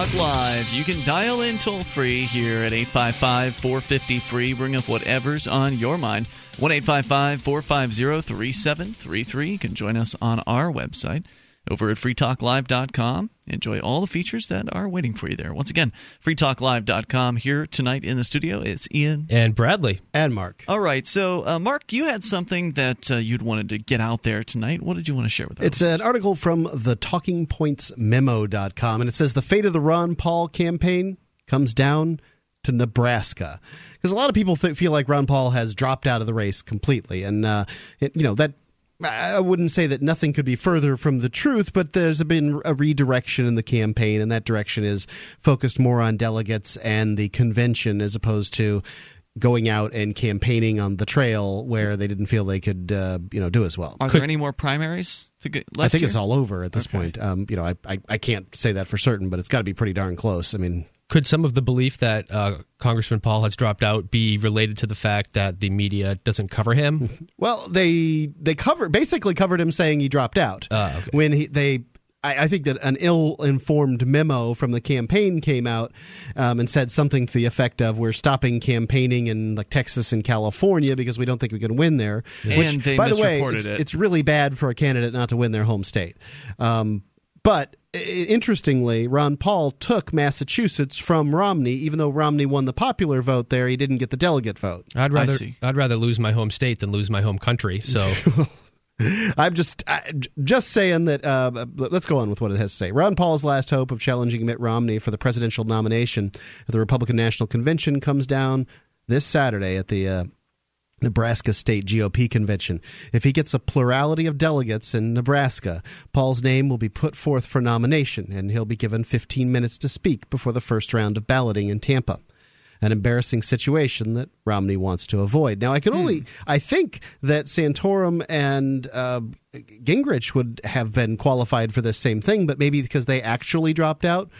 Talk Live. You can dial in toll free here at 855 450 free. Bring up whatever's on your mind. 1 855 450 3733. You can join us on our website over at freetalklive.com. Enjoy all the features that are waiting for you there. Once again, freetalklive.com. Here tonight in the studio, it's Ian. And Bradley. And Mark. All right. So, uh, Mark, you had something that uh, you'd wanted to get out there tonight. What did you want to share with us? It's an article from the talkingpointsmemo.com, and it says the fate of the Ron Paul campaign comes down to Nebraska. Because a lot of people th- feel like Ron Paul has dropped out of the race completely. And, uh, it, you know, that I wouldn't say that nothing could be further from the truth, but there's been a redirection in the campaign, and that direction is focused more on delegates and the convention as opposed to going out and campaigning on the trail where they didn't feel they could, uh, you know, do as well. Are there any more primaries to get left I think here? it's all over at this Okay. point. Um, you know, I, I I can't say that for certain, but it's got to be pretty darn close. I mean, Could some of the belief that uh, Congressman Paul has dropped out be related to the fact that the media doesn't cover him? Well, they they covered basically covered him saying he dropped out Ah, okay. when he they. I I think that an ill-informed memo from the campaign came out um, and said something to the effect of "We're stopping campaigning in like Texas and California because we don't think we can win there." And they by the way, it's, it. it's really bad for a candidate not to win their home state. Um, but interestingly, Ron Paul took Massachusetts from Romney, even though Romney won the popular vote there. He didn't get the delegate vote. I'd rather. I'd rather lose my home state than lose my home country. So I'm just I, just saying that. Uh, let's go on with what it has to say. Ron Paul's last hope of challenging Mitt Romney for the presidential nomination at the Republican National Convention comes down this Saturday at the. Uh, Nebraska State GOP convention. If he gets a plurality of delegates in Nebraska, Paul's name will be put forth for nomination, and he'll be given 15 minutes to speak before the first round of balloting in Tampa an embarrassing situation that Romney wants to avoid. Now, I can only, I think that Santorum and uh, Gingrich would have been qualified for this same thing, but maybe because they actually dropped out,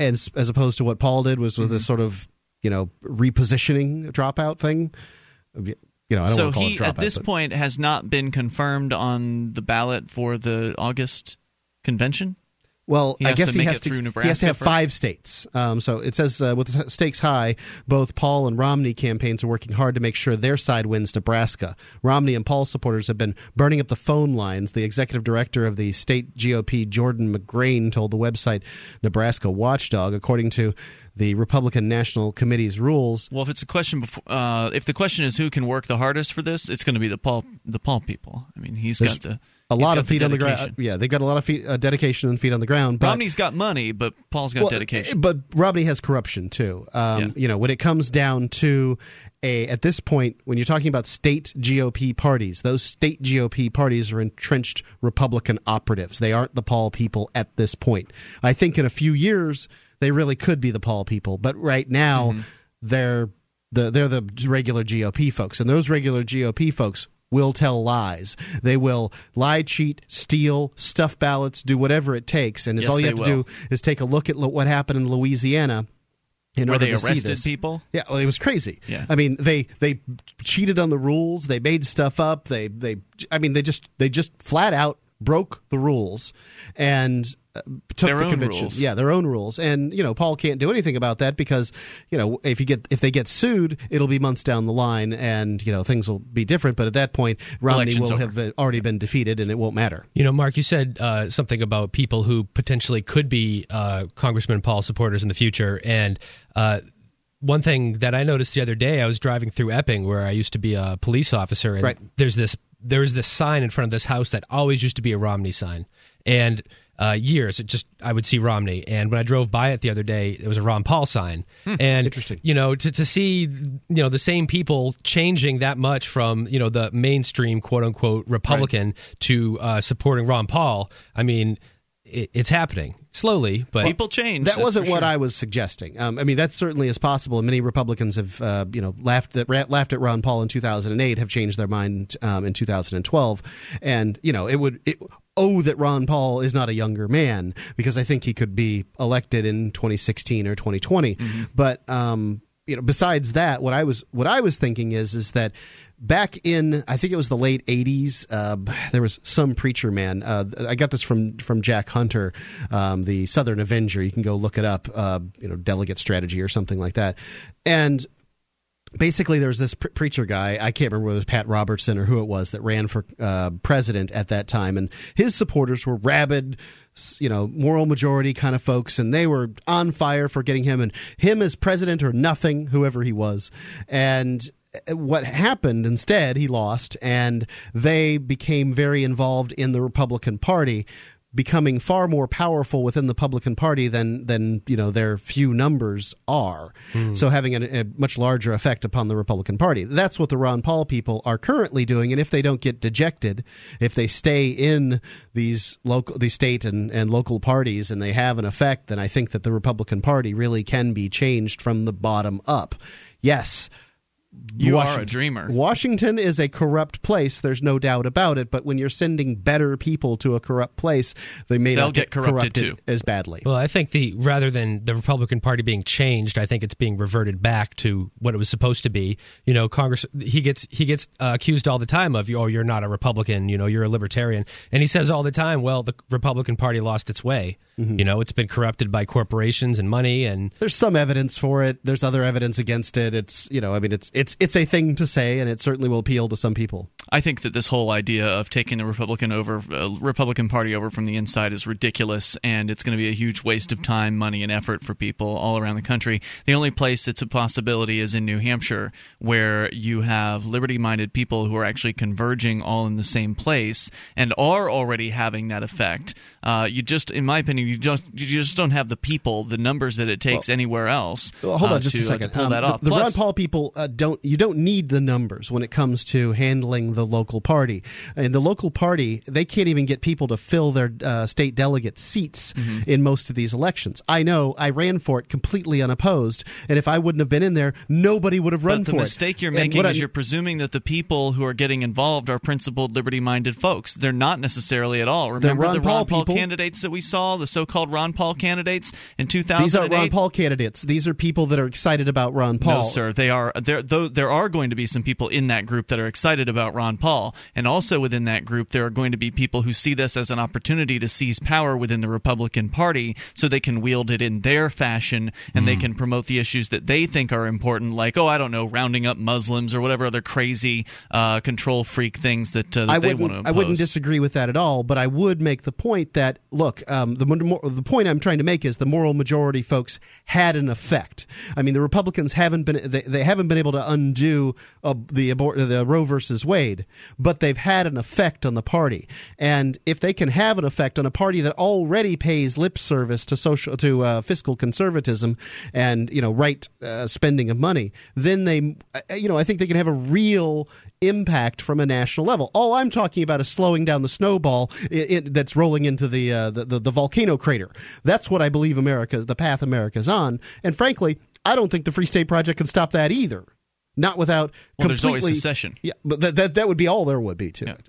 and as opposed to what Paul did was with this sort of you know repositioning dropout thing. You know, I don't so want to call he, dropout. at this but- point, has not been confirmed on the ballot for the August convention. Well, I guess he has to. he has to have first? five states. Um, so it says uh, with the stakes high, both Paul and Romney campaigns are working hard to make sure their side wins Nebraska. Romney and Paul supporters have been burning up the phone lines. The executive director of the state GOP, Jordan McGrain, told the website Nebraska Watchdog, according to the Republican National Committee's rules. Well, if it's a question before, uh, if the question is who can work the hardest for this, it's going to be the Paul, the Paul people. I mean, he's There's got the A he's lot of feet on the ground. Yeah, they've got a lot of feet, uh, dedication and feet on the ground. But Romney's got money, but Paul's got Well, dedication. But Romney has corruption too. Um, Yeah. You know, when it comes down to a at this point, when you're talking about state GOP parties, those state GOP parties are entrenched Republican operatives. They aren't the Paul people at this point. I think in a few years they really could be the Paul people, but right now Mm-hmm. they're the they're the regular GOP folks, and those regular GOP folks will tell lies. They will lie, cheat, steal, stuff ballots, do whatever it takes, and it's Yes, all you have to will. do is take a look at lo- what happened in Louisiana. In order they to see arrested this. people? Yeah, well, it was crazy. Yeah. I mean, they they cheated on the rules. They made stuff up. They they I mean, they just they just flat out broke the rules and took Their the own convention. rules. Yeah, their own rules. And you know, Paul can't do anything about that because you know if you get if they get sued, it'll be months down the line, and you know things will be different. But at that point, Romney Election's will over. have uh, already been defeated, and it won't matter. You know, Mark, you said uh, something about people who potentially could be uh, Congressman Paul supporters in the future. And uh, one thing that I noticed the other day, I was driving through Epping, where I used to be a police officer, and Right. there's this there's this sign in front of this house that always used to be a Romney sign, and uh, years it just I would see Romney, and when I drove by it the other day, it was a Ron Paul sign, and Interesting. you know to, to see you know the same people changing that much from you know the mainstream quote unquote Republican to uh, supporting Ron Paul. I mean, it, it's happening slowly, but People change. That wasn't what sure. I was suggesting. Um, I mean, that certainly is possible. And many Republicans have, uh, you know, laughed at laughed at Ron Paul in 2008, have changed their mind um, in 2012, and you know, it would. It, Oh, that Ron Paul is not a younger man because I think he could be elected in 2016 or 2020. But um, you know, besides that, what I was what I was thinking is is that back in I think it was the late '80s, uh, there was some preacher man. Uh, I got this from from Jack Hunter, um, the Southern Avenger. You can go look it up. Uh, you know, delegate strategy or something like that, and basically there was this pre- preacher guy i can't remember whether it was pat robertson or who it was that ran for uh, president at that time and his supporters were rabid you know moral majority kind of folks and they were on fire for getting him and him as president or nothing whoever he was and what happened instead he lost and they became very involved in the republican party becoming far more powerful within the Republican Party than than you know their few numbers are. Mm. So having a, a, much larger effect upon the Republican Party. That's what the Ron Paul people are currently doing. And if they don't get dejected, if they stay in these local, these state and, and local parties, and they have an effect, then I think that the Republican Party really can be changed from the bottom up. Yes you Washington. are a dreamer. Washington is a corrupt place. There's no doubt about it. But when you're sending better people to a corrupt place, they may They'll not get, corrupted, corrupted too. as badly. Well, I think the rather than the Republican Party being changed, I think it's being reverted back to what it was supposed to be. You know, Congress he gets he gets uh, accused all the time of oh you're not a Republican, you know you're a libertarian, and he says all the time, well the Republican Party lost its way. Mm-hmm. You know, it's been corrupted by corporations and money, and there's some evidence for it. There's other evidence against it. It's you know, I mean, it's it's it's a thing to say, and it certainly will appeal to some people. I think that this whole idea of taking the Republican over uh, Republican Party over from the inside is ridiculous, and it's going to be a huge waste of time, money, and effort for people all around the country. The only place it's a possibility is in New Hampshire, where you have liberty-minded people who are actually converging all in the same place and are already having that effect. Uh, you just, in my opinion, you just you just don't have the people, the numbers that it takes well, anywhere else. Well, hold on, uh, just to, a second. pull um, that the, off. The Plus, Ron Paul people uh, don't. You don't need the numbers when it comes to handling the local party. And the local party, they can't even get people to fill their uh, state delegate seats mm-hmm. in most of these elections. I know. I ran for it completely unopposed, and if I wouldn't have been in there, nobody would have run for it. The mistake you're making is I, you're presuming that the people who are getting involved are principled, liberty-minded folks. They're not necessarily at all. Remember Ron the Ron Paul people. candidates that we saw saw, the so-called Ron Paul candidates in 2008. These are Ron Paul candidates. These are people that are excited about Ron Paul. No, sir. They are there. Though there are going to be some people in that group that are excited about Ron Paul, and also within that group, there are going to be people who see this as an opportunity to seize power within the Republican Party, so they can wield it in their fashion and mm. they hmm. can promote the issues that they think are important, like oh, I don't know, rounding up Muslims or whatever other crazy uh, control freak things that, uh, that I they want to. I wouldn't disagree with that at all, but I would make the point that look, um, the the point I'm trying to make is the moral majority folks had an effect. I mean, the Republicans haven't been they, they haven't been able to undo uh, the abort the Roe versus Wade, but they've had an effect on the party. And if they can have an effect on a party that already pays lip service to social to uh, fiscal conservatism and you know right uh, spending of money, then they uh, you know I think they can have a real impact from a national level. All I'm talking about is slowing down the snowball that's rolling into the, uh, the, the the volcano crater. That's what I believe America is the path America's on. And frankly, I don't think the Free State Project can stop that either. Not without well, completely. There's always secession. Yeah, but that, that that would be all there would be to yeah. it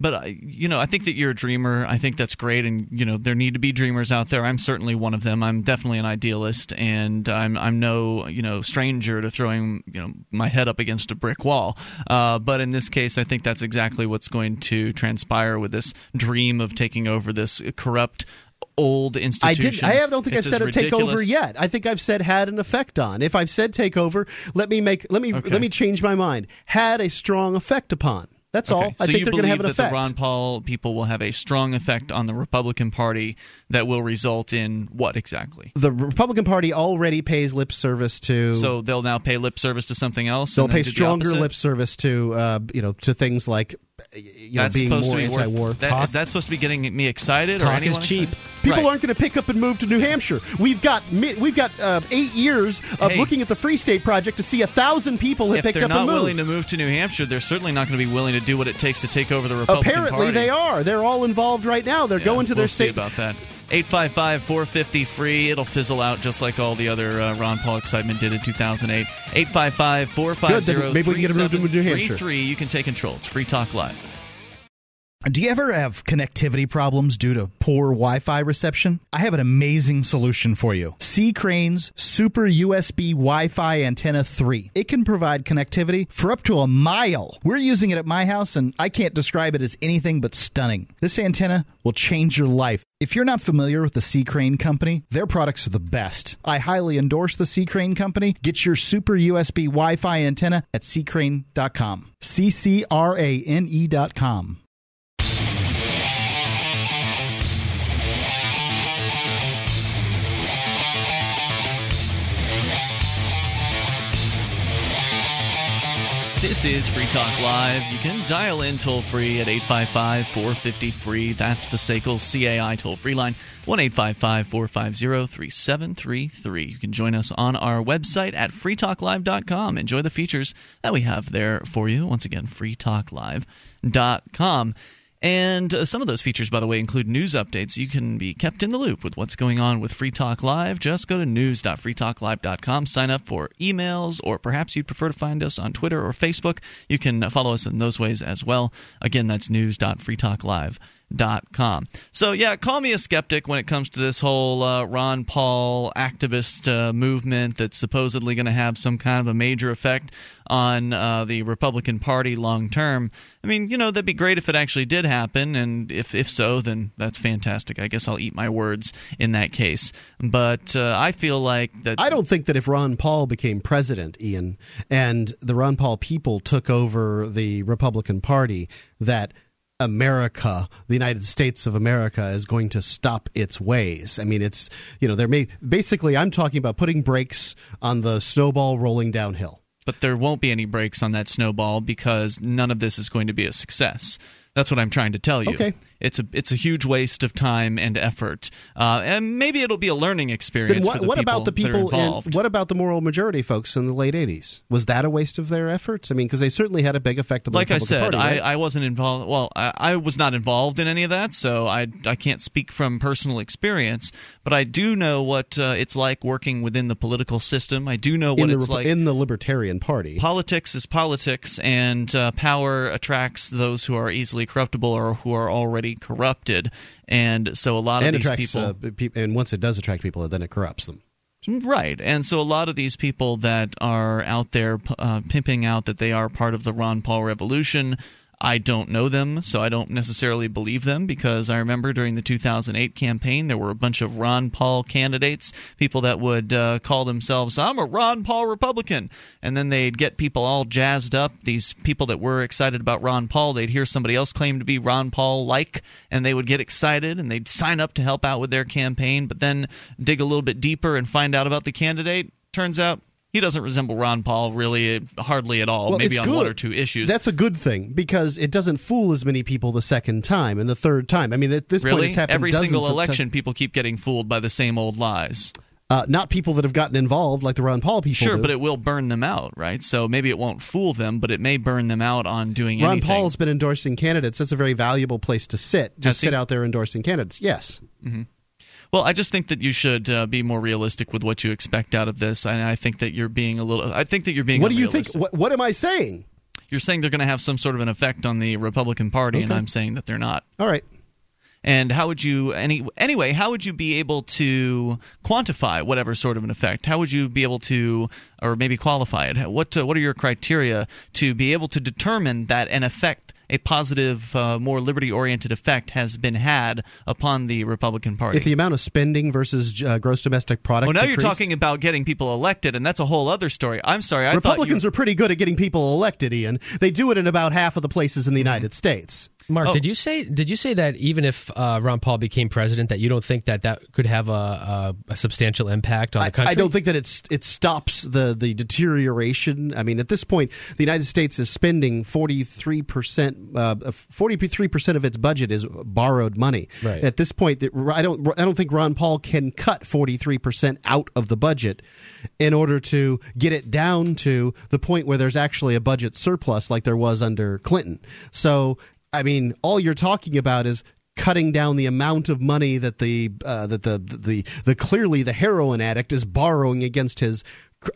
but I, you know, I think that you're a dreamer. I think that's great, and you know, there need to be dreamers out there. I'm certainly one of them. I'm definitely an idealist, and I'm I'm no you know stranger to throwing you know my head up against a brick wall. Uh, but in this case, I think that's exactly what's going to transpire with this dream of taking over this corrupt old institution. I did. I don't think it's I've said a takeover yet. I think I've said had an effect on. If I've said takeover, let me make let me okay. let me change my mind. Had a strong effect upon. That's okay. all. I so think they're going to have an that effect. The Ron Paul people will have a strong effect on the Republican Party that will result in what exactly? The Republican Party already pays lip service to. So they'll now pay lip service to something else. They'll pay stronger lip service to uh, you know to things like you know, being more be anti-war. Worth, that, is that supposed to be getting me excited? Talk or is cheap. Excited? People right. aren't going to pick up and move to New Hampshire. We've got we've got uh, eight years of hey, looking at the Free State Project to see a thousand people have picked up and moved. If they're not willing to move to New Hampshire, they're certainly not going to be willing to do what it takes to take over the Republican Apparently, Party. they are. They're all involved right now. They're yeah, going to we'll their state. about that. 855 450 free. It'll fizzle out just like all the other uh, Ron Paul excitement did in 2008. 855 450 Maybe we can get a move to New Hampshire. You can take control. It's Free Talk Live. Do you ever have connectivity problems due to poor Wi Fi reception? I have an amazing solution for you C. Crane's Super USB Wi Fi Antenna 3. It can provide connectivity for up to a mile. We're using it at my house, and I can't describe it as anything but stunning. This antenna will change your life. If you're not familiar with the C. Crane Company, their products are the best. I highly endorse the C. Crane Company. Get your Super USB Wi Fi antenna at ccrane.com. C C R A N E.com. This is Free Talk Live. You can dial in toll free at 855 450 free. That's the SACL CAI toll free line, 1 855 450 3733. You can join us on our website at freetalklive.com. Enjoy the features that we have there for you. Once again, freetalklive.com. And uh, some of those features, by the way, include news updates. You can be kept in the loop with what's going on with Free Talk Live. Just go to news.freetalklive.com, sign up for emails, or perhaps you'd prefer to find us on Twitter or Facebook. You can follow us in those ways as well. Again, that's news.freetalklive.com com. So, yeah, call me a skeptic when it comes to this whole uh, Ron Paul activist uh, movement that's supposedly going to have some kind of a major effect on uh, the Republican Party long term. I mean, you know, that'd be great if it actually did happen, and if if so, then that's fantastic. I guess I'll eat my words in that case. But uh, I feel like that. I don't think that if Ron Paul became president, Ian, and the Ron Paul people took over the Republican Party, that America, the United States of America, is going to stop its ways. I mean, it's you know, there may basically I'm talking about putting brakes on the snowball rolling downhill. But there won't be any brakes on that snowball because none of this is going to be a success. That's what I'm trying to tell you. Okay. It's a it's a huge waste of time and effort, uh, and maybe it'll be a learning experience. What, the what about the people? In, what about the moral majority folks in the late '80s? Was that a waste of their efforts? I mean, because they certainly had a big effect on the like Republican I said, Party, right? I, I wasn't involved. Well, I, I was not involved in any of that, so I I can't speak from personal experience. But I do know what uh, it's like working within the political system. I do know what it's like in the Libertarian Party. Politics is politics, and uh, power attracts those who are easily corruptible or who are already corrupted. And so a lot of and these attracts, people, uh, pe- and once it does attract people, then it corrupts them. Right. And so a lot of these people that are out there uh, pimping out that they are part of the Ron Paul revolution I don't know them, so I don't necessarily believe them because I remember during the 2008 campaign there were a bunch of Ron Paul candidates, people that would uh, call themselves, I'm a Ron Paul Republican. And then they'd get people all jazzed up. These people that were excited about Ron Paul, they'd hear somebody else claim to be Ron Paul like, and they would get excited and they'd sign up to help out with their campaign, but then dig a little bit deeper and find out about the candidate. Turns out he doesn't resemble Ron Paul really hardly at all. Well, maybe on good. one or two issues. That's a good thing because it doesn't fool as many people the second time and the third time. I mean, at this point, it's happened every single election. People keep getting fooled by the same old lies. Uh, not people that have gotten involved like the Ron Paul people. Sure, do. but it will burn them out, right? So maybe it won't fool them, but it may burn them out on doing Ron anything. Paul's been endorsing candidates. That's a very valuable place to sit. Just sit out there endorsing candidates. Yes. Well, I just think that you should uh, be more realistic with what you expect out of this, and I think that you're being a little. I think that you're being. What do you think? What, what am I saying? You're saying they're going to have some sort of an effect on the Republican Party, and I'm saying that they're not. All right. And how would you any anyway? How would you be able to quantify whatever sort of an effect? How would you be able to, or maybe qualify it? What uh, what are your criteria to be able to determine that an effect, a positive, uh, more liberty oriented effect, has been had upon the Republican Party? If the amount of spending versus uh, gross domestic product. well, now you're talking about getting people elected, and that's a whole other story. I'm sorry, I Republicans thought you, are pretty good at getting people elected, Ian. They do it in about half of the places in the Mm-hmm. United States. Mark, Oh. did you say did you say that even if uh, Ron Paul became president, that you don't think that that could have a, a, a substantial impact on I, the country? I don't think that it's it stops the the deterioration. I mean, at this point, the United States is spending forty three percent, uh, forty three percent of its budget is borrowed money. Right. At this point, I don't I don't think Ron Paul can cut forty three percent out of the budget in order to get it down to the point where there's actually a budget surplus, like there was under Clinton. So, I mean, all you're talking about is cutting down the amount of money that the uh, that the, the the clearly the heroin addict is borrowing against his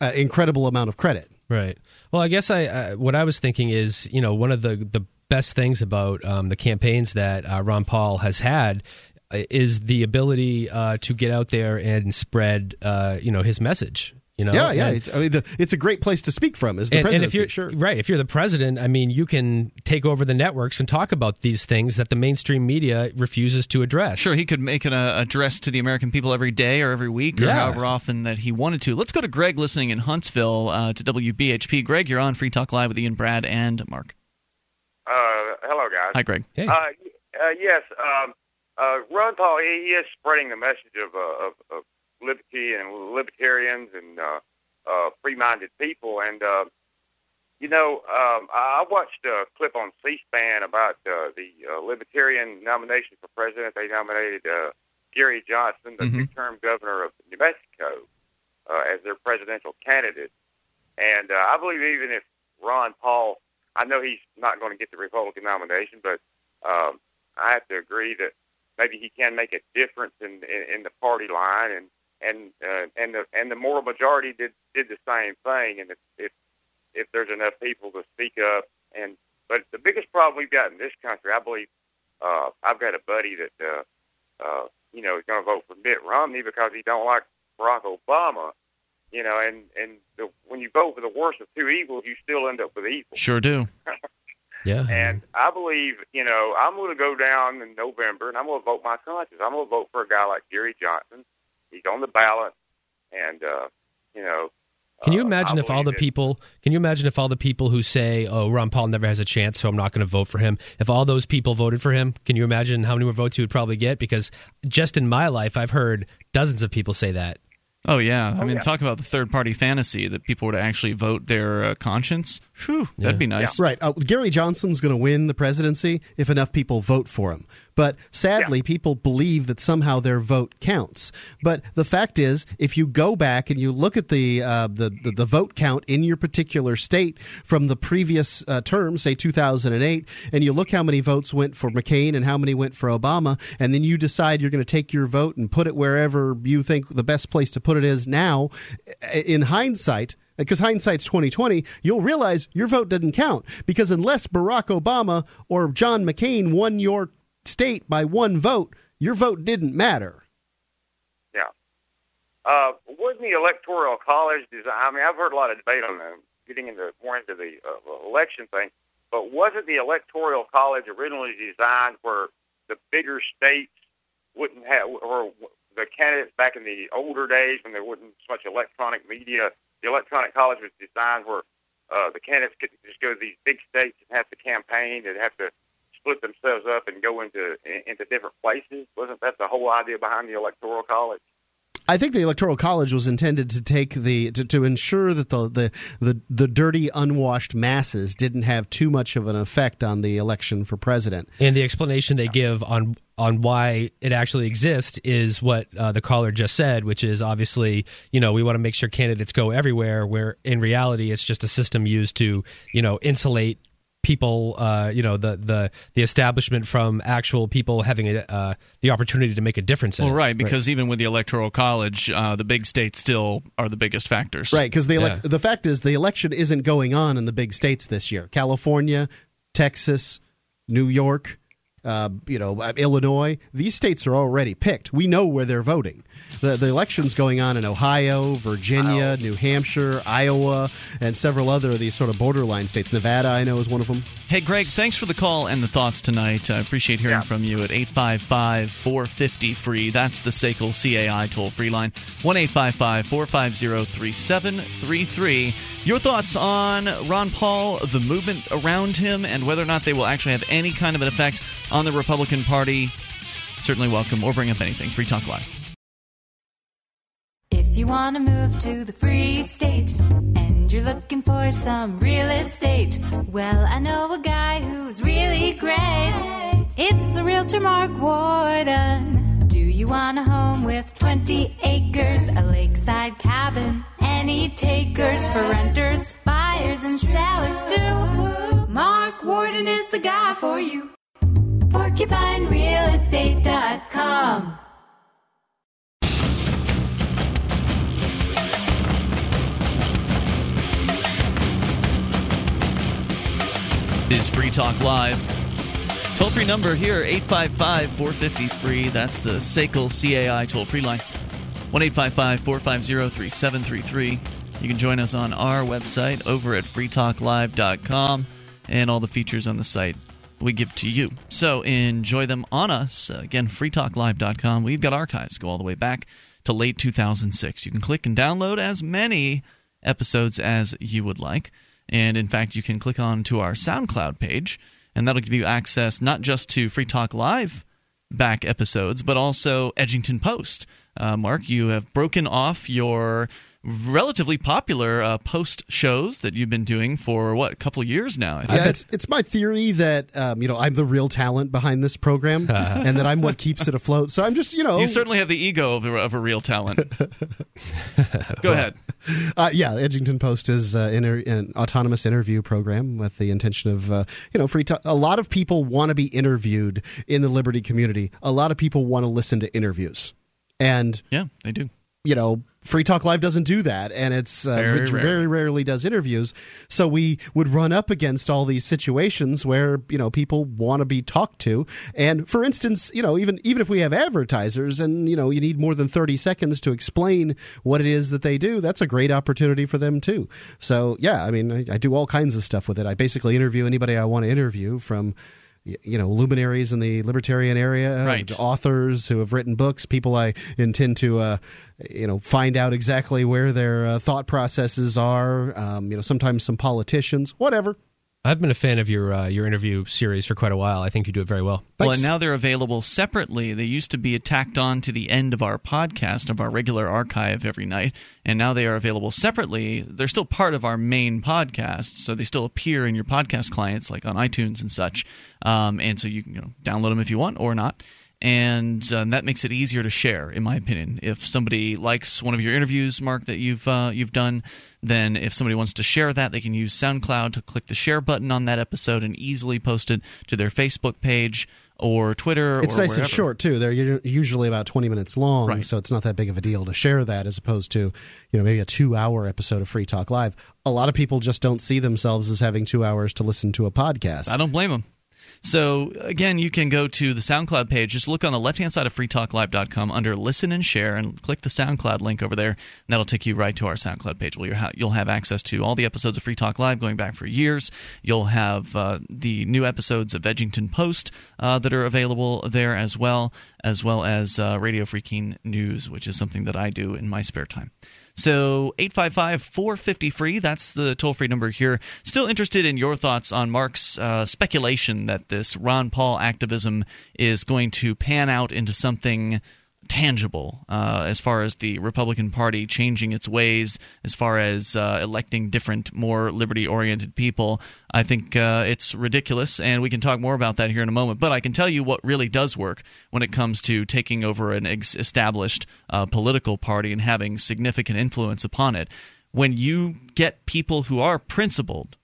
uh, incredible amount of credit. Right. Well, I guess I uh, what I was thinking is, you know, one of the the best things about um, the campaigns that uh, Ron Paul has had uh, is the ability to get out there and spread, you know, his message. You know? Yeah, yeah. And- It's, I mean, the, it's a great place to speak from. Is the and, and if you're sure. right, if you're the president, I mean, you can take over the networks and talk about these things that the mainstream media refuses to address. Sure, he could make an uh, address to the American people every day or every week or Yeah. however often that he wanted to. Let's go to Greg listening in Huntsville uh, to WBHP. Greg, you're on Free Talk Live with Ian, Brad, and Mark. Uh, hello, guys. Hi, Greg. Hey. Uh, uh, yes, um, uh, Ron Paul, he, he is spreading the message of, uh, of, of liberty and libertarians and uh, uh, free-minded people. And, uh, you know, um, I watched a clip on C-SPAN about uh, the uh, libertarian nomination for president. They nominated uh, Gary Johnson, the Mhm. two-term governor of New Mexico, uh, as their presidential candidate. And uh, I believe even if Ron Paul, I know he's not going to get the Republican nomination, but um, I have to agree that maybe he can make a difference in in, in the party line, and and uh, and the and the moral majority did did the same thing. And if if if there's enough people to speak up, and but the biggest problem we've got in this country, I believe, uh, I've got a buddy that uh, uh, you know is going to vote for Mitt Romney because he don't like Barack Obama. You know, and and the, when you vote for the worst of two evils, you still end up with evil. Sure do. yeah. And I believe, you know, I'm going to go down in November and I'm going to vote my conscience. I'm going to vote for a guy like Gary Johnson. He's on the ballot, and uh, you know. Can you uh, imagine I if all the believe that- people? Can you imagine if all the people who say, "Oh, Ron Paul never has a chance, so I'm not going to vote for him," if all those people voted for him? Can you imagine how many more votes he would probably get? Because just in my life, I've heard dozens of people say that. Oh yeah, I mean, yeah. talk about the third party fantasy that people were to actually vote their uh, conscience. Whew, that'd be nice. Right. Uh, Gary Johnson's going to win the presidency if enough people vote for him. But sadly, people believe that somehow their vote counts. But the fact is, if you go back and you look at the uh, the, the the vote count in your particular state from the previous uh, term, say 2008, and you look how many votes went for McCain and how many went for Obama, and then you decide you're going to take your vote and put it wherever you think the best place to put it is now, in hindsight because hindsight's 2020 you'll realize your vote didn't count because unless barack obama or john mccain won your state by one vote your vote didn't matter Yeah. Uh, wasn't the electoral college design? I mean, I've heard a lot of debate on that, getting into more into the uh, election thing. But wasn't the electoral college originally designed where the bigger states wouldn't have, or the candidates back in the older days when there wasn't so much electronic media, the electronic college was designed where uh, the candidates could just go to these big states and have to campaign and have to split themselves up and go into into different places. Wasn't that the whole idea behind the electoral college? I think the electoral college was intended to take the to, to ensure that the, the the the dirty unwashed masses didn't have too much of an effect on the election for president. And the explanation they give on on why it actually exists is what uh, the caller just said, which is obviously, you know, we want to make sure candidates go everywhere. Where in reality, it's just a system used to, you know, insulate people, uh, you know, the the the establishment from actual people having a, uh, the opportunity to make a difference in Well, it. right, because even with the electoral college, uh, the big states still are the biggest factors. Right, because the elect- Yeah. the fact is the election isn't going on in the big states this year. California, Texas, New York, uh, you know, uh, Illinois. These states are already picked. We know where they're voting. The the election's going on in Ohio, Virginia, New Hampshire, Iowa, and several other of these sort of borderline states. Nevada, I know, is one of them. Hey, Greg, thanks for the call and the thoughts tonight. I appreciate hearing Yeah. from you at 855 450 free. That's the SACL CAI toll free line 1 855 450 3733. Your thoughts on Ron Paul, the movement around him, and whether or not they will actually have any kind of an effect on the Republican Party. Certainly welcome or bring up anything. Free Talk Live. If you want to move to the free state and you're looking for some real estate, well, I know a guy who's really great. It's the realtor Mark Warden. Do you want a home with 20 acres, a lakeside cabin, any takers for renters, buyers, and sellers too? Mark Warden is the guy for you. PorcupineRealestate.com. is Free Talk Live. Toll free number here, 855 450 free. That's the SACL CAI toll free line. 1 450 3733. You can join us on our website over at freetalklive.com and all the features on the site we give to you. So enjoy them on us. Again, freetalklive.com. We've got archives go all the way back to late 2006. You can click and download as many episodes as you would like. And in fact, you can click on to our SoundCloud page, and that'll give you access not just to Free Talk Live back episodes, but also Edgington Post. Uh, Mark, you have broken off your relatively popular uh, post shows that you've been doing for what a couple of years now. Yeah, it's it's my theory that um, you know I'm the real talent behind this program, and that I'm what keeps it afloat. So I'm just you know you certainly have the ego of, of a real talent. Go ahead. Uh, yeah, Edgington Post is uh, inter- an autonomous interview program with the intention of uh, you know free. a lot of people want to be interviewed in the Liberty community. A lot of people want to listen to interviews, and yeah, they do you know, Free Talk Live doesn't do that, and it's uh, very, very, rarely. rarely does interviews. So we would run up against all these situations where you know people want to be talked to, and for instance, you know, even even if we have advertisers, and you know, you need more than thirty seconds to explain what it is that they do, that's a great opportunity for them too. So yeah, I mean, I, I do all kinds of stuff with it. I basically interview anybody I want to interview from you know luminaries in the libertarian area right. authors who have written books people i intend to uh, you know find out exactly where their uh, thought processes are um, you know sometimes some politicians whatever I've been a fan of your uh, your interview series for quite a while. I think you do it very well. Well, and now they're available separately. They used to be tacked on to the end of our podcast of our regular archive every night, and now they are available separately. They're still part of our main podcast, so they still appear in your podcast clients, like on iTunes and such. Um, and so you can you know, download them if you want or not and uh, that makes it easier to share, in my opinion. If somebody likes one of your interviews, Mark, that you've uh, you've done, then if somebody wants to share that, they can use SoundCloud to click the share button on that episode and easily post it to their Facebook page or Twitter. It's or nice wherever. and short too. They're usually about twenty minutes long, Right. so it's not that big of a deal to share that, as opposed to you know maybe a two-hour episode of Free Talk Live. A lot of people just don't see themselves as having two hours to listen to a podcast. I don't blame them. So again, you can go to the SoundCloud page. Just look on the left-hand side of freetalklive.com under Listen and Share, and click the SoundCloud link over there. And that'll take you right to our SoundCloud page. Where you'll have access to all the episodes of Free Talk Live going back for years. You'll have uh, the new episodes of Edgington Post uh, that are available there as well, as well as uh, Radio Freaking News, which is something that I do in my spare time. So 855 450 free. That's the toll free number here. Still interested in your thoughts on Mark's uh, speculation that this Ron Paul activism is going to pan out into something tangible uh, as far as the Republican Party changing its ways, as far as uh, electing different, more liberty oriented people. I think uh, it's ridiculous, and we can talk more about that here in a moment. But I can tell you what really does work when it comes to taking over an ex- established uh, political party and having significant influence upon it. When you get people who are principled,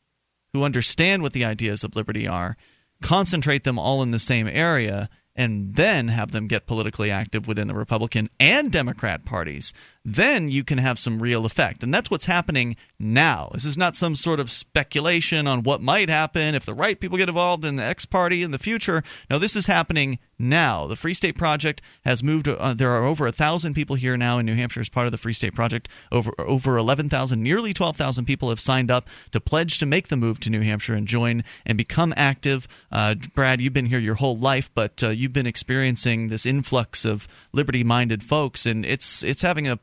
who understand what the ideas of liberty are, concentrate them all in the same area, and then have them get politically active within the Republican and Democrat parties, then you can have some real effect. And that's what's happening now. This is not some sort of speculation on what might happen if the right people get involved in the X party in the future. No, this is happening now. The Free State Project has moved. Uh, there are over a thousand people here now in New Hampshire as part of the Free State Project. Over over eleven thousand, nearly twelve thousand people have signed up to pledge to make the move to New Hampshire and join and become active. Uh, Brad, you've been here your whole life, but uh, you've been experiencing this influx of liberty-minded folks, and it's it's having a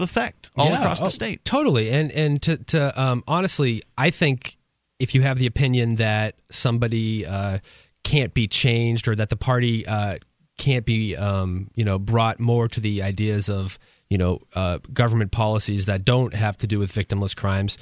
effect all Yeah, across oh, the state. Totally, and and to to um, honestly, I think if you have the opinion that somebody uh, can't be changed or that the party uh, can't be um, you know brought more to the ideas of you know uh, government policies that don't have to do with victimless crimes.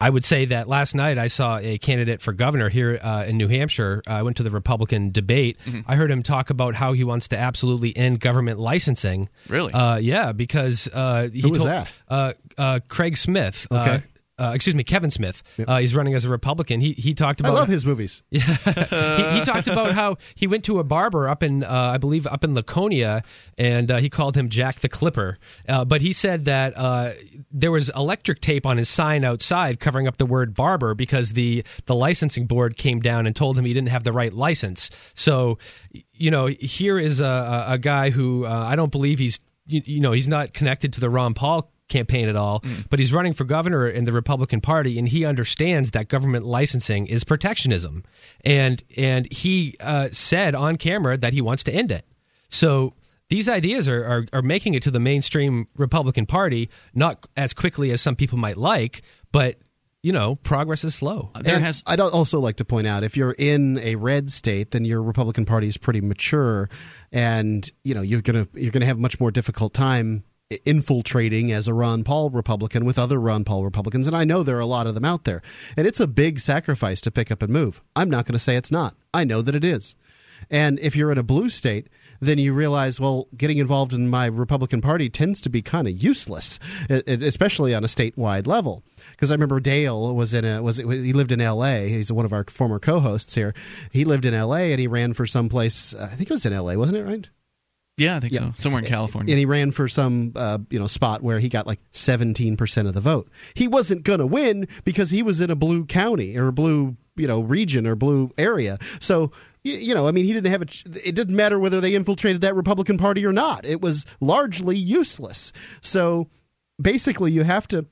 I would say that last night I saw a candidate for governor here uh, in New Hampshire. I went to the Republican debate. Mm-hmm. I heard him talk about how he wants to absolutely end government licensing. Really? Uh, yeah, because uh, he Who was told, that? Uh, uh, Craig Smith. Okay. Uh, uh, excuse me, Kevin Smith. Uh, he's running as a Republican. He he talked about. I love his movies. he, he talked about how he went to a barber up in, uh, I believe, up in Laconia, and uh, he called him Jack the Clipper. Uh, but he said that uh, there was electric tape on his sign outside covering up the word barber because the the licensing board came down and told him he didn't have the right license. So, you know, here is a, a, a guy who uh, I don't believe he's, you, you know, he's not connected to the Ron Paul campaign at all, but he's running for governor in the Republican Party, and he understands that government licensing is protectionism, and and he uh, said on camera that he wants to end it. So these ideas are, are are making it to the mainstream Republican Party, not as quickly as some people might like, but you know, progress is slow. There has I'd also like to point out if you're in a red state, then your Republican Party is pretty mature, and you know you're gonna you're gonna have a much more difficult time i- infiltrating as a Ron Paul Republican with other Ron Paul Republicans, and I know there are a lot of them out there, and it's a big sacrifice to pick up and move. I'm not going to say it's not. I know that it is, and if you're in a blue state. Then you realize, well, getting involved in my Republican Party tends to be kind of useless, especially on a statewide level because I remember Dale was in a was he lived in L.A. He's one of our former co-hosts here. He lived in L.A. and he ran for some place. I think it was in L.A. Wasn't it right? Yeah, I think Yeah. so. Somewhere in California. And he ran for some uh, you know spot where he got like seventeen percent of the vote. He wasn't going to win because he was in a blue county or a blue you know region or blue area. So you know, I mean, he didn't have a. ch- It didn't matter whether they infiltrated that Republican Party or not. It was largely useless. So basically, you have to.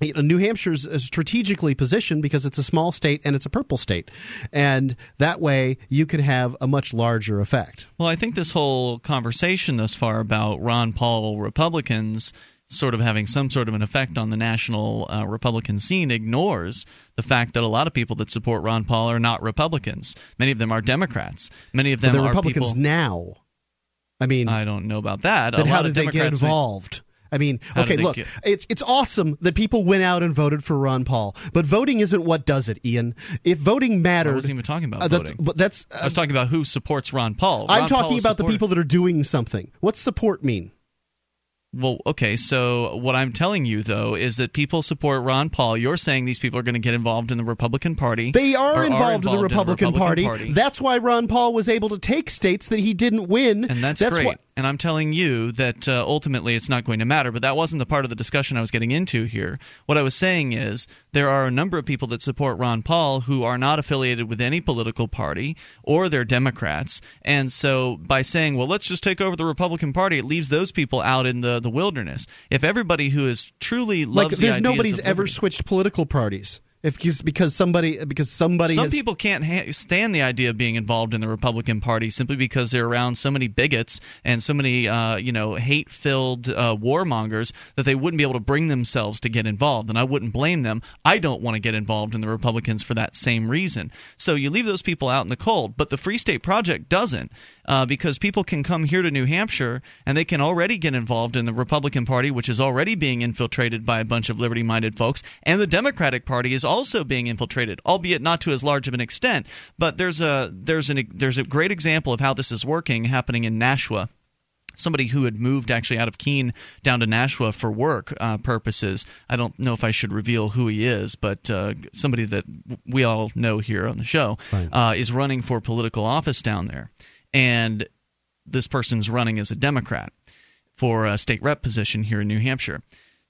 You know, New Hampshire's uh, strategically positioned because it's a small state and it's a purple state, and that way you can have a much larger effect. Well, I think this whole conversation thus far about Ron Paul Republicans sort of having some sort of an effect on the national uh, Republican scene ignores the fact that a lot of people that support Ron Paul are not Republicans. Many of them are Democrats. Many of them They're Republicans people. now. I mean, I don't know about that. then how did of they get Democrats may- involved? I mean, okay, look, it's it's awesome that people went out and voted for Ron Paul, but voting isn't what does it, Ian. If voting mattered, I wasn't even talking about uh, that's, voting. but that's I was talking about who supports Ron Paul. I'm Ron Paul talking is about the people that are doing something. What's support mean? Well, okay, so what I'm telling you though is that people support Ron Paul. You're saying these people are going to get involved in the Republican Party. They are, or involved, in the Republican, Party. That's why Ron Paul was able to take states that he didn't win. and that's, that's great. What, and I'm telling you that uh, ultimately it's not going to matter. But that wasn't the part of the discussion I was getting into here. What I was saying is there are a number of people that support Ron Paul who are not affiliated with any political party or they're Democrats. And so by saying, well, let's just take over the Republican Party, it leaves those people out in the, the wilderness. If everybody who is truly like, loves the there's ideas nobody's ever switched political parties. If because, because somebody because somebody Some has, people can't ha- stand the idea of being involved in the Republican Party simply because they're around so many bigots and so many, uh, you know, hate-filled uh, warmongers that they wouldn't be able to bring themselves to get involved. And I wouldn't blame them. I don't want to get involved in the Republicans for that same reason. So you leave those people out in the cold. But the Free State Project doesn't, uh, because people can come here to New Hampshire and they can already get involved in the Republican Party, which is already being infiltrated by a bunch of liberty-minded folks, and the Democratic Party is also being infiltrated, albeit not to as large of an extent. But there's a there's an there's a great example of how this is working happening in Nashua somebody who had moved actually out of Keene down to Nashua for work uh, purposes. I don't know if I should reveal who he is, but uh, somebody that we all know here on the show uh, is running for political office down there, and this person's running as a Democrat for a state rep position here in New Hampshire.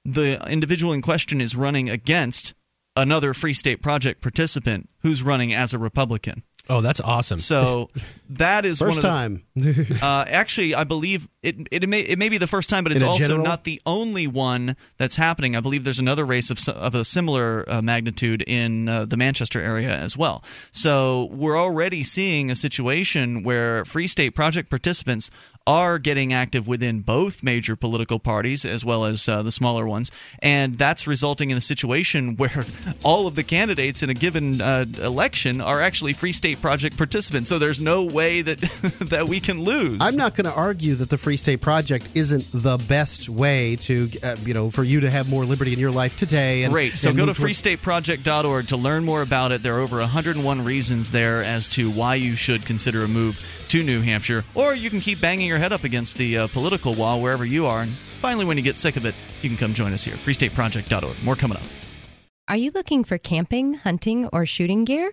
The individual in question is running against another Free State Project participant who's running as a Republican. Oh, that's awesome. So that is first one of the, time. uh, actually, I believe it, it may it may be the first time, but it's also general? not the only one that's happening. I believe there's another race of of a similar uh, magnitude in uh, the Manchester area as well. So we're already seeing a situation where Free State Project participants are getting active within both major political parties as well as uh, the smaller ones, and that's resulting in a situation where all of the candidates in a given uh, election are actually Free State Project participants. So there's no way that that we can lose. I'm not going to argue that the Free State Project isn't the best way to, uh, you know, for you to have more liberty in your life today. And, Great. So and go to freestateproject.org to learn more about it. There are over 101 reasons there as to why you should consider a move to New Hampshire, or you can keep banging your head up against the uh, political wall wherever you are. And finally, when you get sick of it, you can come join us here. freestateproject.org. More coming up. Are you looking for camping, hunting, or shooting gear?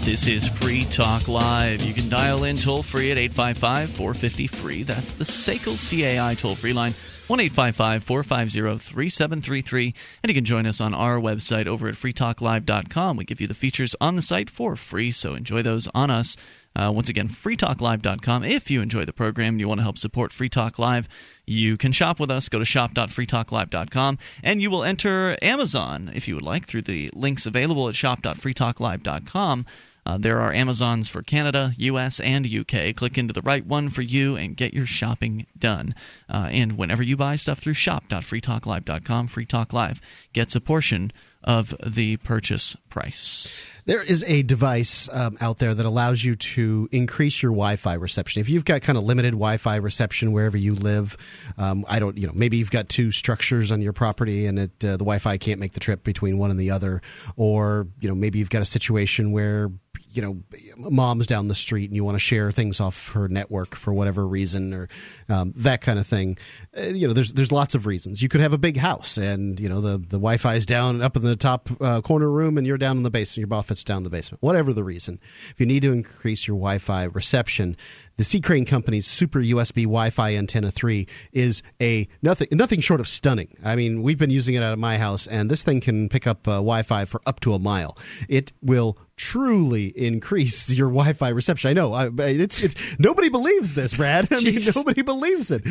This is Free Talk Live. You can dial in toll free at 855 450 free. That's the SACL CAI toll free line. 1 855 450 3733. And you can join us on our website over at freetalklive.com. We give you the features on the site for free, so enjoy those on us. Uh, once again, freetalklive.com. If you enjoy the program and you want to help support Free Talk Live, you can shop with us. Go to shop.freetalklive.com and you will enter Amazon if you would like through the links available at shop.freetalklive.com. Uh, there are Amazons for Canada, US, and UK. Click into the right one for you and get your shopping done. Uh, and whenever you buy stuff through shop.freetalklive.com, Free Talk Live gets a portion of the purchase price. There is a device um, out there that allows you to increase your Wi-Fi reception. If you've got kind of limited Wi-Fi reception wherever you live, um, I don't, you know, maybe you've got two structures on your property and it, uh, the Wi-Fi can't make the trip between one and the other, or you know, maybe you've got a situation where you know, mom's down the street and you want to share things off her network for whatever reason or um, that kind of thing. Uh, you know, there's there's lots of reasons. You could have a big house and you know the the Wi-Fi is down up in the top uh, corner room and you're down in the basement. Your office down the basement. Whatever the reason, if you need to increase your Wi-Fi reception, the C. Crane Company's Super USB Wi-Fi Antenna 3 is a nothing nothing short of stunning. I mean, we've been using it out of my house, and this thing can pick up uh, Wi-Fi for up to a mile. It will truly increase your Wi-Fi reception. I know I, it's, it's nobody believes this, Brad. I mean, nobody believes it.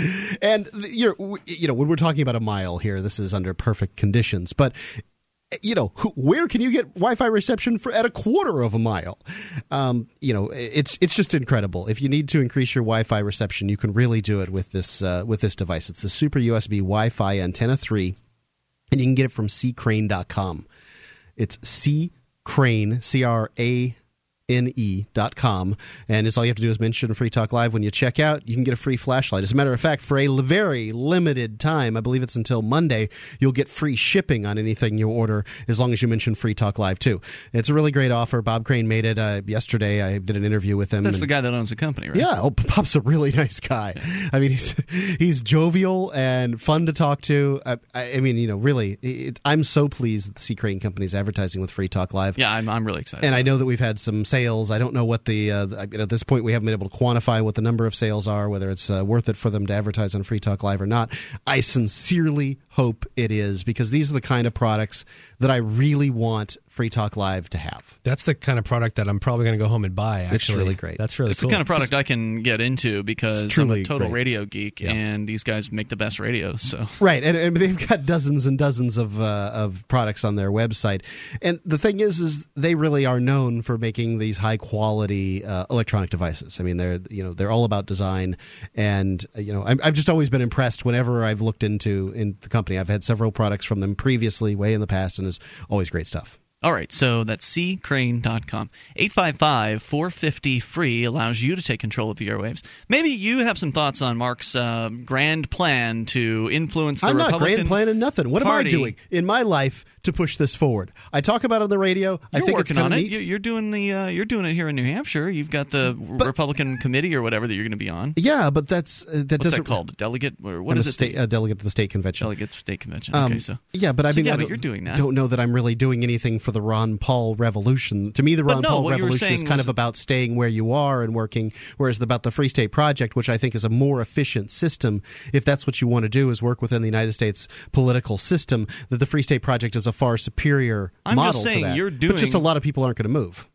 And you're, you know, when we're talking about a mile here, this is under perfect conditions, but you know, where can you get Wi-Fi reception for at a quarter of a mile? Um, you know, it's it's just incredible. If you need to increase your Wi-Fi reception, you can really do it with this uh, with this device. It's the Super USB Wi-Fi Antenna Three, and you can get it from ccrane.com. It's C Crane C R A ne.com. And it's all you have to do is mention Free Talk Live when you check out. You can get a free flashlight. As a matter of fact, for a very limited time, I believe it's until Monday, you'll get free shipping on anything you order as long as you mention Free Talk Live too. It's a really great offer. Bob Crane made it uh, yesterday. I did an interview with him. That's and, the guy that owns the company, right? Yeah. Oh, Bob's a really nice guy. I mean, he's he's jovial and fun to talk to. I, I mean, you know, really, it, I'm so pleased that the C Crane Company is advertising with Free Talk Live. Yeah, I'm, I'm really excited. And I know that we've had some sales. I don't know what the uh, at this point we haven't been able to quantify what the number of sales are, whether it's uh, worth it for them to advertise on Free Talk Live or not. I sincerely hope it is because these are the kind of products that I really want Free Talk Live to have. That's the kind of product that I'm probably going to go home and buy. Actually, it's really great. That's really it's cool. the kind of product I can get into because I'm a total great. radio geek, yeah. and these guys make the best radio. So right, and, and they've got dozens and dozens of uh, of products on their website. And the thing is, is they really are known for making these high quality uh, electronic devices. I mean, they're you know they're all about design, and uh, you know i have just always been impressed whenever I've looked into in the company. I've had several products from them previously, way in the past, and it's always great stuff. All right, so that's ccrane.com. 855 450 free allows you to take control of the airwaves. Maybe you have some thoughts on Mark's uh, grand plan to influence the I'm Republican not grand planning nothing. What party. am I doing in my life to push this forward? I talk about it on the radio. You're I think working it's on it. Neat. You're doing the uh, you're doing it here in New Hampshire. You've got the but, Republican committee or whatever that you're going to be on. Yeah, but that's uh, that What's doesn't that called? Delegate or what a it? State, uh, delegate to the state convention. Delegate to state convention. Um, okay, so yeah, but I so mean, yeah, I but you're doing that. Don't know that I'm really doing anything for the Ron Paul revolution. To me, the Ron no, Paul what you were revolution is kind was- of about staying where you are and working, whereas about the Free State Project, which I think is a more efficient system, if that's what you want to do, is work within the United States political system. That the Free State Project is a far superior I'm model just saying to that. you're doing, but just a lot of people aren't going to move.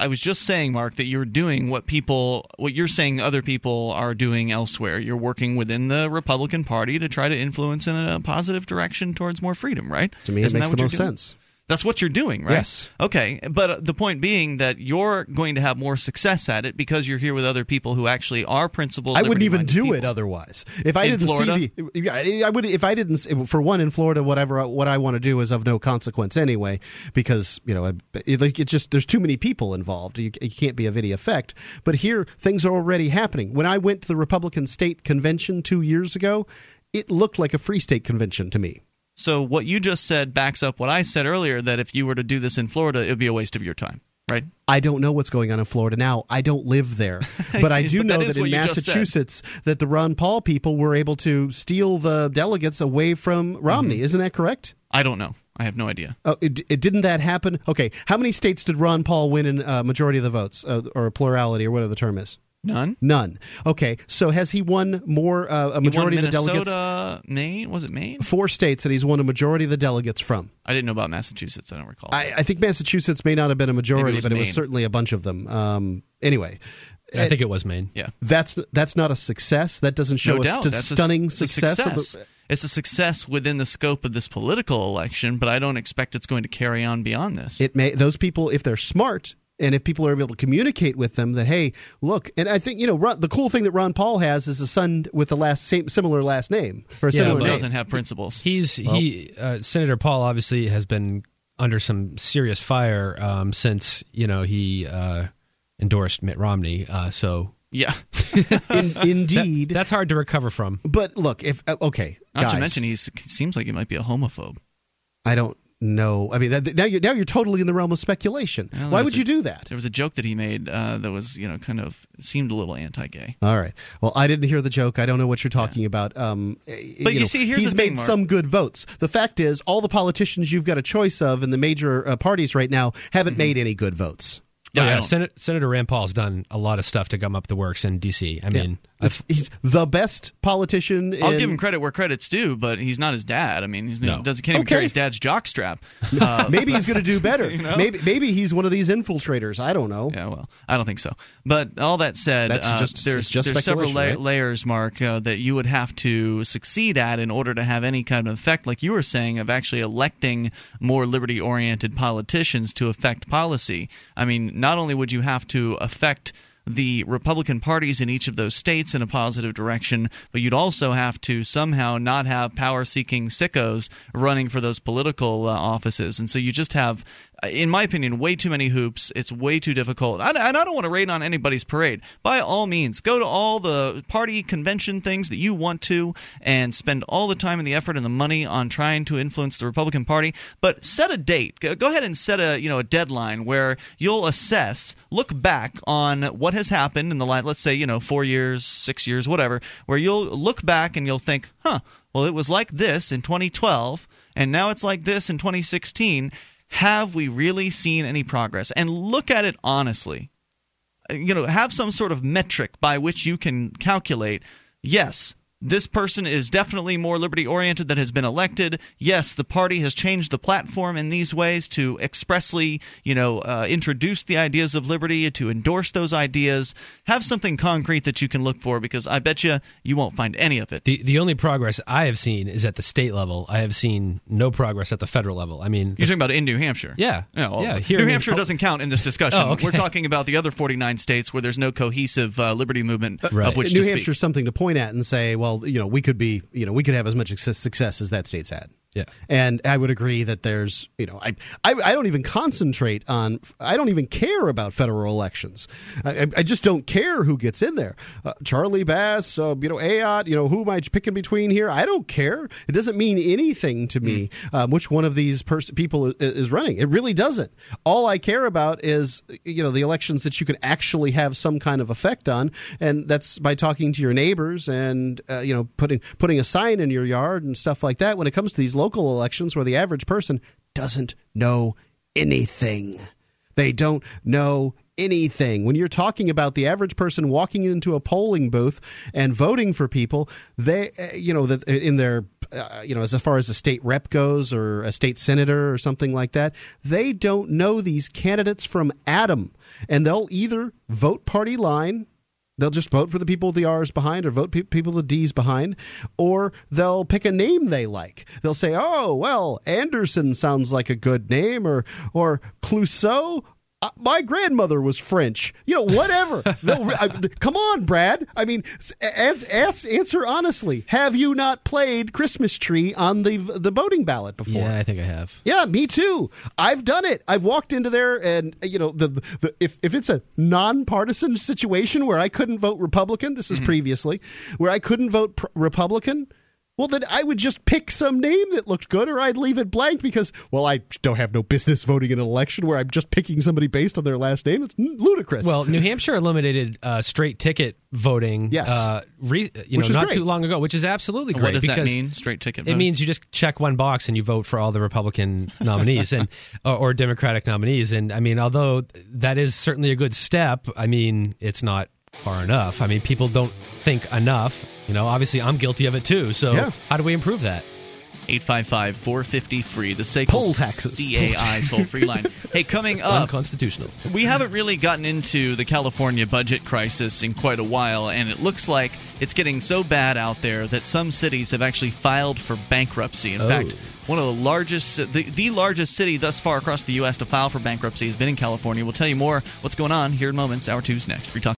I was just saying, Mark, that you're doing what people, what you're saying other people are doing elsewhere. You're working within the Republican Party to try to influence in a positive direction towards more freedom, right? To me, Isn't it makes the most sense. That's what you're doing, right? Yes. Okay, but the point being that you're going to have more success at it because you're here with other people who actually are principled. I wouldn't even do people. it otherwise. If I In didn't Florida? see the, I would. If I didn't, for one, in Florida, whatever what I want to do is of no consequence anyway, because you know, it, like it's just there's too many people involved. You, you can't be of any effect. But here, things are already happening. When I went to the Republican state convention two years ago, it looked like a free state convention to me. So what you just said backs up what I said earlier that if you were to do this in Florida, it would be a waste of your time, right? I don't know what's going on in Florida now. I don't live there, but I do But know that that in what you just said. Massachusetts that the Ron Paul people were able to steal the delegates away from Romney. Mm-hmm. Isn't that correct? I don't know. I have no idea. Oh, it, it didn't that happen? Okay, how many states did Ron Paul win in uh, majority of the votes, uh, or a plurality, or whatever the term is? None. None. Okay, so has he won more uh, a He won majority of the Minnesota, delegates? Maine. Was it Maine? Four states that he's won a majority of the delegates from. I didn't know about Massachusetts. I don't recall. I, I think Massachusetts may not have been a majority, was but it was certainly a bunch of them. Um, anyway, I think it was Maine. yeah. that's that's not a success. That doesn't show no a st- That's a- stunning a success. the- success. it's a success within the scope of this political election, but I don't expect it's going to carry on beyond this. it may those people if they're smart and if people are able to communicate with them that hey look and i think you know Ron, the cool thing that ron paul has is a son with the last same similar last name or a Yeah, similar but- name doesn't have principles. He's he uh, Senator Paul obviously has been under some serious fire um, since you know he uh, endorsed Mitt Romney. Uh, so yeah. In, that- indeed that's hard to recover from. but look if uh, okay Not guys, to mention, he seems like he might be a homophobe. i don't know i mean that, now you're now you're totally in the realm of speculation Well, why would a- you do that There was a joke that he made uh, that was, you know, kind of seemed a little anti-gay. all right. Well, I didn't hear the joke. I don't know what you're talking about. Um, But you see, here's he's the made thing, some good votes. The fact is, all the politicians you've got a choice of in the major uh, parties right now haven't Mm-hmm. made any good votes. Oh, yeah, Sen- Senator Rand Paul's done a lot of stuff to gum up the works in D.C. I mean, That's, he's the best politician. I'll in- give him credit where credit's due, but he's not his dad. I mean, he's No. doesn't can't even Okay. carry his dad's jockstrap. Uh, Maybe he's going to do better. You know? Maybe maybe he's one of these infiltrators. I don't know. Yeah, well, I don't think so. But all that said, uh, just- there's, just there's several speculation, right? layers, Mark, uh, that you would have to succeed at in order to have any kind of effect, like you were saying, of actually electing more liberty-oriented politicians to affect policy. I mean, not only would you have to affect the Republican parties in each of those states in a positive direction, but you'd also have to somehow not have power seeking sickos running for those political uh, offices. And so you just have, Uh, in my opinion, way too many hoops. It's way too difficult. And I don't want to rain on anybody's parade. By all means, go to all the party convention things that you want to and spend all the time and the effort and the money on trying to influence the Republican Party. But set a date. Go go ahead and set a you know a deadline where you'll assess, look back on what has happened in the last, let's say you know four years, six years, whatever. Where you'll look back and you'll think, huh, well it was like this in 2012, and now it's like this in 2016. Have we really seen any progress? And look at it honestly you know have some sort of metric by which you can calculate yes this person is definitely more liberty oriented that has been elected. Yes, the party has changed the platform in these ways to expressly, you know, uh, introduce the ideas of liberty, to endorse those ideas. Have something concrete that you can look for because I bet you you won't find any of it. the the only progress I have seen is at the state level. I have seen no progress at the federal level. I mean, You're talking about in New Hampshire. Yeah. No, well, Yeah, here New in- Hampshire doesn't count in this discussion. Oh, okay. We're talking about the other 49 states where there's no cohesive uh, liberty movement Right. of which New to Hampshire's speak. something to point at and say, well, you know, we could be, you know, we could have as much success as that state's had. Yeah. And I would agree that there's, you know, I, I, I don't even concentrate on, I don't even care about federal elections. I, I- just don't care who gets in there. Uh, Charlie Bass, uh, you know, Ayotte, you know, who am I picking between here? I don't care. It doesn't mean anything to me um, which one of these pers- people is running. It really doesn't. All I care about is, you know, the elections that you can actually have some kind of effect on, and that's by talking to your neighbors and, uh, you know, putting putting a sign in your yard and stuff like that. When it comes to these local elections, where the average person doesn't know anything. They don't know anything. When you're talking about the average person walking into a polling booth and voting for people, they, uh, you know, in their, uh, you know, as far as a state rep goes or a state senator or something like that, they don't know these candidates from Adam, and they'll either vote party line They'll just vote for the people the R's behind or vote pe- people the D's behind, or they'll pick a name they like. They'll say, oh, well, Anderson sounds like a good name, or, or Clouseau. Uh, my grandmother was French. You know, whatever. I, come on, Brad. I mean, answer honestly. Have you not played Christmas Tree on the the voting ballot before? Yeah, I think I have. Yeah, me too. I've done it. I've walked into there, and you know, the, the if if it's a nonpartisan situation where I couldn't vote Republican, this is previously where I couldn't vote pr- Republican. Well, then I would just pick some name that looked good, or I'd leave it blank because, well, I don't have no business voting in an election where I'm just picking somebody based on their last name. It's ludicrous. Well, New Hampshire eliminated uh, straight ticket voting. Yes. uh, re- you Which know, is not great. too long ago, which is absolutely great. what does that mean? Straight ticket. It means you just check one box and you vote for all the Republican nominees and or, or Democratic nominees. And I mean, although that is certainly a good step, I mean, it's not far enough. I mean, people don't think enough. You know, obviously, I'm guilty of it too. So, Yeah. how do we improve that? 855 450 free. The SACL Poll taxes. CAI toll free line. Hey, coming up, Unconstitutional. we haven't really gotten into the California budget crisis in quite a while, and it looks like it's getting so bad out there that some cities have actually filed for bankruptcy. In Oh. fact, one of the largest, the, the largest city thus far across the U.S. to file for bankruptcy has been in California. We'll tell you more what's going on here in moments. Hour two's next. Free talk.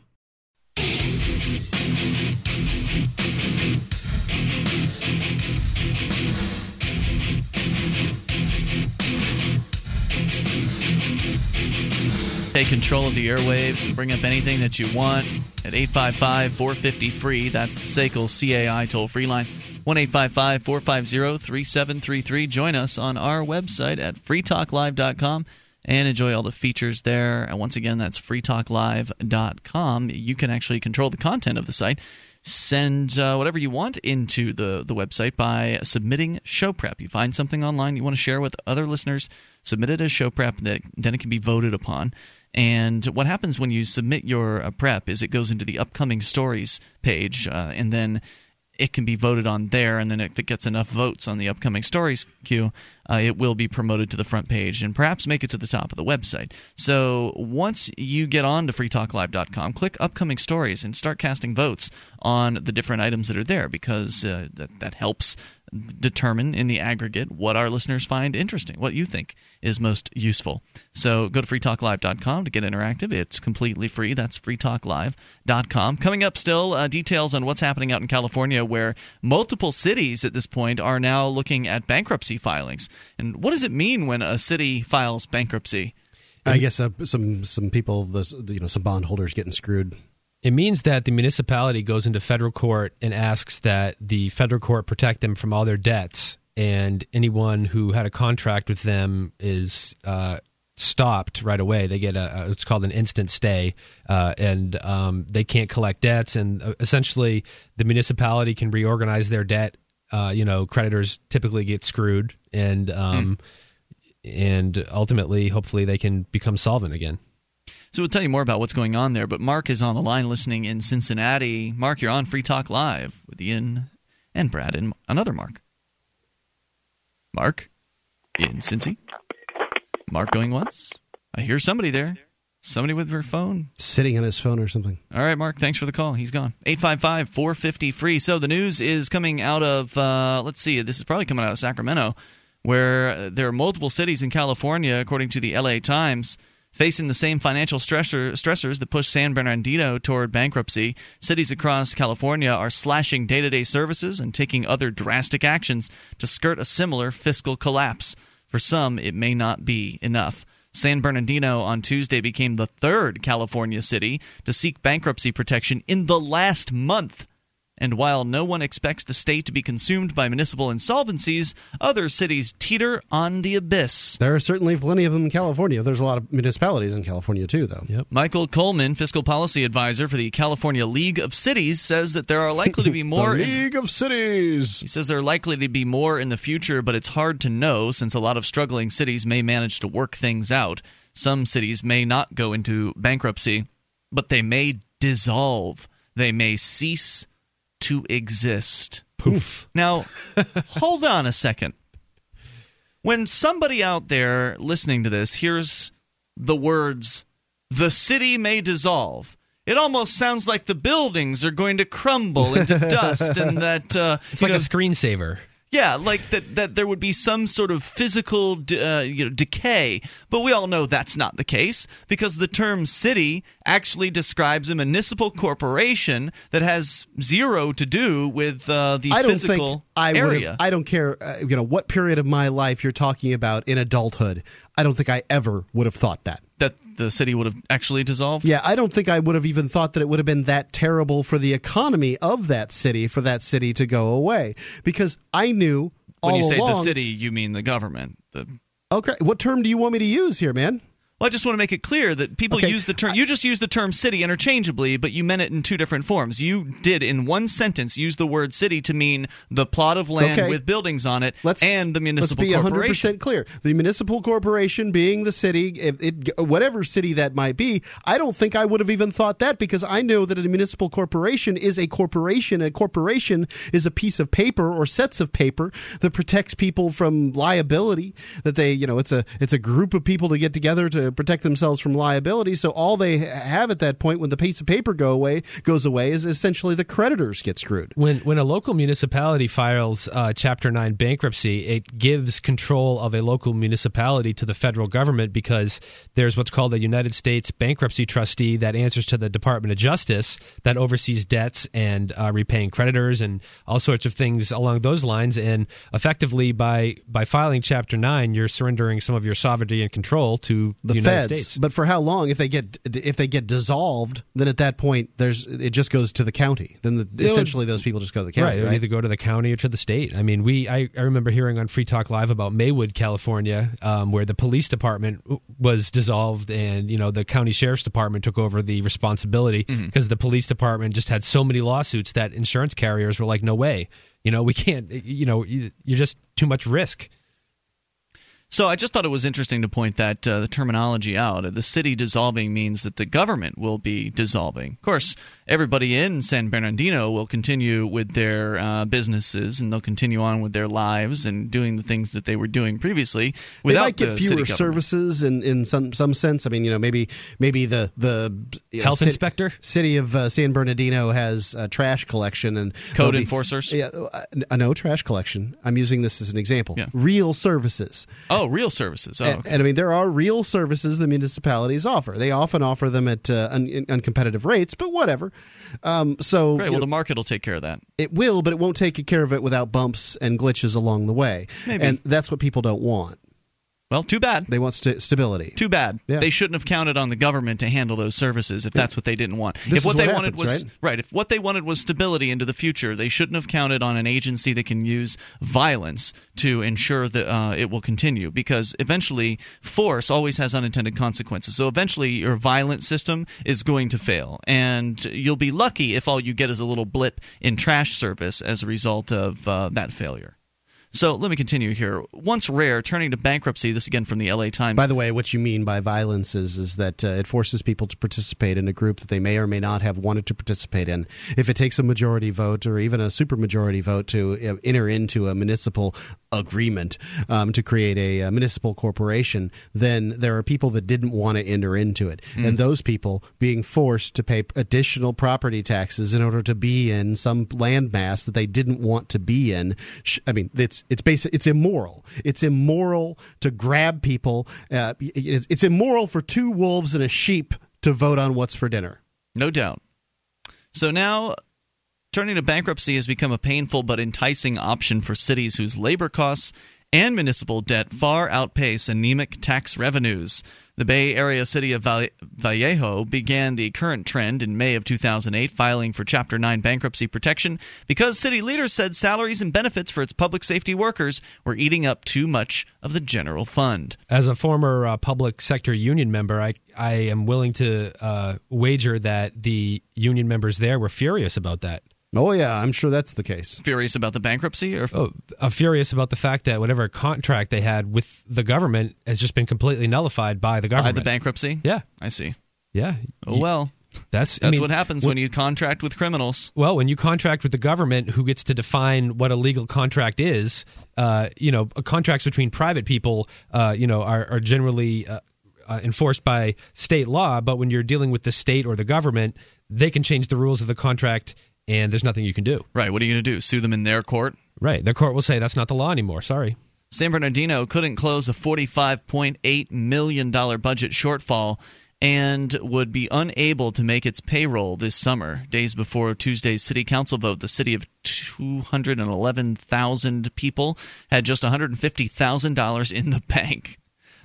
Take control of the airwaves and bring up anything that you want at 855 450 free. That's the SACL CAI toll free line. 1 855 450 3733. Join us on our website at freetalklive.com and enjoy all the features there. And once again, that's freetalklive.com. You can actually control the content of the site. Send uh, whatever you want into the, the website by submitting show prep. You find something online you want to share with other listeners, submit it as show prep, that, then it can be voted upon. And what happens when you submit your uh, prep is it goes into the upcoming stories page, uh, and then it can be voted on there. And then if it gets enough votes on the upcoming stories queue, uh, it will be promoted to the front page and perhaps make it to the top of the website. So once you get on to freetalklive.com, click upcoming stories and start casting votes on the different items that are there because uh, that, that helps determine in the aggregate what our listeners find interesting, what you think is most useful. So go to freetalklive.com to get interactive. It's completely free. That's freetalklive.com. Coming up still, uh, details on what's happening out in California where multiple cities at this point are now looking at bankruptcy filings. And what does it mean when a city files bankruptcy? I guess uh, some some people, this, you know, some bondholders getting screwed. It means that the municipality goes into federal court and asks that the federal court protect them from all their debts, and anyone who had a contract with them is uh, stopped right away. They get a, it's called an instant stay, uh, and um, they can't collect debts, and uh, essentially the municipality can reorganize their debt. Uh, you know, creditors typically get screwed, and um, and ultimately, hopefully, they can become solvent again. So we'll tell you more about what's going on there. But Mark is on the line listening in Cincinnati. Mark, you're on Free Talk Live with Ian and Brad and another Mark. Mark in Cincy. Mark going once. I hear somebody there. Somebody with their phone. Sitting on his phone or something. All right, Mark, thanks for the call. He's gone. 855 450 free. So the news is coming out of, uh, let's see, this is probably coming out of Sacramento, where there are multiple cities in California, according to the LA Times, facing the same financial stressor, stressors that push San Bernardino toward bankruptcy. Cities across California are slashing day to day services and taking other drastic actions to skirt a similar fiscal collapse. For some, it may not be enough. San Bernardino on Tuesday became the third California city to seek bankruptcy protection in the last month. And while no one expects the state to be consumed by municipal insolvencies, other cities teeter on the abyss. There are certainly plenty of them in California. There's a lot of municipalities in California too, though. Yep. Michael Coleman, fiscal policy advisor for the California League of Cities, says that there are likely to be more. the in- League of Cities. he says there are likely to be more in the future, but it's hard to know since a lot of struggling cities may manage to work things out. Some cities may not go into bankruptcy, but they may dissolve. They may cease to exist. Poof. Now, hold on a second. When somebody out there listening to this hears the words, the city may dissolve, it almost sounds like the buildings are going to crumble into dust and that. Uh, It's like know, a screensaver. Yeah, like that that there would be some sort of physical uh, you know decay, but we all know that's not the case because the term city actually describes a municipal corporation that has zero to do with uh, the I don't physical think I area. I don't care. Uh, you know what period of my life you're talking about in adulthood. I don't think I ever would have thought that. That the city would have actually dissolved. Yeah, I don't think I would have even thought that it would have been that terrible for the economy of that city for that city to go away because I knew When you say along. the city, you mean the government. The Okay, what term do you want me to use here, man? Well, I just want to make it clear that people Okay, use the term. You just use the term city interchangeably, but you meant it in two different forms. You did in one sentence use the word city to mean the plot of land Okay. with buildings on it Let's and the municipal let's be corporation. 100% clear. The municipal corporation being the city, if it, whatever city that might be, I don't think I would have even thought that because I know that a municipal corporation is a corporation. A corporation is a piece of paper or sets of paper that protects people from liability. That they, you know, it's a it's a group of people to get together to protect themselves from liability. So all they have at that point when the piece of paper go away goes away is essentially the creditors get screwed. When when a local municipality files uh, Chapter Nine bankruptcy, it gives control of a local municipality to the federal government because there's what's called a United States bankruptcy trustee that answers to the Department of Justice that oversees debts and uh, repaying creditors and all sorts of things along those lines. And effectively, by by filing Chapter Nine, you're surrendering some of your sovereignty and control to the, United feds. States. But for how long? If they get if they get dissolved, then at that point, there's it just goes to the county. Then the, would- essentially those people just go to the county, right. It would right? either go to the county or to the state. I mean, we I, I remember hearing on Free Talk Live about Maywood, California, um, where the police department was dissolved, and you know the county sheriff's department took over the responsibility because the police department just had so many lawsuits that insurance carriers were like, no way, you know, we can't, you know, you're just too much risk. So I just thought it was interesting to point that uh, the terminology out. The city dissolving means that the government will be dissolving. Of course, everybody in San Bernardino will continue with their uh, businesses and they'll continue on with their lives and doing the things that they were doing previously They might get the fewer services in, in some some sense. I mean, you know, maybe maybe the the you know, Health cit- inspector? city of uh, San Bernardino has uh, trash collection and Code there'll be- enforcers? Yeah, uh, uh, no trash collection. I'm using this as an example. Yeah. Real services. Oh, real services. Oh, And, okay. and I mean, there are real services the municipalities offer. They often offer them at uh, un- uncompetitive rates, but whatever. Um, so Great. Well, know, the market will take care of that. it will, but it won't take care of it without bumps and glitches along the way. Maybe. And that's what people don't want. Well, too bad. They want st- stability. Too bad. Yeah. They shouldn't have counted on the government to handle those services if that's what they didn't want. This if what is they what wanted happens, was right? If what they wanted was stability into the future, they shouldn't have counted on an agency that can use violence to ensure that uh, it will continue. Because eventually, force always has unintended consequences. So eventually, your violent system is going to fail, and you'll be lucky if all you get is a little blip in trash service as a result of uh, that failure. So let me continue here. Once rare, turning to bankruptcy. This again from the L.A. Times. By the way, what you mean by violence is, is that uh, it forces people to participate in a group that they may or may not have wanted to participate in. If it takes a majority vote or even a supermajority vote to uh, enter into a municipal agreement um, to create a, uh municipal corporation, then there are people that didn't want to enter into it, and those people being forced to pay additional property taxes in order to be in some landmass that they didn't want to be in. sh- I mean, it's it's basic. It's immoral. It's immoral to grab people. Uh, it's it's immoral for two wolves and a sheep to vote on what's for dinner. No doubt. So now, turning to bankruptcy has become a painful but enticing option for cities whose labor costs and municipal debt far outpace anemic tax revenues. The Bay Area city of Vallejo began the current trend in May of 2008, filing for Chapter 9 bankruptcy protection because city leaders said salaries and benefits for its public safety workers were eating up too much of the general fund. As a former uh, public sector union member, I, I am willing to uh, wager that the union members there were furious about that. Oh yeah, I'm sure that's the case. Furious about the bankruptcy, or oh, uh, furious about the fact that whatever contract they had with the government has just been completely nullified by the government. By the bankruptcy. Yeah, I see. Yeah. Oh well. That's that's I mean, what happens when, when you contract with criminals. Well, when you contract with the government, who gets to define what a legal contract is, uh, you know, contracts between private people, uh, you know, are, are generally uh, uh, enforced by state law. But when you're dealing with the state or the government, they can change the rules of the contract and there's nothing you can do. Right. What are you going to do? Sue them in their court? Right. Their court will say that's not the law anymore. Sorry. San Bernardino couldn't close a $45.8 million budget shortfall and would be unable to make its payroll this summer. Days before Tuesday's city council vote, the city of 211,000 people had just $150,000 in the bank.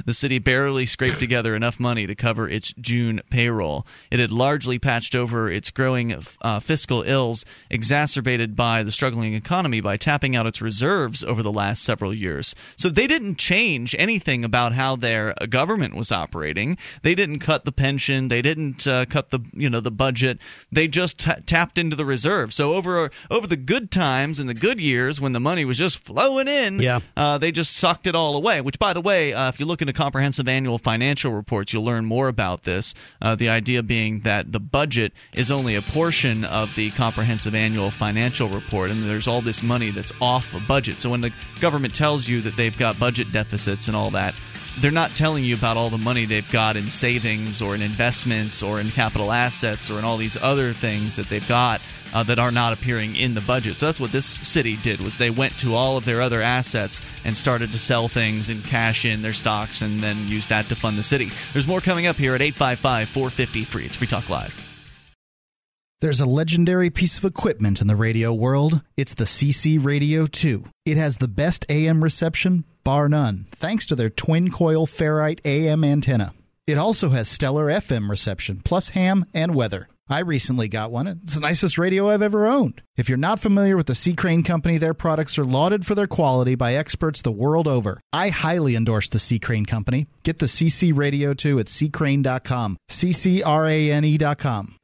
The city barely scraped together enough money to cover its June payroll. It had largely patched over its growing uh, fiscal ills, exacerbated by the struggling economy by tapping out its reserves over the last several years. So they didn't change anything about how their government was operating. They didn't cut the pension. They didn't uh, cut the you know the budget. They just t- tapped into the reserve. So over over the good times and the good years when the money was just flowing in, yeah. Uh, they just sucked it all away. Which, by the way, uh, if you look in a comprehensive annual financial reports, you'll learn more about this. Uh, the idea being that the budget is only a portion of the comprehensive annual financial report, and there's all this money that's off a budget. So when the government tells you that they've got budget deficits and all that, they're not telling you about all the money they've got in savings or in investments or in capital assets or in all these other things that they've got uh, that are not appearing in the budget. So that's what this city did was they went to all of their other assets and started to sell things and cash in their stocks and then use that to fund the city. There's more coming up here at 855 450 free. It's Free Talk Live. There's a legendary piece of equipment in the radio world. It's the CC Radio 2. It has the best AM reception, bar none, thanks to their twin coil ferrite AM antenna. It also has stellar FM reception, plus ham and weather. I recently got one. It's the nicest radio I've ever owned. If you're not familiar with the C. Crane Company, their products are lauded for their quality by experts the world over. I highly endorse the C. Crane Company. Get the CC Radio 2 at ccrane.com. C-C-R-A-N-E.com.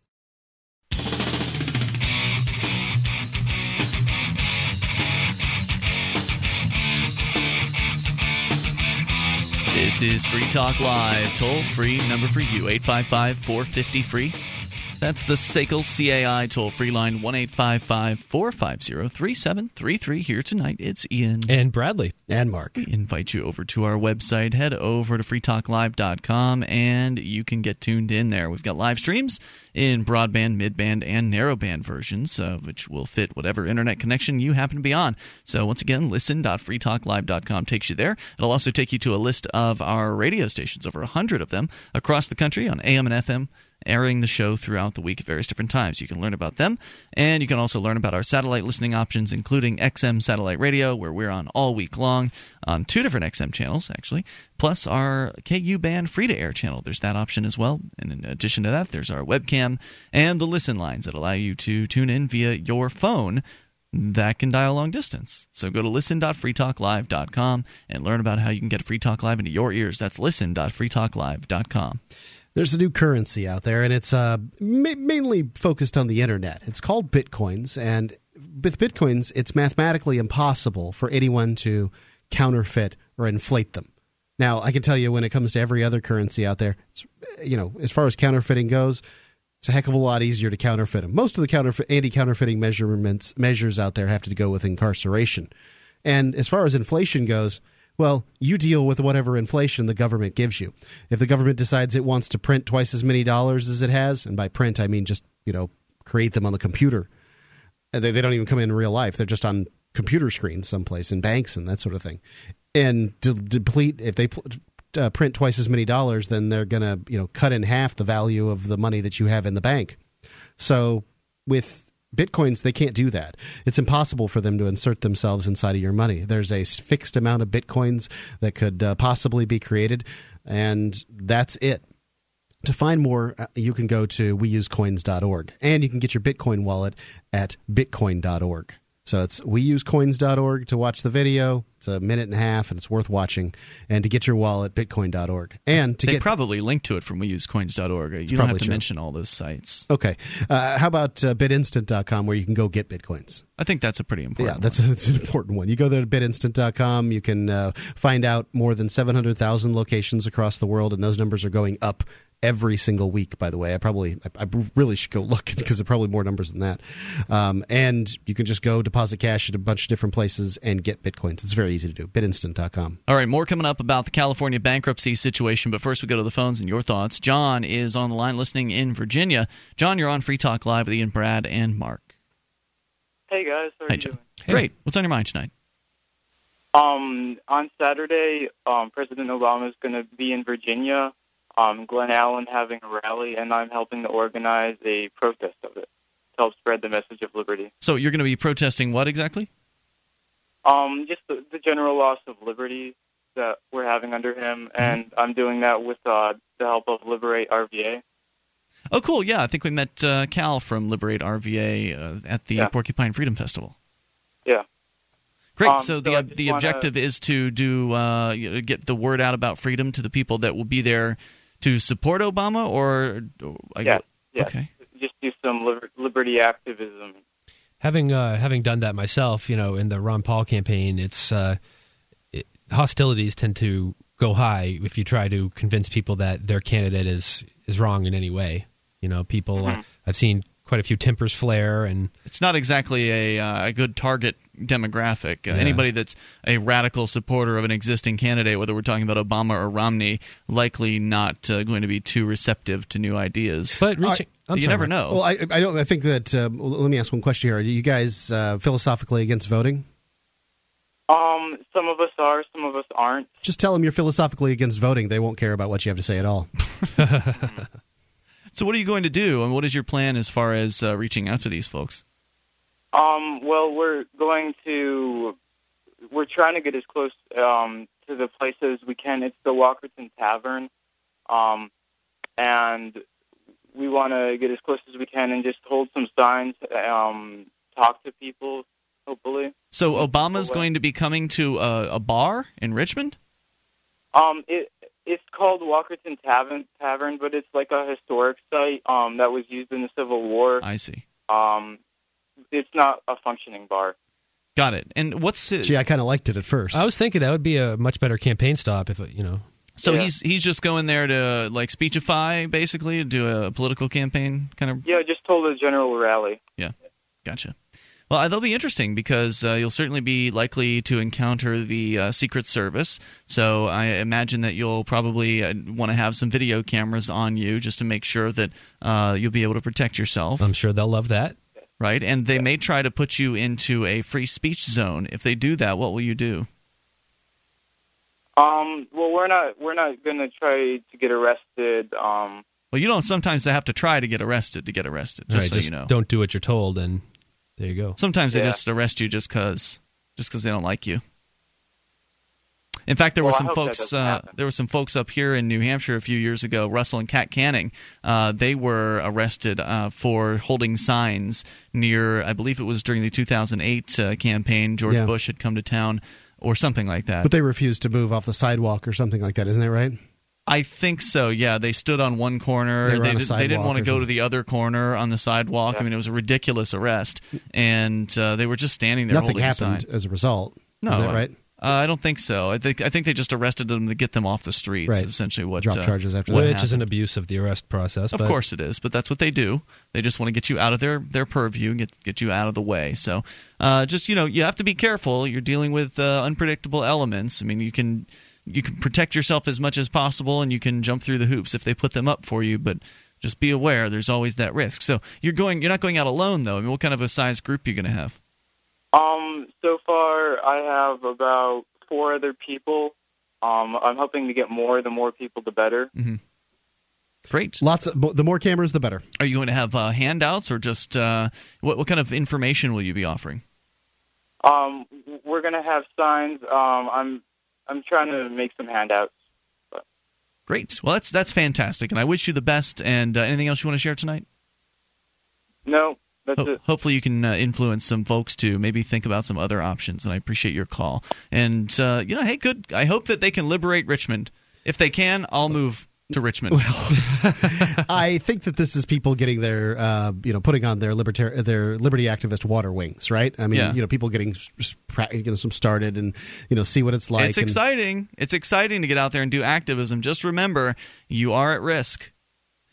This is Free Talk Live, toll free number for you, 855 450 free. That's the SACL CAI toll free line, 1 450 3733. Here tonight, it's Ian. And Bradley. And Mark. We invite you over to our website. Head over to freetalklive.com and you can get tuned in there. We've got live streams in broadband, midband, and narrowband versions, uh, which will fit whatever internet connection you happen to be on. So, once again, listen.freetalklive.com takes you there. It'll also take you to a list of our radio stations, over 100 of them across the country on AM and FM airing the show throughout the week at various different times. You can learn about them, and you can also learn about our satellite listening options, including XM Satellite Radio, where we're on all week long on two different XM channels, actually, plus our KU band free to air channel. There's that option as well. And in addition to that, there's our webcam and the listen lines that allow you to tune in via your phone that can dial long distance. So go to listen.freetalklive.com and learn about how you can get Free Talk Live into your ears. That's listen.freetalklive.com. There's a new currency out there, and it's uh, ma- mainly focused on the internet. It's called bitcoins, and with bitcoins, it's mathematically impossible for anyone to counterfeit or inflate them. Now, I can tell you when it comes to every other currency out there, you know, as far as counterfeiting goes, it's a heck of a lot easier to counterfeit them. Most of the counterfeit, anti-counterfeiting measurements measures out there have to go with incarceration. And as far as inflation goes, well, you deal with whatever inflation the government gives you. If the government decides it wants to print twice as many dollars as it has, and by print I mean just, you know, create them on the computer. Uh, they, they don't even come in real life. They're just on computer screens someplace in banks and that sort of thing. And to deplete if they uh, print twice as many dollars, then they're going to, you know, cut in half the value of the money that you have in the bank. So with Bitcoins, they can't do that. It's impossible for them to insert themselves inside of your money. There's a fixed amount of Bitcoins that could uh, possibly be created, and that's it. To find more, uh, you can go to weusecoins.org, and you can get your Bitcoin wallet at bitcoin.org. So it's weusecoins.org to watch the video. It's a minute and a half, and it's worth watching. And to get your wallet, bitcoin.org. And to they get probably link to it from weusecoins.org. You don't probably have to true. mention all those sites. okay, uh, how about uh, bitinstant.com where you can go get bitcoins? I think that's a pretty important. Yeah, that's, that's an important one. You go there to bitinstant.com. You can uh, find out more than 700,000 locations across the world, and those numbers are going up every single week, by the way. I probably, I, I really should go look because there are probably more numbers than that. Um, and you can just go deposit cash at a bunch of different places and get bitcoins. It's very easy to do. Bitinstant.com. All right, more coming up about the California bankruptcy situation, but first we go to the phones and your thoughts. John is on the line listening in Virginia. John, you're on Free Talk Live with Ian, Brad, and Mark. Hey guys, how are Hi, you John. doing? Great. What's on your mind tonight? Um, on Saturday, um, President Obama is going to be in Virginia. Um, Glen Allen having a rally, and I'm helping to organize a protest of it to help spread the message of liberty. So you're going to be protesting what exactly? Um, just the, the general loss of liberty that we're having under him, Mm-hmm. and I'm doing that with uh, the help of Liberate RVA. Oh, cool. Yeah, I think we met uh, Cal from Liberate RVA uh, at the Yeah. Porcupine Freedom Festival. Yeah. Great. Um, so so the the wanna- objective is to do uh, get the word out about freedom to the people that will be there to support Obama, or, or I- Yeah, yeah. Okay. Just do some liberty activism. Having uh, having done that myself, you know, in the Ron Paul campaign, it's uh, it, hostilities tend to go high if you try to convince people that their candidate is is wrong in any way. You know, people. Uh, I've seen quite a few tempers flare, and It's not exactly a, uh, a good target demographic. Uh, Anybody that's a radical supporter of an existing candidate, whether we're talking about Obama or Romney, likely not uh, going to be too receptive to new ideas. but reaching. I'm you sorry, never know. Well, I, I don't. I think that. Uh, let me ask one question here. Are you guys uh, philosophically against voting? Um, some of us are, some of us aren't. Just tell them you're philosophically against voting. They won't care about what you have to say at all. so, what are you going to do? And what is your plan as far as uh, reaching out to these folks? Um, well, we're going to, we're trying to get as close um, to the place as we can. It's the Walkerton Tavern, um, and we want to get as close as we can and just hold some signs, um, talk to people, hopefully. So, Obama's Well, going to be coming to a, a bar in Richmond? Um, it it's called Walkerton Tavern, Tavern, but it's like a historic site um, that was used in the Civil War. I see. Um, it's not a functioning bar. Got it. And what's it? Gee, I kind of liked it at first. I was thinking that would be a much better campaign stop if it, you know. So Yeah. he's he's just going there to like speechify, basically, do a political campaign kind of Yeah, just told a general rally. Yeah, gotcha. Well, uh, they'll be interesting because uh, you'll certainly be likely to encounter the uh, Secret Service. So I imagine that you'll probably uh, want to have some video cameras on you just to make sure that uh, you'll be able to protect yourself, I'm sure they'll love that. Right? And they may try to put you into a free speech zone. If they do that, what will you do? Um, well, we're not we're not gonna try to get arrested. Um, Well, you don't sometimes they have to try to get arrested to get arrested, just All right, so just you know. don't do what you're told, and there you go. Sometimes they just arrest you just because just because they don't like you. In fact, there Well, were some folks. Uh, there were some folks up here in New Hampshire a few years ago. Russell and Kat Kanning. Uh, they were arrested uh, for holding signs near. I believe it was during the 2008 uh, campaign. George Yeah. Bush had come to town, or something like that. but they refused to move off the sidewalk or something like that. Isn't that right? I think so. Yeah, they stood on one corner. They were on a did, they didn't want to go to the other corner on the sidewalk. I mean, it was a ridiculous arrest, and uh, they were just standing there Nothing holding a happened sign. as a result. No, Is that right? Uh, I don't think so. I think I think they just arrested them to get them off the streets. Right. Essentially, what Drop uh, charges after what that. Which is an abuse of the arrest process. Of but course it is, but that's what they do. They just want to get you out of their, their purview and get get you out of the way. So, uh, just you know, you have to be careful. You're dealing with uh, unpredictable elements. I mean, you can you can protect yourself as much as possible, and you can jump through the hoops if they put them up for you. But just be aware, there's always that risk. So you're going, you're not going out alone though. I mean, what kind of a size group are you going to have? Um, so far I have about four other people. Um, I'm hoping to get more. The more people, the better. Great. Lots of the more cameras, the better. Are you going to have uh, handouts or just uh, what, what kind of information will you be offering? Um, we're gonna have signs. Um, I'm I'm trying to make some handouts. Great. Well, that's that's fantastic, and I wish you the best. And uh, anything else you want to share tonight? No, that's Ho- it. hopefully, you can uh, influence some folks to maybe think about some other options. And I appreciate your call. And uh, you know, hey, good. I hope that they can liberate Richmond. If they can, I'll move to Richmond. I think that this is people getting their, uh, you know, putting on their libertar- their liberty activist water wings, right? I mean, Yeah. you know, people getting s- s- you know, some started and you know see what it's like. it's and- exciting. It's exciting to get out there and do activism. Just remember, you are at risk.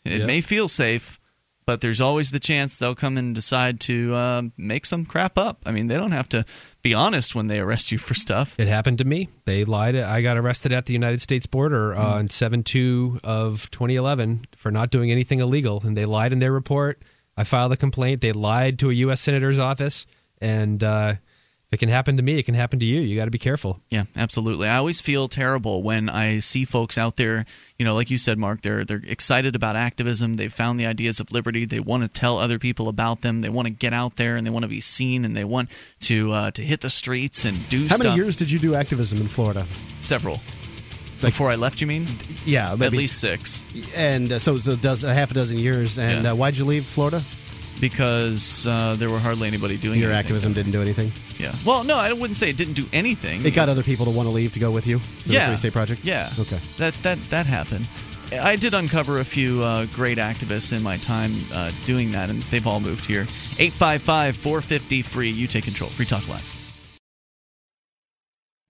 It Yep. may feel safe, but there's always the chance they'll come and decide to uh, make some crap up. I mean, they don't have to be honest when they arrest you for stuff. It happened to me. They lied. I got arrested at the United States border uh, on 7 2 of 2011 for not doing anything illegal. And they lied in their report. I filed a complaint. They lied to a U.S. Senator's office. And uh, if it can happen to me, it can happen to you. You got to be careful. Yeah, absolutely. I always feel terrible when I see folks out there, you know, like you said, Mark, they're they're excited about activism. They've found the ideas of liberty. They want to tell other people about them. They want to get out there and they want to be seen and they want to uh, to hit the streets and do How stuff. many years did you do activism in Florida? Several. Before I left, you mean? Yeah, At least six. And uh, so, so does a half a dozen years. And Yeah. uh, why'd you leave Florida? Because uh, there were hardly anybody doing it. Your anything. activism didn't do anything. Yeah. Well, no, I wouldn't say it didn't do anything. It got other people to want to leave to go with you to yeah. the Free State Project. Yeah. Okay. That that that happened. I did uncover a few uh, great activists in my time uh, doing that, and they've all moved here. 855 450 free. You take control. Free Talk Live.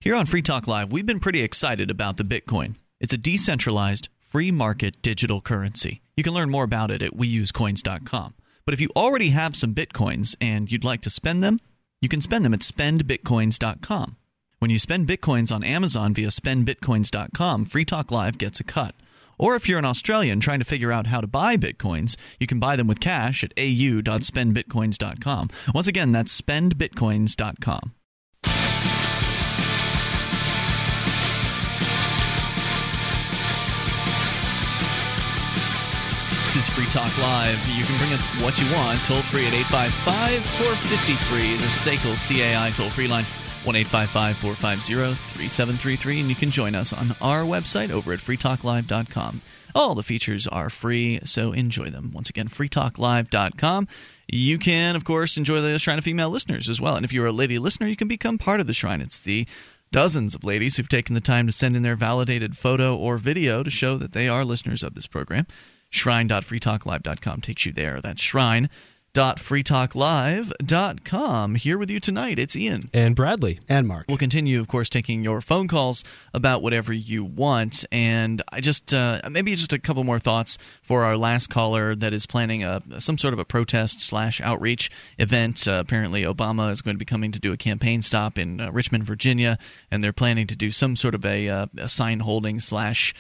Here on Free Talk Live, we've been pretty excited about the Bitcoin. It's a decentralized, free market digital currency. You can learn more about it at weusecoins.com. But if you already have some Bitcoins and you'd like to spend them, you can spend them at spendbitcoins.com. When you spend Bitcoins on Amazon via spendbitcoins.com, Free Talk Live gets a cut. Or if you're an Australian trying to figure out how to buy Bitcoins, you can buy them with cash at au.spendbitcoins.com. Once again, that's spendbitcoins.com. This is Free Talk Live. You can bring up what you want toll free at 855 450 free, the SACL CAI toll free line. 1 450 3733, and you can join us on our website over at freetalklive.com. All the features are free, so enjoy them. Once again, freetalklive.com. You can, of course, enjoy the Shrine of Female listeners as well. And if you're a lady listener, you can become part of the Shrine. It's the dozens of ladies who've taken the time to send in their validated photo or video to show that they are listeners of this program. Shrine.freetalklive.com takes you there. That's shrine.freetalklive.com. Here with you tonight, it's Ian. And Bradley. And Mark. We'll continue, of course, taking your phone calls about whatever you want. And I just, uh, maybe just a couple more thoughts for our last caller that is planning a some sort of a protest slash outreach event. Uh, apparently, Obama is going to be coming to do a campaign stop in uh, Richmond, Virginia, and they're planning to do some sort of a, uh, a sign holding slash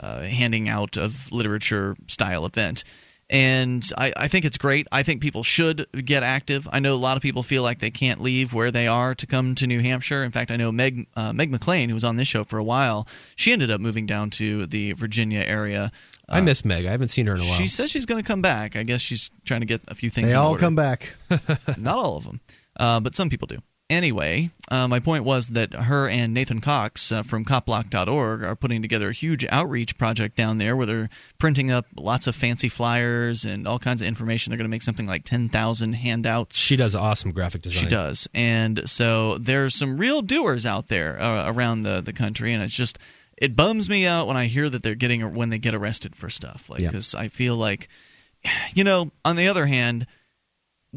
uh, handing out of literature style event. And I, I think it's great. I think people should get active. I know a lot of people feel like they can't leave where they are to come to New Hampshire. In fact, I know Meg uh, Meg McLain, who was on this show for a while, she ended up moving down to the Virginia area. I miss Meg. I haven't seen her in a while. She says she's going to come back. I guess she's trying to get a few things. They in all order. come back. Not all of them, uh, but some people do. Anyway, uh, my point was that her and Nathan Cox uh, from copblock.org are putting together a huge outreach project down there where they're printing up lots of fancy flyers and all kinds of information. They're going to make something like 10,000 handouts. she does awesome graphic design. She does. And so there's some real doers out there uh, around the, the country, and it's just it bums me out when I hear that they're getting when they get arrested for stuff. Like Yeah. because I feel like, you know, on the other hand,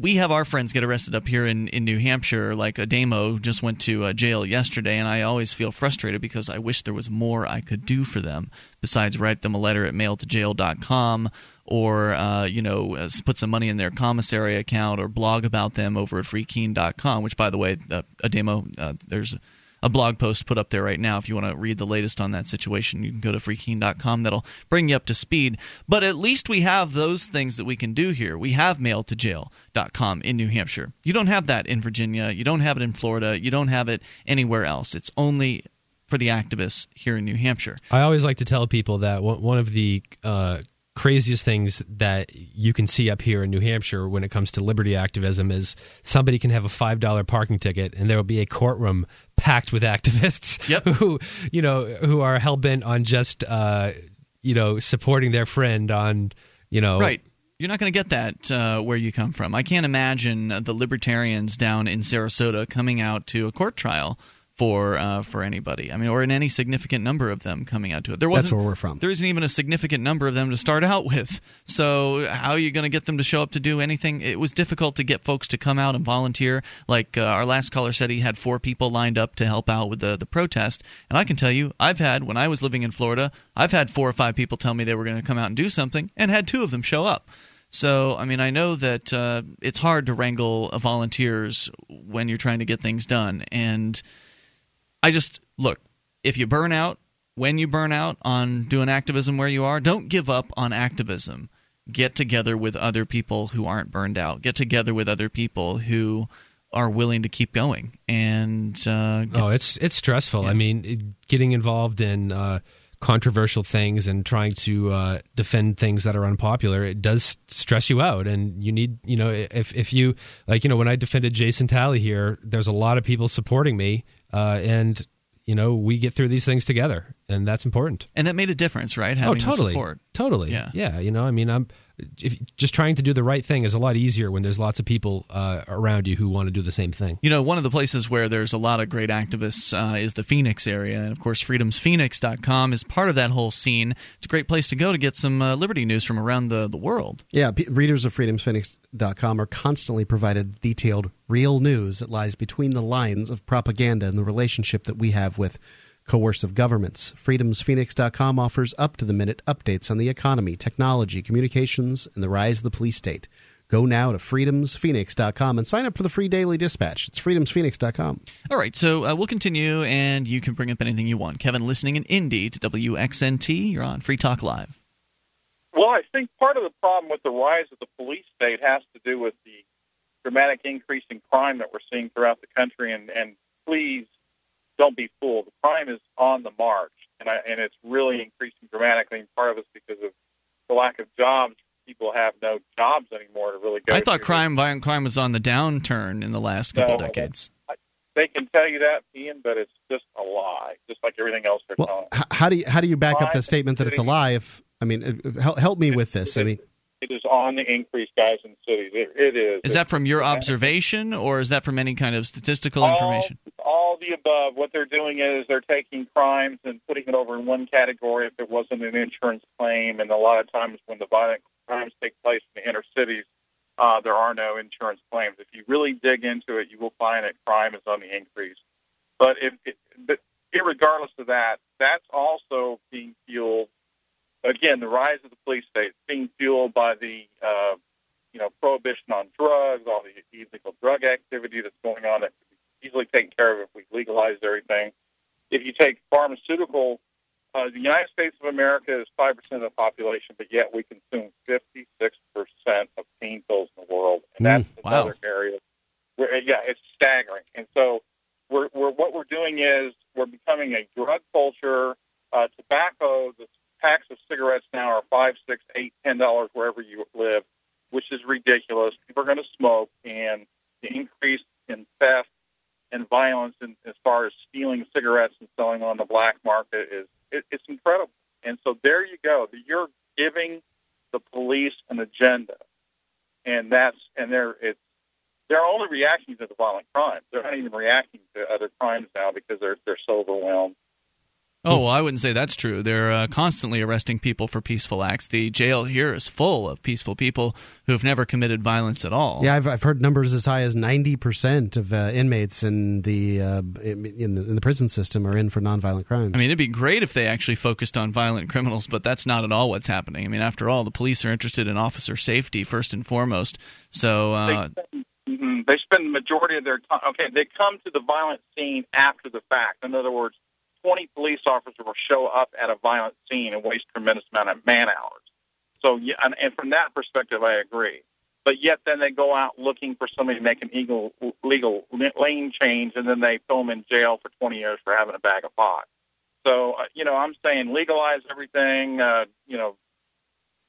we have our friends get arrested up here in, in New Hampshire. Like Ademo just went to uh, jail yesterday, and I always feel frustrated because I wish there was more I could do for them besides write them a letter at mailtojail.com or uh, you know uh, put some money in their commissary account or blog about them over at freekeene.com. Which, by the way, uh, Adamo, uh, there's a blog post put up there right now. If you want to read the latest on that situation, you can go to freekeene.com. That'll bring you up to speed. But at least we have those things that we can do here. We have mailtojail.com in New Hampshire. You don't have that in Virginia. You don't have it in Florida. You don't have it anywhere else. It's only for the activists here in New Hampshire. I always like to tell people that one of the uh, craziest things that you can see up here in New Hampshire when it comes to liberty activism is somebody can have a five dollar parking ticket and there will be a courtroom packed with activists Yep. who you know who are hell bent on just uh, you know supporting their friend on you know Right. You're not going to get that uh, where you come from. I can't imagine the libertarians down in Sarasota coming out to a court trial for uh, for anybody. I mean, or in any significant number of them coming out to it. There wasn't. That's where we're from. There isn't even a significant number of them to start out with. So how are you going to get them to show up to do anything? It was difficult to get folks to come out and volunteer. Like uh, our last caller said, he had four people lined up to help out with the the protest. And I can tell you, I've had when I was living in Florida, I've had four or five people tell me they were going to come out and do something, and had two of them show up. So, I mean, I know that uh, it's hard to wrangle volunteers when you're trying to get things done. And I just look, if you burn out, when you burn out on doing activism where you are, don't give up on activism. Get together with other people who aren't burned out. Get together with other people who are willing to keep going. And uh, get- Oh, it's it's stressful. I mean, it- getting involved in uh, controversial things and trying to uh, defend things that are unpopular, it does stress you out. And you need, you know, if if you like, you know, when I defended Jason Talley here, there's a lot of people supporting me, uh, and you know, we get through these things together, and that's important. and that made a difference, right? Having oh, totally, support. totally, Yeah. yeah. You know, I mean, I'm if, just trying to do the right thing is a lot easier when there's lots of people uh, around you who want to do the same thing. You know, one of the places where there's a lot of great activists uh, is the Phoenix area. And of course, freedomsphoenix.com is part of that whole scene. It's a great place to go to get some uh, liberty news from around the, the world. Yeah, p- readers of freedomsphoenix.com are constantly provided detailed, real news that lies between the lines of propaganda and the relationship that we have with coercive governments. Freedomsphoenix.com offers up to the minute updates on the economy, technology, communications, and the rise of the police state. Go now to freedomsphoenix.com and sign up for the free daily dispatch. It's freedomsphoenix.com. All right, so uh, we'll continue, and you can bring up anything you want. Kevin, listening in Indy to WXNT, you're on Free Talk Live. Well, I think part of the problem with the rise of the police state has to do with the dramatic increase in crime that we're seeing throughout the country. And, and please don't be fooled. The crime is on the march, and, I, and it's really increasing dramatically. And part of it's because of the lack of jobs. People have no jobs anymore to really go I thought to. crime, violent crime, was on the downturn in the last couple No. decades. They can tell you that, Ian, but it's just a lie, just like everything else they're. Well, h- how do you how do you back up Crime the statement that it's a lie? If I mean, help, help me with this. I mean, It is on the increase, guys, in cities. It, it is. Is that from your observation, or is that from any kind of statistical all, information? All the above. What they're doing is they're taking crimes and putting it over in one category if it wasn't an insurance claim. And a lot of times when the violent crimes take place in the inner cities, uh, there are no insurance claims. If you really dig into it, you will find that crime is on the increase. But if, it, but regardless of that, that's also being fueled. Again, the rise of the police state is being fueled by the uh, you know prohibition on drugs, all the illegal drug activity that's going on that could be easily taken care of if we legalized everything. If you take pharmaceutical, uh, the United States of America is five percent of the population, but yet we consume fifty six percent of pain pills in the world, and that's Mm, wow. another area where yeah, it's staggering. And so we're, we're what we're doing is we're becoming a drug culture. Uh, tobacco, the packs of cigarettes now are five, six, eight, ten dollars wherever you live, which is ridiculous. People are going to smoke, and the increase in theft and violence, in, as far as stealing cigarettes and selling on the black market, is it, it's incredible. And so there you go. You're giving the police an agenda, and that's and they're it's they're only reacting to the violent crimes. They're not even reacting to other crimes now because they're they're so overwhelmed. Oh, well, I wouldn't say that's true. They're uh, constantly arresting people for peaceful acts. The jail here is full of peaceful people who have never committed violence at all. yeah, I've, I've heard numbers as high as ninety percent of uh, inmates in the, uh, in, in the in the prison system are in for nonviolent crimes. I mean, it'd be great if they actually focused on violent criminals, but that's not at all what's happening. I mean, after all, the police are interested in officer safety first and foremost. So, uh, they, spend, mhm, they spend the majority of their time. Okay, they come to the violent scene after the fact. In other words, twenty police officers will show up at a violent scene and waste tremendous amount of man hours. So, yeah, and, and from that perspective, I agree. But yet, then they go out looking for somebody to make an legal legal lane change, and then they throw them in jail for twenty years for having a bag of pot. So, uh, you know, I'm saying legalize everything. Uh, you know,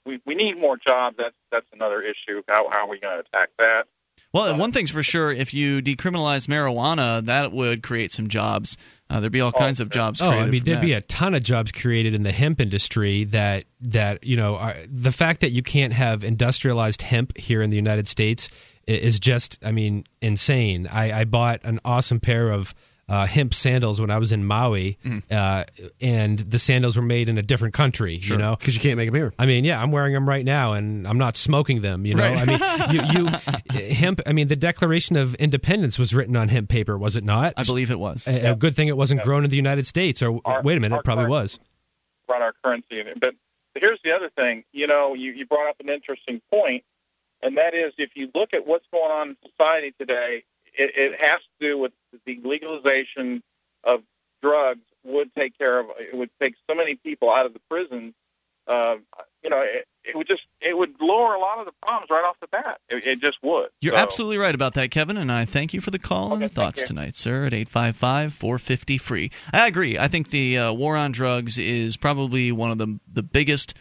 we we need more jobs. That's that's another issue. How how are we going to attack that? Well, one thing's for sure: if you decriminalize marijuana, that would create some jobs. Uh, there'd be all kinds of jobs. Oh, created I mean, there'd that. be a ton of jobs created in the hemp industry. That that you know, are, the fact that you can't have industrialized hemp here in the United States is just, I mean, insane. I, I bought an awesome pair of uh, hemp sandals when I was in Maui, Mm-hmm. uh, and the sandals were made in a different country. You know, because you can't make them here. I mean, yeah, I'm wearing them right now, and I'm not smoking them. You know, Right. I mean, you, you hemp. I mean, the Declaration of Independence was written on hemp paper, was it not? I believe it was. A, a good thing it wasn't grown in the United States. Or Our- wait a minute, it probably current- was. run our currency. But here's the other thing. You know, you, you brought up an interesting point, and that is if you look at what's going on in society today, it, it has to do with the legalization of drugs would take care of it would take so many people out of the prison uh, you know it, it would just it would lower a lot of the problems right off the bat it, it just would You're So- absolutely right about that, Kevin, and I thank you for the call and the thoughts tonight, sir, at 855 450 free. I agree. I think the uh, war on drugs is probably one of the, the biggest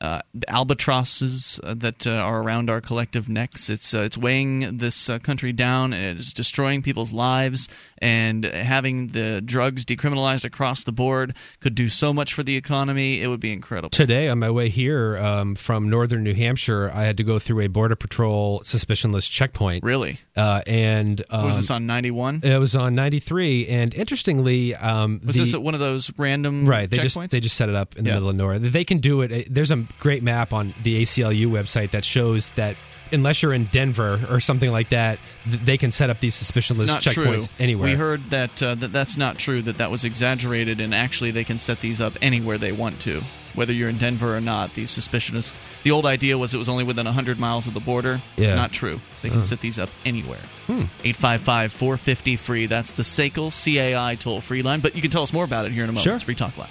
uh, albatrosses uh, that uh, are around our collective necks. It's, uh, it's weighing this uh, country down, and it is destroying people's lives, and having the drugs decriminalized across the board could do so much for the economy. It would be incredible. Today, on my way here um, from northern New Hampshire, I had to go through a border patrol suspicionless checkpoint. Really? Uh, and um, was this on 91? It was on 93, and interestingly, um, Was the, this at one of those random right? They checkpoints? just they just set it up in the Yeah. middle of nowhere. They can do it. There's a great map on the ACLU website that shows that unless you're in Denver or something like that, th- they can set up these suspicionless checkpoints true. anywhere. We heard that, uh, that that's not true. That that was exaggerated, and actually they can set these up anywhere they want to, whether you're in Denver or not. These suspicionless. The old idea was it was only within 100 miles of the border. Yeah. Not true. They can set these up anywhere. Hmm. 855 450 free. That's the SACL CAI toll free line. But you can tell us more about it here in a moment. Sure. It's Free Talk Live.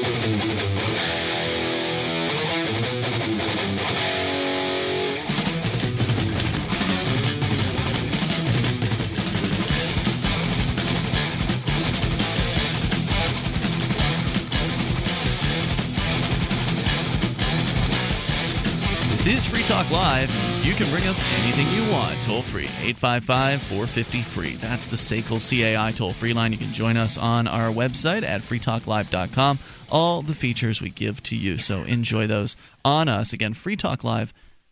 This is Free Talk Live. You can bring up anything you want toll free. 855 450 free. That's the SACL CAI toll free line. You can join us on our website at freetalklive.com. All the features we give to you. So enjoy those on us. Again,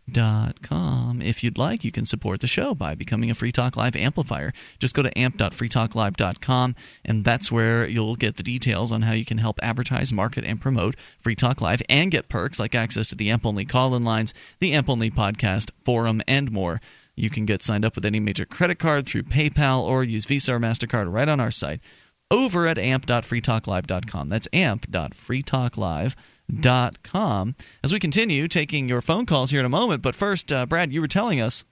freetalklive.com. If you'd like, you can support the show by becoming a Free Talk Live amplifier. Just go to amp.freetalklive.com, and that's where you'll get the details on how you can help advertise, market, and promote Free Talk Live and get perks like access to the AMP only call in lines, the AMP only podcast, forum, and more. You can get signed up with any major credit card through PayPal or use Visa or MasterCard right on our site over at amp.freetalklive.com. That's amp.freetalklive.com. As we continue taking your phone calls here in a moment, but first, uh, Brad, you were telling us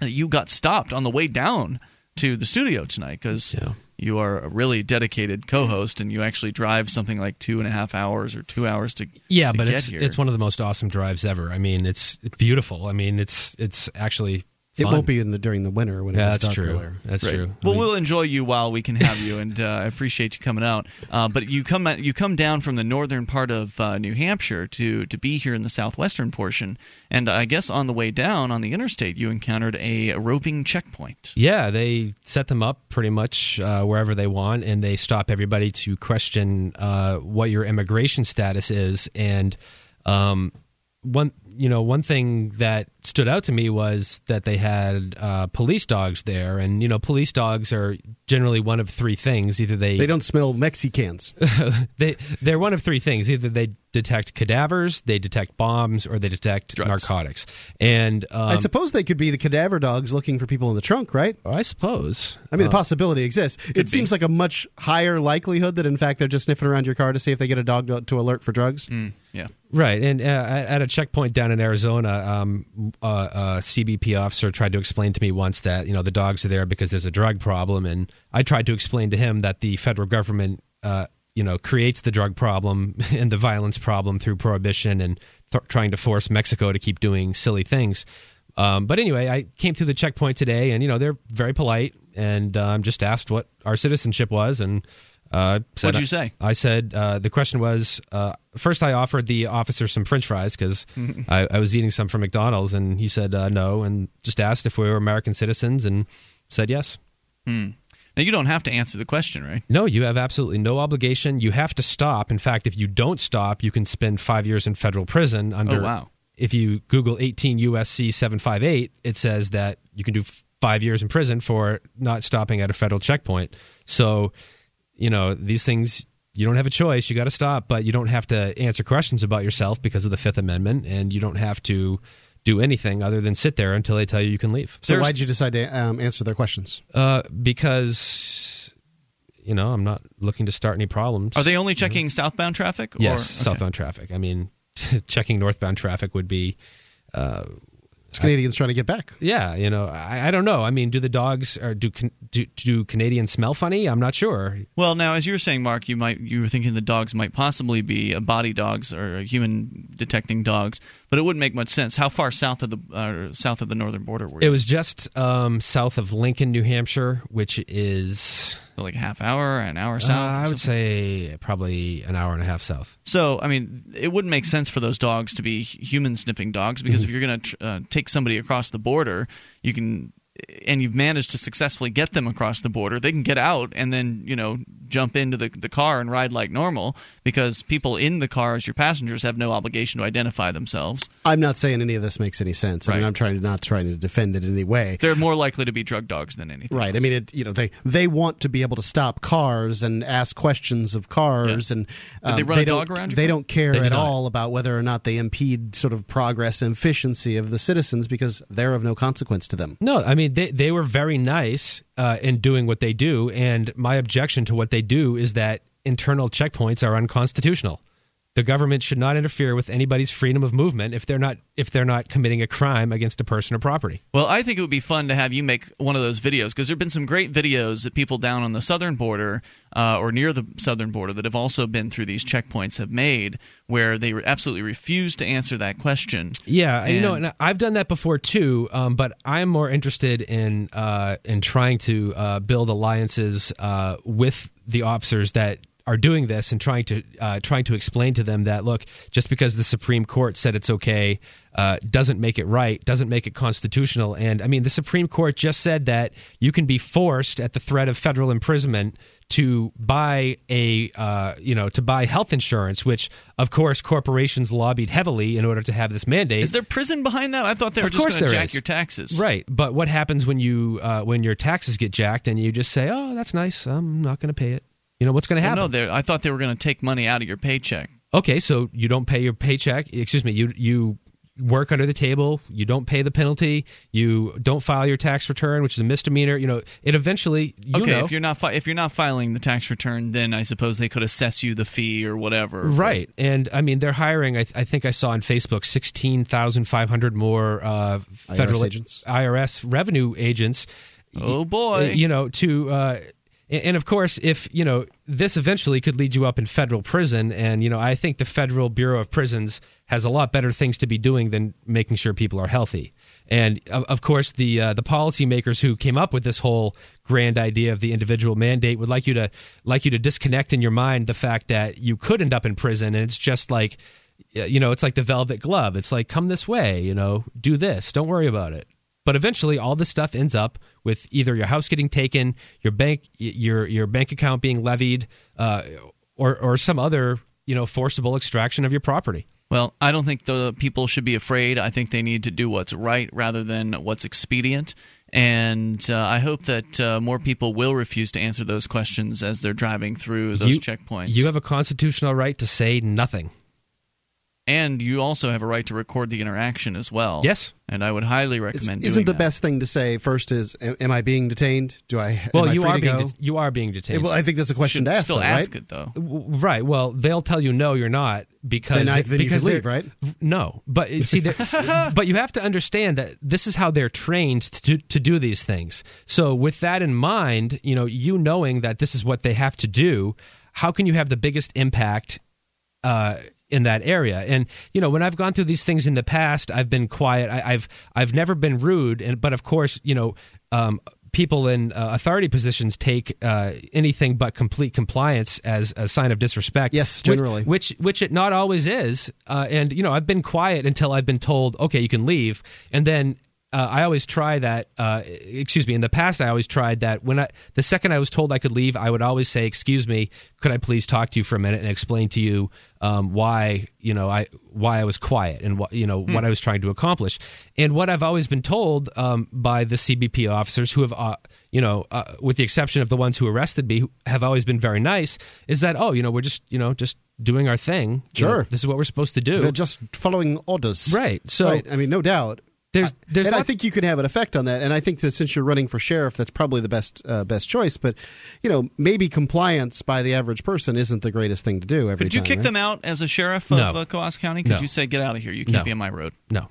that you got stopped on the way down to the studio tonight because you are a really dedicated co-host and you actually drive something like two and a half hours or two hours to yeah, to but it's here. it's one of the most awesome drives ever. I mean, it's it's beautiful. I mean, it's it's actually It fun. won't be in the during the winter when it Yeah, gets that's true. earlier. That's Right. true. Well, I mean- we'll enjoy you while we can have you, and uh, I appreciate you coming out. Uh, but you come you come down from the northern part of uh, New Hampshire to to be here in the southwestern portion, and I guess on the way down on the interstate, you encountered a roving checkpoint. Yeah, they set them up pretty much uh, wherever they want, and they stop everybody to question uh, what your immigration status is. And um, one, you know, one thing that stood out to me was that they had uh, police dogs there, and you know, police dogs are generally one of three things: either they They don't smell Mexicans. they they're one of three things: either they detect cadavers, they detect bombs, or they detect narcotics. And um, I suppose they could be the cadaver dogs looking for people in the trunk, right? I suppose. I mean, the Uh, possibility exists. It seems like a much higher likelihood that, in fact, they're just sniffing around your car to see if they get a dog to, to alert for drugs. yeah. Right, and uh, at at a checkpoint down in Arizona, um, uh, a CBP officer tried to explain to me once that you know the dogs are there because there's a drug problem, and I tried to explain to him that the federal government, uh, you know, creates the drug problem and the violence problem through prohibition and th- trying to force Mexico to keep doing silly things. Um, but anyway, I came through the checkpoint today, and you know they're very polite, and um, just asked what our citizenship was, and uh, said- What'd you say? I said uh, the question was uh, first. I offered the officer some French fries because I, I was eating some from McDonald's, and he said uh, no, and just asked if we were American citizens, and said yes. Hmm. Now you don't have to answer the question, right? No, you have absolutely no obligation. You have to stop. In fact, if you don't stop, you can spend five years in federal prison. Under Oh, wow. If you Google 18 USC 758, it says that you can do five years in prison for not stopping at a federal checkpoint. So, you know, these things you don't have a choice. You got to stop, but you don't have to answer questions about yourself because of the Fifth Amendment, and you don't have to do anything other than sit there until they tell you you can leave. So, why'd you decide to um, answer their questions? Uh, because you know I'm not looking to start any problems. Are they only checking southbound traffic? Or? Mm-hmm. Yes, okay. southbound traffic. I mean, checking northbound traffic would be. Uh, It's Canadians trying to get back. yeah, you know, I, I don't know. I mean, do the dogs or do do do Canadians smell funny? I'm not sure. Well, now as you were saying, Mark, you might you were thinking the dogs might possibly be a body dogs or a human detecting dogs, but it wouldn't make much sense. How far south of the uh, south of the northern border were you? It was just um, south of Lincoln, New Hampshire, which is like a half hour, an hour uh, south. or I would say probably an hour and a half south. So, I mean, it wouldn't make sense for those dogs to be human sniffing dogs because Mm-hmm. if you're going to tr- uh, take somebody across the border, you can, and you've managed to successfully get them across the border, they can get out and then, you know, jump into the, the car and ride like normal because people in the car as your passengers have no obligation to identify themselves. I'm not saying any of this makes any sense. I mean, I'm trying to not trying to defend it in any way. They're more likely to be drug dogs than anything. Right. I mean, it, you know, they they want to be able to stop cars and ask questions of cars, and Did they um, run a don't, dog around They car? don't care They at not. all about whether or not they impede sort of progress and efficiency of the citizens because they're of no consequence to them. No, I mean they they were very nice uh, in doing what they do, and my objection to what they do is that internal checkpoints are unconstitutional. The government should not interfere with anybody's freedom of movement if they're not if they're not committing a crime against a person or property. Well, I think it would be fun to have you make one of those videos because there have been some great videos that people down on the southern border uh, or near the southern border that have also been through these checkpoints have made where they absolutely refuse to answer that question. Yeah, you know, And- and I've done that before too. Um, but I'm more interested in uh, in trying to uh, build alliances uh, with the officers that are doing this and trying to uh, trying to explain to them that look, just because the Supreme Court said it's okay, uh, doesn't make it right, doesn't make it constitutional. And I mean, the Supreme Court just said that you can be forced at the threat of federal imprisonment to buy a uh, you know to buy health insurance, which of course corporations lobbied heavily in order to have this mandate. Is there prison behind that? I thought they were Of just going to jack is. your taxes. Right, but what happens when you uh, when your taxes get jacked and you just say, "Oh, that's nice. I'm not going to pay it." You know what's going to Well, happen? no, they- I thought they were going to take money out of your paycheck. okay, so you don't pay your paycheck. Excuse me. You you work under the table. You don't pay the penalty. You don't file your tax return, which is a misdemeanor. You know, it eventually. You okay, know, if you're not fi- if you're not filing the tax return, then I suppose they could assess you the fee or whatever. Right, and I mean they're hiring. I, I think I saw on Facebook sixteen thousand five hundred more uh, federal agents? IRS revenue agents. Oh, boy. You know to. Uh, and of course, if you know this eventually could lead you up in federal prison, and you know I think the Federal Bureau of Prisons has a lot better things to be doing than making sure people are healthy. And of, of course, the uh, the policymakers who came up with this whole grand idea of the individual mandate would like you to like you to disconnect in your mind the fact that you could end up in prison, and it's just like you know, it's like the velvet glove. It's like come this way, you know, do this, don't worry about it. But eventually, all this stuff ends up with either your house getting taken, your bank, your your bank account being levied, uh, or or some other you know forcible extraction of your property. Well, I don't think the people should be afraid. I think they need to do what's right rather than what's expedient. And uh, I hope that uh, more people will refuse to answer those questions as they're driving through those you, checkpoints. You have a constitutional right to say nothing. And you also have a right to record the interaction as well. Yes. And I would highly It's- recommend isn't the that. best thing to say first is, "Am am I being detained? Do I? Well, am I you free are to being go?" det- you are being detained. well, I think that's a question to ask. Still though, ask right? it though. Right. Well, they'll tell you no, you're not because Then I- they- then you because leave, they're- right? No, but you see, but you have to understand that this is how they're trained to to do these things. So, with that in mind, you know, you knowing that this is what they have to do, how can you have the biggest impact? Uh, in that area, and you know, when I've gone through these things in the past, I've been quiet. I, I've I've never been rude, and but of course, you know, um, people in uh, authority positions take uh, anything but complete compliance as a sign of disrespect. Yes, which- generally. which which it not always is. Uh, and you know, I've been quiet until I've been told, okay, you can leave, and then. Uh, I always try that. Uh, excuse me. In the past, I always tried that. When I, the second I was told I could leave, I would always say, "Excuse me, could I please talk to you for a minute and explain to you um, why you know I why I was quiet and what you know what I was trying to accomplish." And what I've always been told um, by the CBP officers, who have uh, you know, uh, with the exception of the ones who arrested me, who have always been very nice, is that oh, you know, we're just you know just doing our thing. You know, Sure. this is what we're supposed to do. They're just following orders, Right. So right. I mean, no doubt. There's there's and I think you could have an effect on that. And I think that since you're running for sheriff, that's probably the best uh, best choice. But you know, maybe compliance by the average person isn't the greatest thing to do every Could you time. kick right? them out as a sheriff of No. uh, Coos County? Could No. you say, "Get out of here! You can't No. be on my road"? no.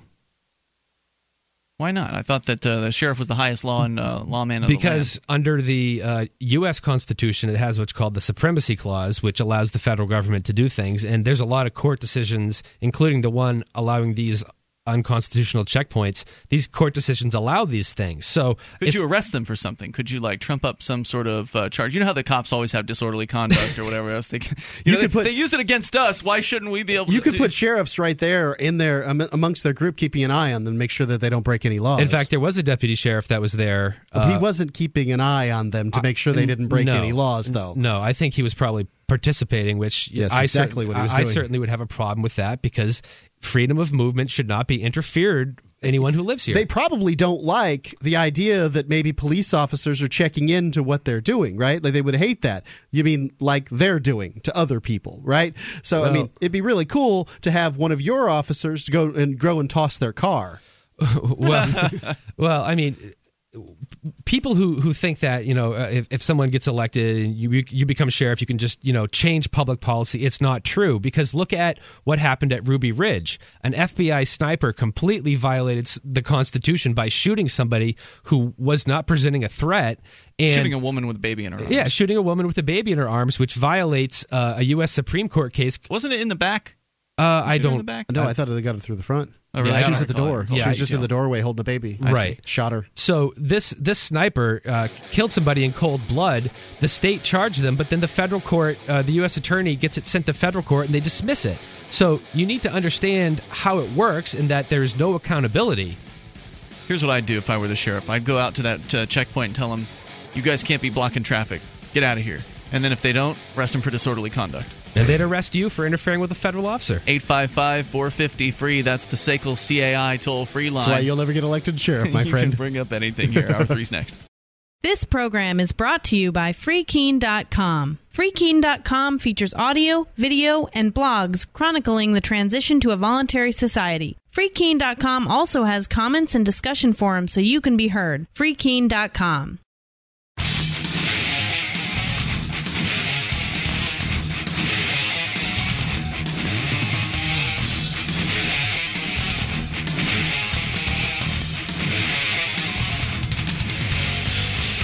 Why not? I thought that uh, the sheriff was the highest law and uh, lawman of because under the uh, U.S. Constitution, it has what's called the Supremacy Clause, which allows the federal government to do things. And there's a lot of court decisions, including the one allowing these unconstitutional checkpoints. These court decisions allow these things. So Could you arrest them for something? Could you like trump up some sort of uh, charge? You know how the cops always have disorderly conduct or whatever else. They, you You know, they, could put- they use it against us. Why shouldn't we be able? To You to could put sheriffs right there in there um, amongst their group, keeping an eye on them, make sure that they don't break any laws. in fact, there was a deputy sheriff that was there. But he uh, wasn't keeping an eye on them to make sure they didn't break no. any laws, though. No, I think he was probably participating, which Yes, I exactly cer- what he was I- I certainly would have a problem with that because freedom of movement should not be interfered. Anyone who lives here, They probably don't like the idea that maybe police officers are checking into what they're doing, right? Like they would hate that. You mean like they're doing to other people, right? So I mean, it'd be really cool to have one of your officers go and go and toss their car. well, well, I mean, people who who think that you know uh, if, if someone gets elected and you you become sheriff, you can just you know change public policy. It's not true because look at what happened at Ruby Ridge. An FBI sniper completely violated the Constitution by shooting somebody who was not presenting a threat. And shooting a woman with a baby in her arms. yeah, shooting a woman with a baby in her arms, which violates uh, a U.S. Supreme Court case. Wasn't it in the back? Uh, I Shoot her in don't. the back? No, I thought they got it through the front. Oh, really? Yeah, She was at the door. it. she was just in the doorway holding a baby. I see. Right. Shot her. So this this sniper uh, killed somebody in cold blood. The state charged them, but then the federal court, uh, the U.S. attorney, gets it sent to federal court, and they dismiss it. So you need to understand how it works, and that there is no accountability. Here's what I'd do if I were the sheriff. I'd go out to that uh, checkpoint and tell them, "You guys can't be blocking traffic. Get out of here." And then if they don't, arrest them for disorderly conduct. And they'd arrest you for interfering with a federal officer. 855 450 free. That's the SACL CAI toll free line. That's why you'll never get elected sheriff, my you friend. can bring up anything here. Hour three's next. This program is brought to you by FreeKeene.com. FreeKeene.com features audio, video, and blogs chronicling the transition to a voluntary society. FreeKeene.com also has comments and discussion forums so you can be heard. FreeKeene.com.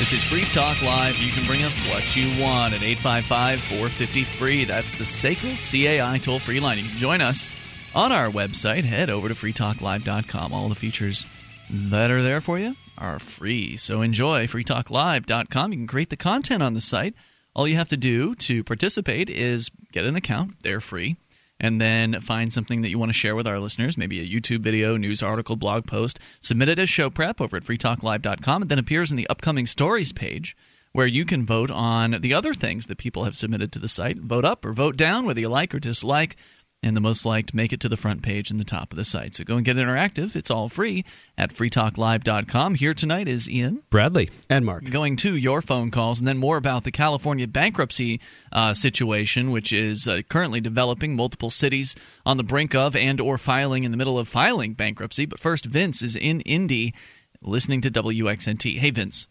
This is Free Talk Live. You can bring up what you want at 855 450 free. That's the SACL CAI toll free line. You can join us on our website. Head over to freetalklive.com. All the features that are there for you are free. So enjoy freetalklive.com. You can create the content on the site. All you have to do to participate is get an account, they're free and then find something that you want to share with our listeners, maybe a YouTube video, news article, blog post, submit it as show prep over at freetalklive.com. It then appears in the upcoming stories page where you can vote on the other things that people have submitted to the site. Vote up or vote down, whether you like or dislike and the most liked make it to the front page and the top of the site. So go and get interactive. It's all free at freetalklive.com. Here tonight is Ian. Bradley. And Mark. Going to your phone calls and then more about the California bankruptcy uh, situation, which is uh, currently developing multiple cities on the brink of and or filing in the middle of filing bankruptcy. But first, Vince is in Indy listening to WXNT. Hey, Vince.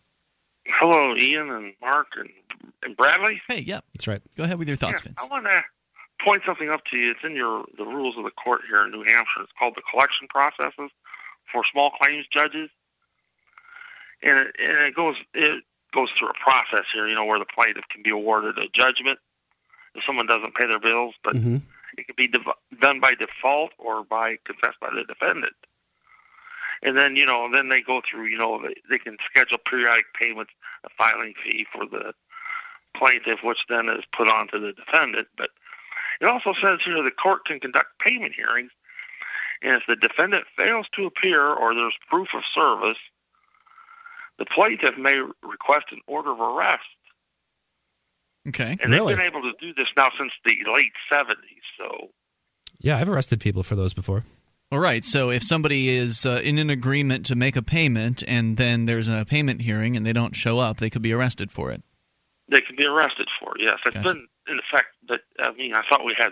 Hello, Ian and Mark and, and Bradley. Hey, yeah. That's right. Go ahead with your thoughts, Yeah, Vince. I want to point something up to you. It's in your the rules of the court here in New Hampshire. It's called the collection processes for small claims judges, and it, and it goes it goes through a process here. You know where the plaintiff can be awarded a judgment if someone doesn't pay their bills, but Mhm. it can be dev- done by default or by confessed by the defendant. And then you know, then they go through. You know, they, they can schedule periodic payments, a filing fee for the plaintiff, which then is put on to the defendant. But it also says here the court can conduct payment hearings, and if the defendant fails to appear or there's proof of service, the plaintiff may request an order of arrest. Okay. And they've been able to do this now since the late 70s. So, Yeah, I've arrested people for those before. All right. So if somebody is uh, in an agreement to make a payment and then there's a payment hearing and they don't show up, they could be arrested for it. they could be arrested for it. Yes, it's Gotcha. been in effect. that I mean, I thought we had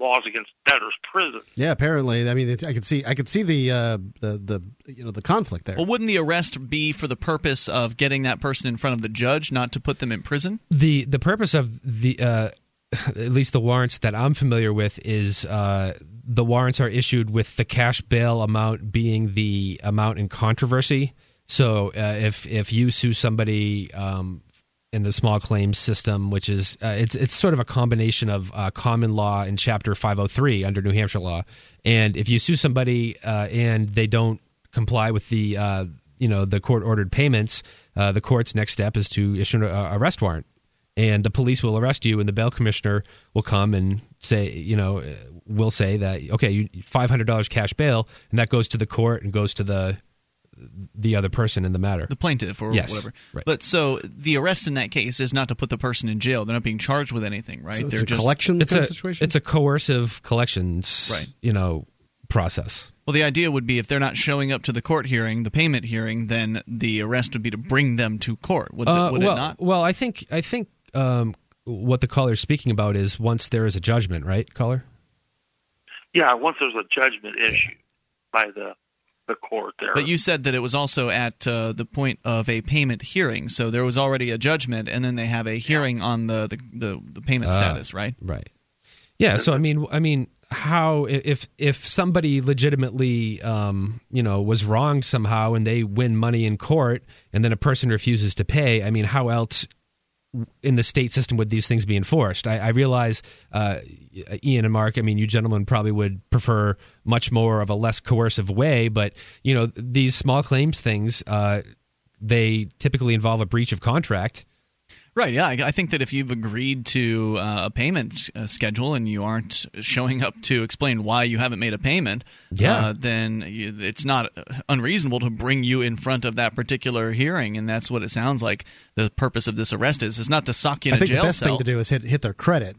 laws against debtors' prison. Yeah, apparently. I mean, it, I could see, I could see the, uh, the, the, you know, the conflict there. Well, wouldn't the arrest be for the purpose of getting that person in front of the judge, not to put them in prison? the the purpose of the uh, at least the warrants that I'm familiar with is uh, the warrants are issued with the cash bail amount being the amount in controversy. So uh, if if you sue somebody um, in the small claims system, which is uh, it's it's sort of a combination of uh, common law and Chapter 503 under New Hampshire law, and if you sue somebody uh, and they don't comply with the uh, you know the court ordered payments, uh, the court's next step is to issue an uh, arrest warrant. And the police will arrest you, and the bail commissioner will come and say, you know, will say that okay, you five hundred dollars cash bail, and that goes to the court and goes to the the other person in the matter, The plaintiff or Yes, whatever. right. But so the arrest in that case is not to put the person in jail. They're not being charged with anything, right? So it's They're a just collections it's kind a of situation. it's a coercive collections, Right. You know, process. Well, the idea would be if they're not showing up to the court hearing, the payment hearing, then the arrest would be to bring them to court. Would, the- Uh, would well, it not? Well, I think I think um, what the caller is speaking about is once there is a judgment, right, caller? Yeah, once there's a judgment issued by the the court there. But you said that it was also at uh, the point of a payment hearing, so there was already a judgment, and then they have a hearing on the the, the, the payment Ah, status, right? Right. Yeah. So I mean, I mean, how if if somebody legitimately, um, you know, was wronged somehow and they win money in court, and then a person refuses to pay, I mean, how else in the state system would these things be enforced? I, I realize, uh, Ian and Mark. I mean, you gentlemen probably would prefer much more of a less coercive way, but you know, these small claims things, uh, they typically involve a breach of contract. Right. Yeah. I, I think that if you've agreed to uh, a payment s- uh, schedule and you aren't showing up to explain why you haven't made a payment, Yeah. uh, then you, it's not unreasonable to bring you in front of that particular hearing, and that's what it sounds like. The purpose of this arrest is is not to sock you in I think a jail the best cell. thing to do is hit hit their credit.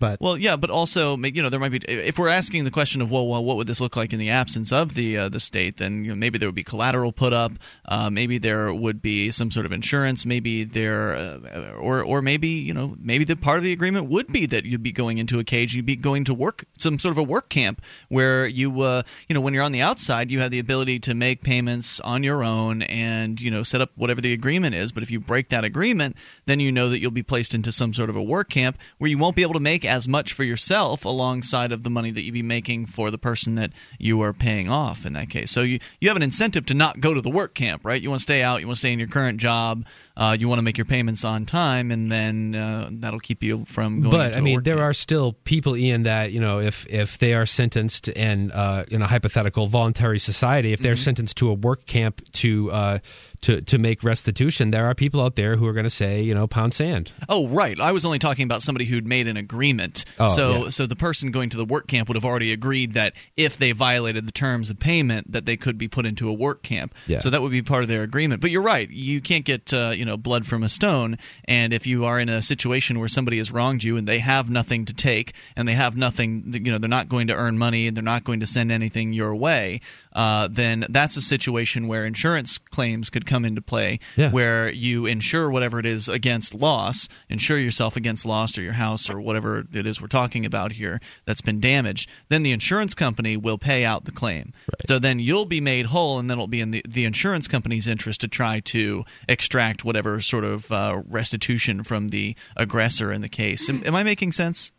But Well, yeah, but also, you know, there might be. If we're asking the question of, well, well, what would this look like in the absence of the uh, the state? Then you know, maybe there would be collateral put up. Uh, maybe there would be some sort of insurance. Maybe there, uh, or or maybe you know, maybe the part of the agreement would be that you'd be going into a cage. You'd be going to work some sort of a work camp where you, uh, you know, when you're on the outside, you have the ability to make payments on your own and you know set up whatever the agreement is. But if you break that agreement, then you know that you'll be placed into some sort of a work camp where you won't be able to make as much for yourself alongside of the money that you'd be making for the person that you are paying off in that case. So you, you have an incentive to not go to the work camp, right? You want to stay out, you want to stay in your current job, uh, you want to make your payments on time, and then uh, that'll keep you from going but I mean, there camp. are still people, Ian, that you know, if if they are sentenced and uh, in a hypothetical voluntary society, if they're Mm-hmm. sentenced to a work camp to uh, to to make restitution, there are people out there who are going to say, you know, pound sand. Oh, right. I was only talking about somebody who'd made an agreement agreement. Oh, so yeah. so the person going to the work camp would have already agreed that if they violated the terms of payment, that they could be put into a work camp. Yeah. So that would be part of their agreement. But you're right. You can't get uh, you know blood from a stone. And if you are in a situation where somebody has wronged you and they have nothing to take and they have nothing, you know, they're not going to earn money and they're not going to send anything your way, uh, then that's a situation where insurance claims could come into play, Yeah. where you insure whatever it is against loss, insure yourself against loss or your house or whatever it is we're talking about here that's been damaged. Then the insurance company will pay out the claim. So then you'll be made whole, and then it'll be in the, the insurance company's interest to try to extract whatever sort of uh, restitution from the aggressor in the case. Am, am I making sense?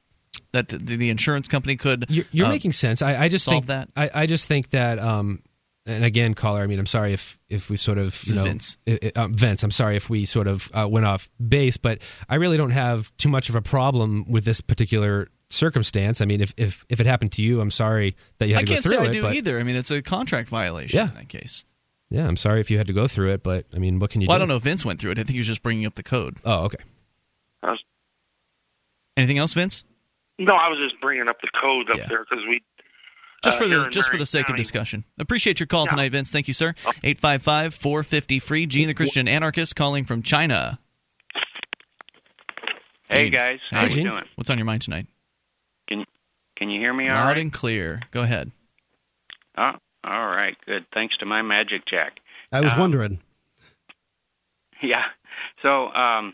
That the, the insurance company could. You're, you're uh, making sense. I, I just think that? I, I just think that. Um, and again, caller. I mean, I'm sorry if if we sort of you know Vince. i- i- um, Vince. I'm sorry if we sort of uh, went off base, but I really don't have too much of a problem with this particular circumstance. I mean, if if if it happened to you, I'm sorry that you had I to go through it. I can't say I do but either. I mean, it's a contract violation Yeah. in that case. Yeah, I'm sorry if you had to go through it. But I mean, what can you Well, I do? don't know if Vince went through it. I think he was just bringing up the code. Oh, okay. Was, Anything else, Vince? no, I was just bringing up the code up Yeah. there because we Just uh, for here the in just for the Marion sake of discussion. Appreciate your call Yeah. tonight, Vince. Thank you, sir. 855-450 free. Gene the Christian anarchist calling from China. Hey Gene. guys, Hey, how you Gene. doing? What's on your mind tonight? Can can you hear me all Loud right? and clear. Go ahead. Oh, all right, good. Thanks to my magic jack. I was Um, wondering. Yeah. So um,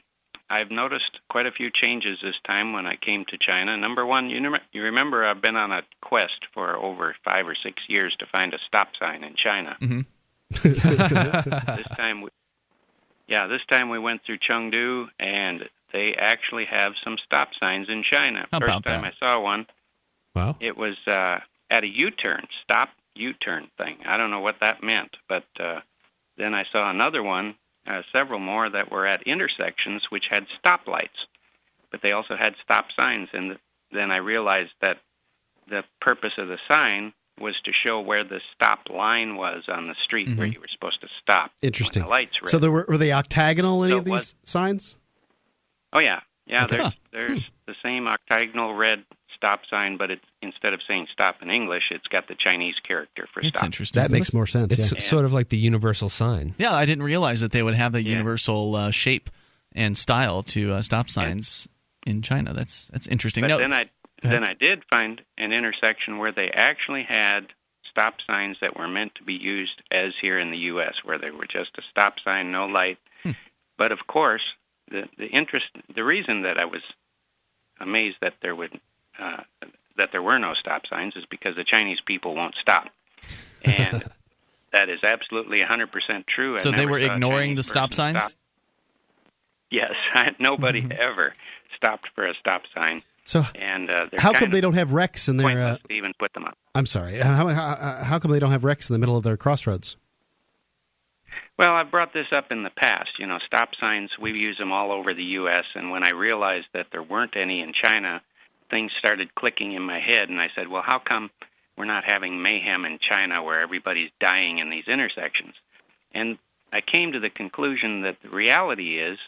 I've noticed quite a few changes this time when I came to China. Number one, you, rem- you remember I've been on a quest for over five or six years to find a stop sign in China. hmm this time, we, yeah, this time we went through Chengdu, and they actually have some stop signs in China. How First about time that? I saw one, Wow. it was uh, at a U-turn, stop U-turn thing. I don't know what that meant, but uh, then I saw another one, uh, several more that were at intersections which had stoplights, but they also had stop signs. And then I realized that the purpose of the sign was to show where the stop line was on the street where Mhm. you were supposed to stop. Interesting. The lights were So there were, were they octagonal? Any So of these what- signs? Oh yeah, yeah. Okay. There's there's the same octagonal red stop sign, but it's instead of saying stop in English, it's got the Chinese character for It's stop. interesting. That makes more sense. It's yeah. sort of like the universal sign. Yeah, I didn't realize that they would have the Yeah. universal uh, shape and style to uh, stop signs in China. That's that's interesting. But No, then I then I did find an intersection where they actually had stop signs that were meant to be used as here in the U.S., where they were just a stop sign, no light. Hmm. But of course, the the interest, the reason that I was amazed that there would uh, that there were no stop signs is because the Chinese people won't stop, and that is absolutely 100% true. I so they were ignoring the stop signs. stop. Yes, nobody ever stopped for a stop sign, So and uh, how come they don't have wrecks in their? Uh, even put them up. I'm sorry. Uh, How, how, how come they don't have wrecks in the middle of their crossroads? Well, I've brought this up in the past. You know, stop signs, we use them all over the U.S., and when I realized that there weren't any in China, things started clicking in my head, and I said, well, how come we're not having mayhem in China where everybody's dying in these intersections? And I came to the conclusion that the reality is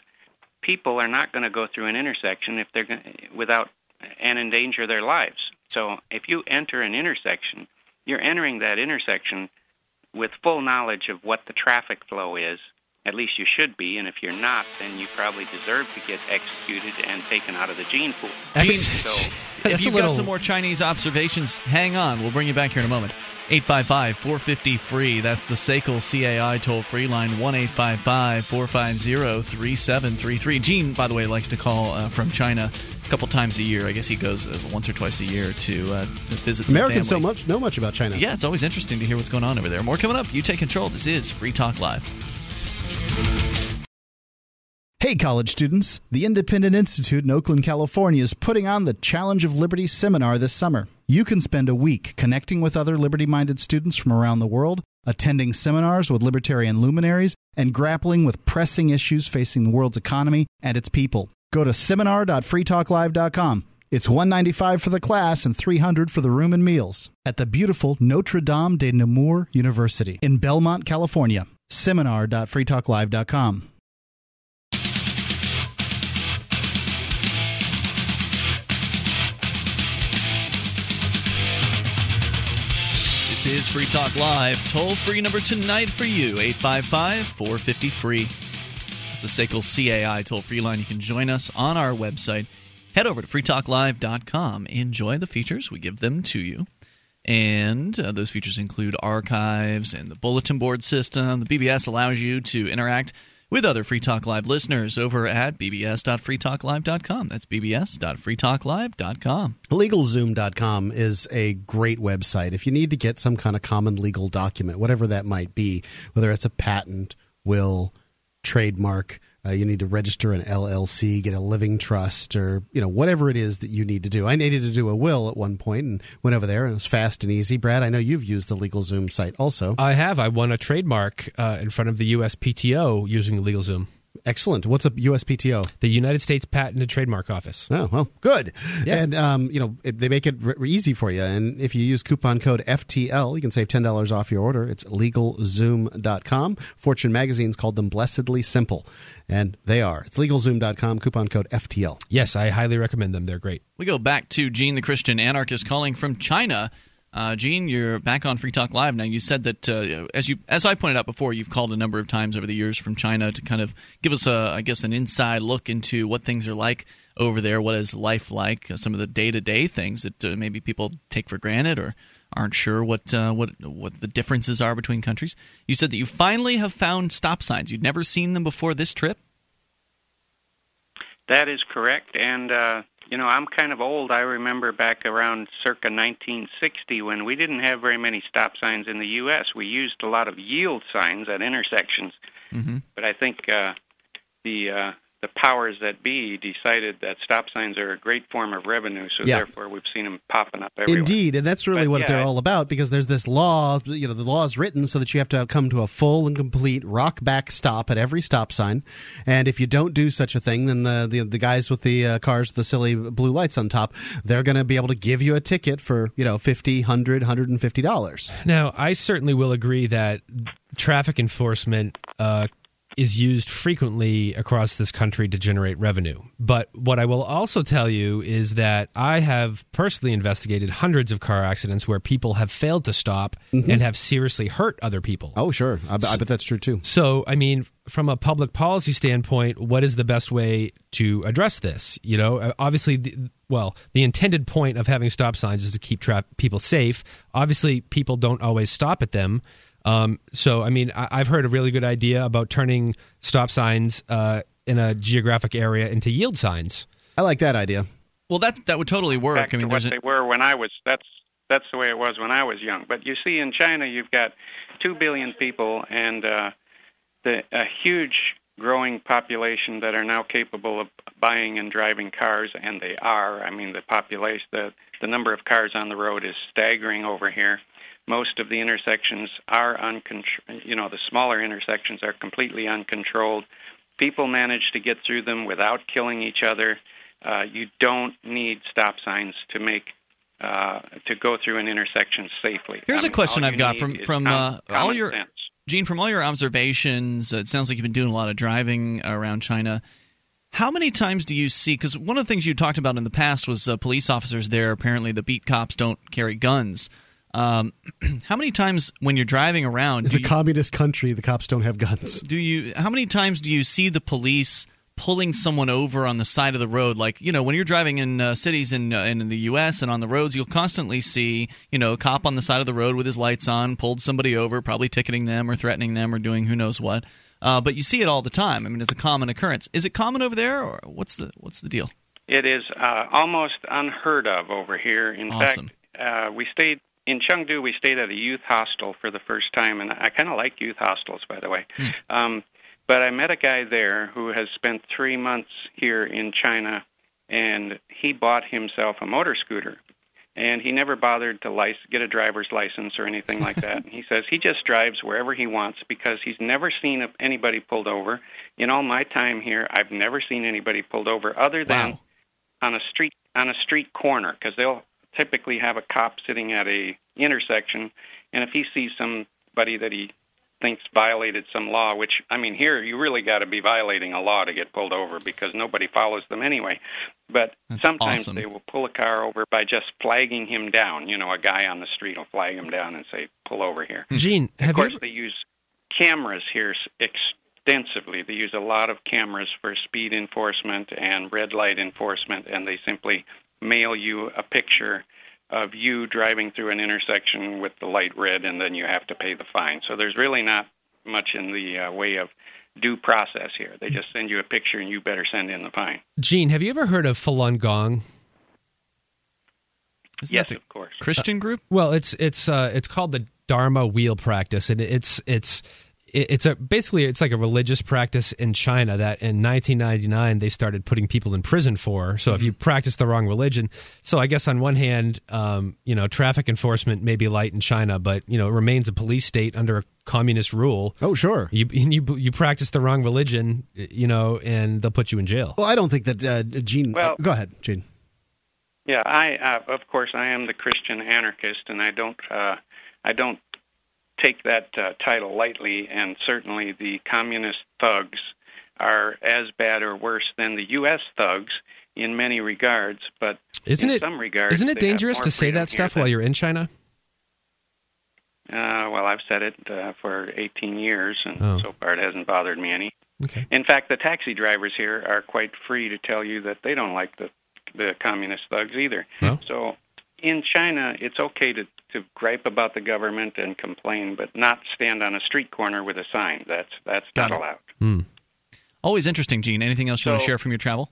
people are not going to go through an intersection if they're going without and endanger their lives. So if you enter an intersection, you're entering that intersection with full knowledge of what the traffic flow is. At least you should be, and if you're not, then you probably deserve to get executed and taken out of the gene pool. Gene, so if you've little- got some more Chinese observations, hang on. We'll bring you back here in a moment. 855 450 free. That's the SACL CAI toll free line 1 855 450 3733. Gene, by the way, likes to call uh, from China a couple times a year. I guess he goes uh, once or twice a year to uh, visit some Americans family. don't much know much about China. Yeah, it's always interesting to hear what's going on over there. More coming up. You take control. This is Free Talk Live. Hey, college students. The Independent Institute in Oakland, California is putting on the Challenge of Liberty seminar this summer. You can spend a week connecting with other liberty minded students from around the world, attending seminars with libertarian luminaries, and grappling with pressing issues facing the world's economy and its people. Go to seminar.freetalklive.com. It's 195 for the class and 300 for the room and meals at the beautiful Notre Dame de Namur University in Belmont, California seminar.freetalklive.com. This is Free Talk Live. Toll free number tonight for you 855 453. free. That's the SACL CAI toll free line. You can join us on our website. Head over to freetalklive.com. Enjoy the features, we give them to you. And uh, those features include archives and the bulletin board system. The BBS allows you to interact with other Free Talk Live listeners over at bbs.freetalklive.com. That's bbs.freetalklive.com. LegalZoom.com is a great website. If you need to get some kind of common legal document, whatever that might be, whether it's a patent, will, trademark, uh, you need to register an LLC, get a living trust, or you know whatever it is that you need to do. I needed to do a will at one point and went over there, and it was fast and easy. Brad, I know you've used the LegalZoom site also. I have. I won a trademark uh, in front of the USPTO using LegalZoom. Excellent. What's a USPTO? The United States Patent and Trademark Office. Oh well, good. Yeah. And um, you know it, they make it r- easy for you. And if you use coupon code FTL, you can save ten dollars off your order. It's LegalZoom.com. Fortune magazine's called them blessedly simple, and they are. It's LegalZoom.com. Coupon code FTL. Yes, I highly recommend them. They're great. We go back to Gene the Christian Anarchist calling from China. Uh, Gene, you're back on Free Talk Live now. You said that uh, as you as I pointed out before, you've called a number of times over the years from China to kind of give us a I guess an inside look into what things are like over there. What is life like? Uh, some of the day to day things that uh, maybe people take for granted or aren't sure what uh, what what the differences are between countries. You said that you finally have found stop signs. You'd never seen them before this trip. That is correct, and uh, you know I'm kind of old. I remember back around circa 1960 when we didn't have very many stop signs in the U.S. We used a lot of yield signs at intersections, Mm-hmm. but I think uh, the uh, the powers that be decided that stop signs are a great form of revenue, so Yeah. therefore we've seen them popping up everywhere. Indeed, and that's really But, what yeah, they're all about because there's this law. You know, the law is written so that you have to come to a full and complete rock back stop at every stop sign, and if you don't do such a thing, then the the, the guys with the uh, cars with the silly blue lights on top, they're going to be able to give you a ticket for you know 50 100 150 dollars. Now, I certainly will agree that traffic enforcement uh, is used frequently across this country to generate revenue. But what I will also tell you is that I have personally investigated hundreds of car accidents where people have failed to stop and have seriously hurt other people. Oh, sure, I, bet- I bet that's true too. So, I mean, from a public policy standpoint, what is the best way to address this? You know, uh, obviously, the, well, the intended point of having stop signs is to keep tra- people safe. Obviously, people don't always stop at them. Um, so, I mean, I- I've heard a really good idea about turning stop signs uh, in a geographic area into yield signs. I like that idea. Well, that that would totally work. back I mean, to what a, they were when I was. That's that's the way it was when I was young. But you see, in China, you've got two billion people and uh, the, a huge growing population that are now capable of buying and driving cars, and they are. I mean, the population, the the number of cars on the road is staggering over here. Most of the intersections are uncontrolled. You know, the smaller intersections are completely uncontrolled. People manage to get through them without killing each other. Uh, you don't need stop signs to make uh, to go through an intersection safely. Here's I a mean, question I've got from from uh, all your sense. Gene, from all your observations, uh, it sounds like you've been doing a lot of driving around China. How many times do you see? Because one of the things you talked about in the past was uh, police officers there. Apparently, the beat cops don't carry guns. Um, how many times when you're driving around It's do a you, communist country. The cops don't have guns. do you? How many times do you see the police pulling someone over on the side of the road? Like you know, when you're driving in uh, cities in uh, in the U.S. and on the roads, you'll constantly see you know a cop on the side of the road with his lights on, pulled somebody over, probably ticketing them or threatening them or doing who knows what. Uh, but you see it all the time. I mean, it's a common occurrence. Is it common over there, or what's the what's the deal? It is uh, almost unheard of over here. In Awesome. fact, uh, we stayed in Chengdu. We stayed at a youth hostel for the first time, and I kind of like youth hostels, by the way. Um, but I met a guy there who has spent three months here in China, and he bought himself a motor scooter. And he never bothered to lic- get a driver's license or anything like that. he says he just drives wherever he wants because he's never seen anybody pulled over. In all my time here, I've never seen anybody pulled over other than Wow. on a street on a street corner because they'll typically have a cop sitting at a intersection, and if he sees somebody that he thinks violated some law, which I mean here you really got to be violating a law to get pulled over because nobody follows them anyway. But That's sometimes awesome. they will pull a car over by just flagging him down. You know, a guy on the street will flag him down and say, "Pull over here." Hmm. Gene, of have course, you? they use cameras here s- extensively. They use a lot of cameras for speed enforcement and red light enforcement, and they simply mail you a picture of you driving through an intersection with the light red, and then you have to pay the fine. So there's really not much in the uh, way of due process here. They just send you a picture, and you better send in the fine. Gene, have you ever heard of Falun Gong? Isn't yes, the of course. Christian group? Well, it's it's uh, it's called the Dharma Wheel Practice, and it's it's it's a basically it's like a religious practice in China that in 1999 they started putting people in prison for. So if you practice the wrong religion, so I guess on one hand, um, you know, traffic enforcement may be light in China, but you know, it remains a police state under a communist rule. Oh, sure. You you you practice the wrong religion, you know, and they'll put you in jail. Well, I don't think that uh, Gene. Well- go ahead, Gene. Yeah, I uh, of course I am the Christian anarchist, and I don't uh, I don't take that uh, title lightly. And certainly, the communist thugs are as bad or worse than the U.S. thugs in many regards. But Isn't in it some regards, isn't it dangerous to say that stuff while you're in China? Uh, well, I've said it uh, for 18 years, and Oh. so far it hasn't bothered me any. Okay. In fact, the taxi drivers here are quite free to tell you that they don't like the the communist thugs either. Well. So in China, it's okay to to gripe about the government and complain, but not stand on a street corner with a sign. That's that's Got not it. allowed. Hmm. Always interesting, Gene. Anything else you want to share from your travel?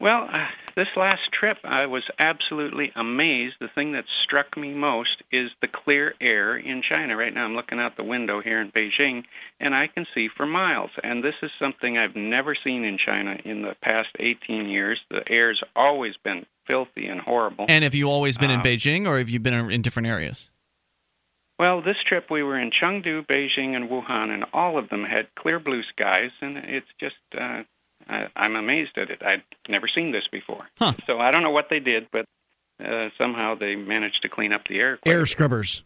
Well, uh, this last trip, I was absolutely amazed. The thing that struck me most is the clear air in China. Right now, I'm looking out the window here in Beijing, and I can see for miles. And this is something I've never seen in China in the past 18 years. The air's always been filthy and horrible. And have you always been in Uh, Beijing, or have you been in different areas? Well, this trip we were in Chengdu, Beijing, and Wuhan, and all of them had clear blue skies, and it's just uh, I, I'm amazed at it. I'd never seen this before. Huh. So I don't know what they did, but uh, somehow they managed to clean up the air. quite a Air bit. scrubbers.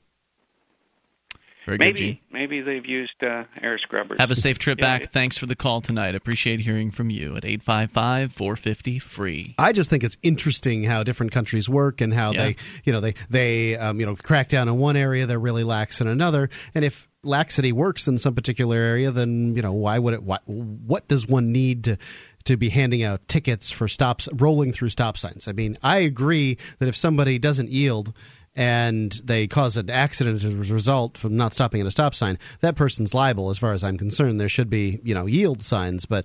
Very good, Maybe Gene. maybe they've used uh, air scrubbers. Have a safe trip Yeah, back. Thanks for the call tonight. Appreciate hearing from you at 855 450 free. I just think it's interesting how different countries work and how Yeah. they, you know, they they um, you know crack down in one area, they're really lax in another. And if laxity works in some particular area, then you know why would it? Why, what does one need to? To be handing out tickets for stops, rolling through stop signs. I mean, I agree that if somebody doesn't yield and they cause an accident as a result from not stopping at a stop sign, that person's liable. As far as I'm concerned, there should be you know yield signs, but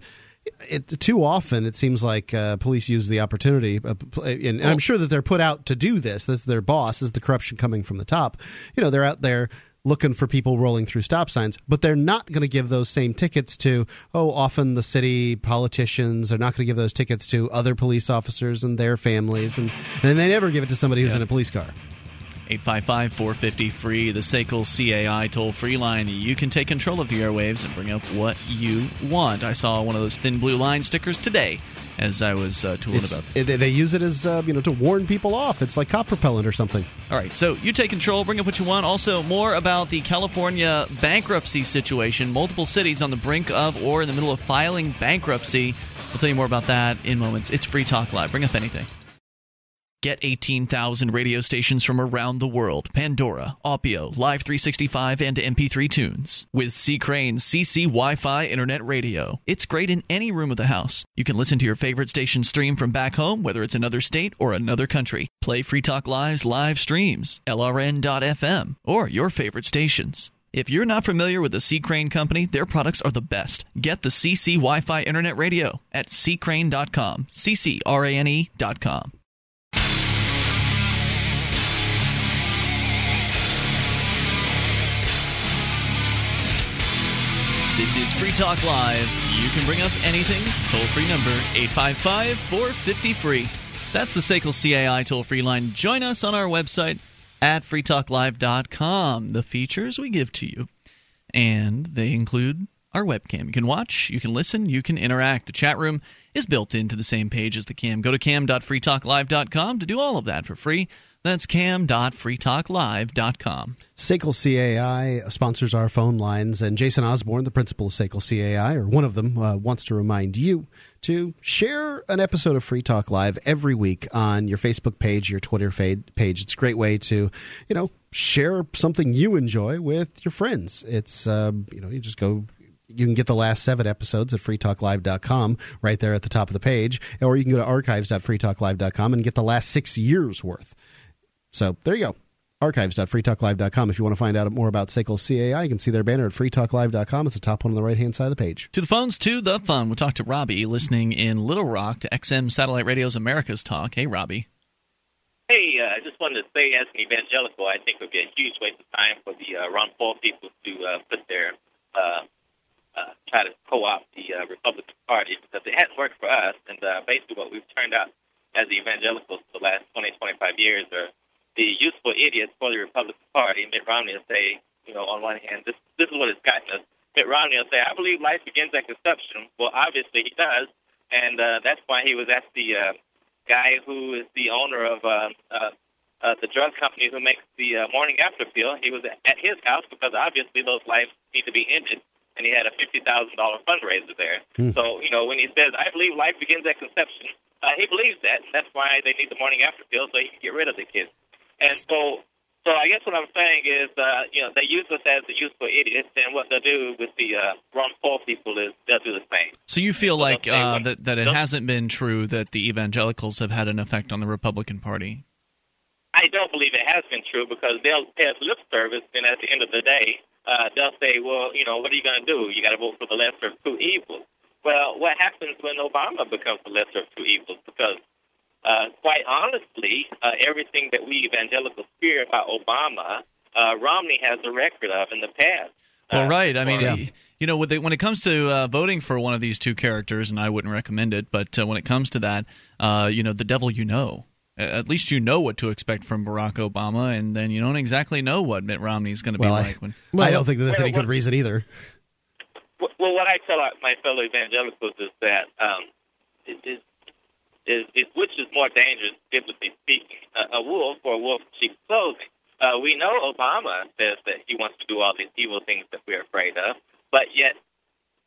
it, too often it seems like uh, police use the opportunity, uh, pl- and, and I'm sure that they're put out to do this. This is their boss. Is the corruption coming from the top? You know, they're out there looking for people rolling through stop signs, but they're not going to give those same tickets to. Oh, often the city politicians are not going to give those tickets to other police officers and their families, and and they never give it to somebody who's in a police car. 855 450 free, the SACL CAI toll free line. You can take control of the airwaves and bring up what you want. I saw one of those thin blue line stickers today as I was uh, tooling It's, about. it- they use it as uh, you know to warn people off. It's like cop propellant or something. All right, so you take control, bring up what you want. Also, more about the California bankruptcy situation. Multiple cities on the brink of or in the middle of filing bankruptcy. We'll tell you more about that in moments. It's Free Talk Live. Bring up anything. Get 18,000 radio stations from around the world Pandora, Opio, Live 365, and MP3 tunes. With C. Crane's CC Wi Fi Internet Radio. It's great in any room of the house. You can listen to your favorite station stream from back home, whether it's another state or another country. Play Free Talk Live's live streams, LRN.FM, or your favorite stations. If you're not familiar with the C. Crane Company, their products are the best. Get the CC Wi Fi Internet Radio at ccrane.com. CCRANE.com. This is Free Talk Live. You can bring up anything. Toll free number 855 450 free. That's the SACL CAI toll free line. Join us on our website at freetalklive.com. The features we give to you. And they include our webcam. You can watch, you can listen, you can interact. The chat room is built into the same page as the cam. Go to cam.freetalklive.com to do all of that for free. That's cam.freetalklive.com. SACL CAI sponsors our phone lines, and Jason Osborne, the principal of SACL CAI, or one of them, uh, wants to remind you to share an episode of Free Talk Live every week on your Facebook page, your Twitter page. It's a great way to, you know, share something you enjoy with your friends. It's, uh, you know, you just go you can get the last seven episodes at freetalklive.com right there at the top of the page, or you can go to archives.freetalklive.com and get the last six years worth. So there you go. Archives.freetalklive.com. If you want to find out more about SACL CAI, you can see their banner at freetalklive.com. It's the top one on the right hand side of the page. To the phones, to the fun. We'll talk to Robbie, listening in Little Rock to XM Satellite Radio's America's Talk. Hey, Robbie. Hey, uh, I just wanted to say, as an evangelical, I think it would be a huge waste of time for the uh, Ron Paul people to uh, put their uh, uh, try to co-opt the uh, Republican Party because it hasn't worked for us. And uh, basically, what we've turned out as evangelicals for the last 20, 25 years are the useful idiots for the Republican Party. Mitt Romney will say, you know, on one hand, this this is what it's gotten us. Mitt Romney will say, I believe life begins at conception. Well, obviously he does, and uh, that's why he was at the uh, guy who is the owner of uh, uh, uh, the drug company who makes the uh, morning after pill. He was at his house because obviously those lives need to be ended and he had a fifty thousand dollar fundraiser there. Hmm. So you know when he says, "I believe life begins at conception," uh, he believes that, that's why they need the morning after pill so he can get rid of the kids. And so, so I guess what I'm saying is, uh, you know, they use us as the useful idiots, and what they'll do with the uh, Ron Paul people is they'll do the same. So you feel So like uh, that that it hasn't been true that the evangelicals have had an effect on the Republican Party? I don't believe it has been true because they'll pay us lip service, and at the end of the day, uh, they'll say, "Well, you know, what are you going to do? You got to vote for the lesser of two evils." Well, what happens when Obama becomes the lesser of two evils? Because, uh, quite honestly, uh, everything that we evangelicals fear about Obama, uh, Romney has a record of in the past. Well, Uh, right. I mean, for- y- you know, when it comes to uh, voting for one of these two characters, and I wouldn't recommend it, but uh, when it comes to that, uh, you know, the devil you know. At least you know what to expect from Barack Obama, and then you don't exactly know what Mitt Romney's going to be Well, I- like. When I don't think that that's Well, any good what- reason either. Well, well, what I tell my fellow evangelicals is that um, is, is, is, which is more dangerous, biblically speaking, a, a wolf or a wolf in sheep's clothing. Uh, we know Obama says that he wants to do all these evil things that we're afraid of, but yet,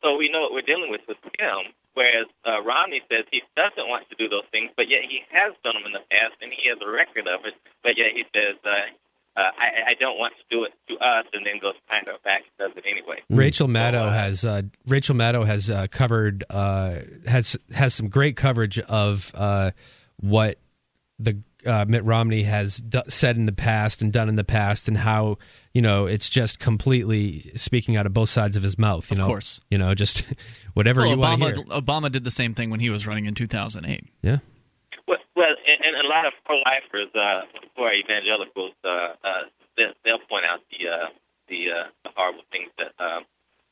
so we know what we're dealing with with him. Whereas uh, Romney says he doesn't want to do those things, but yet he has done them in the past, and he has a record of it. But yet he says, uh, uh, I, I don't want to do it to us, and then goes behind our back and does it anyway. Rachel Maddow has uh, Rachel Maddow has uh, covered uh, has has some great coverage of uh, what the uh, Mitt Romney has d- said in the past and done in the past, and how you know it's just completely speaking out of both sides of his mouth. You Of know, course. you know, just whatever well, you want to Obama hear. Obama did the same thing when he was running in 2008. Yeah. Well, well and, and a lot of pro-lifers, uh, who are evangelicals, uh, uh, they'll, they'll point out the uh, the, uh, the horrible things that um,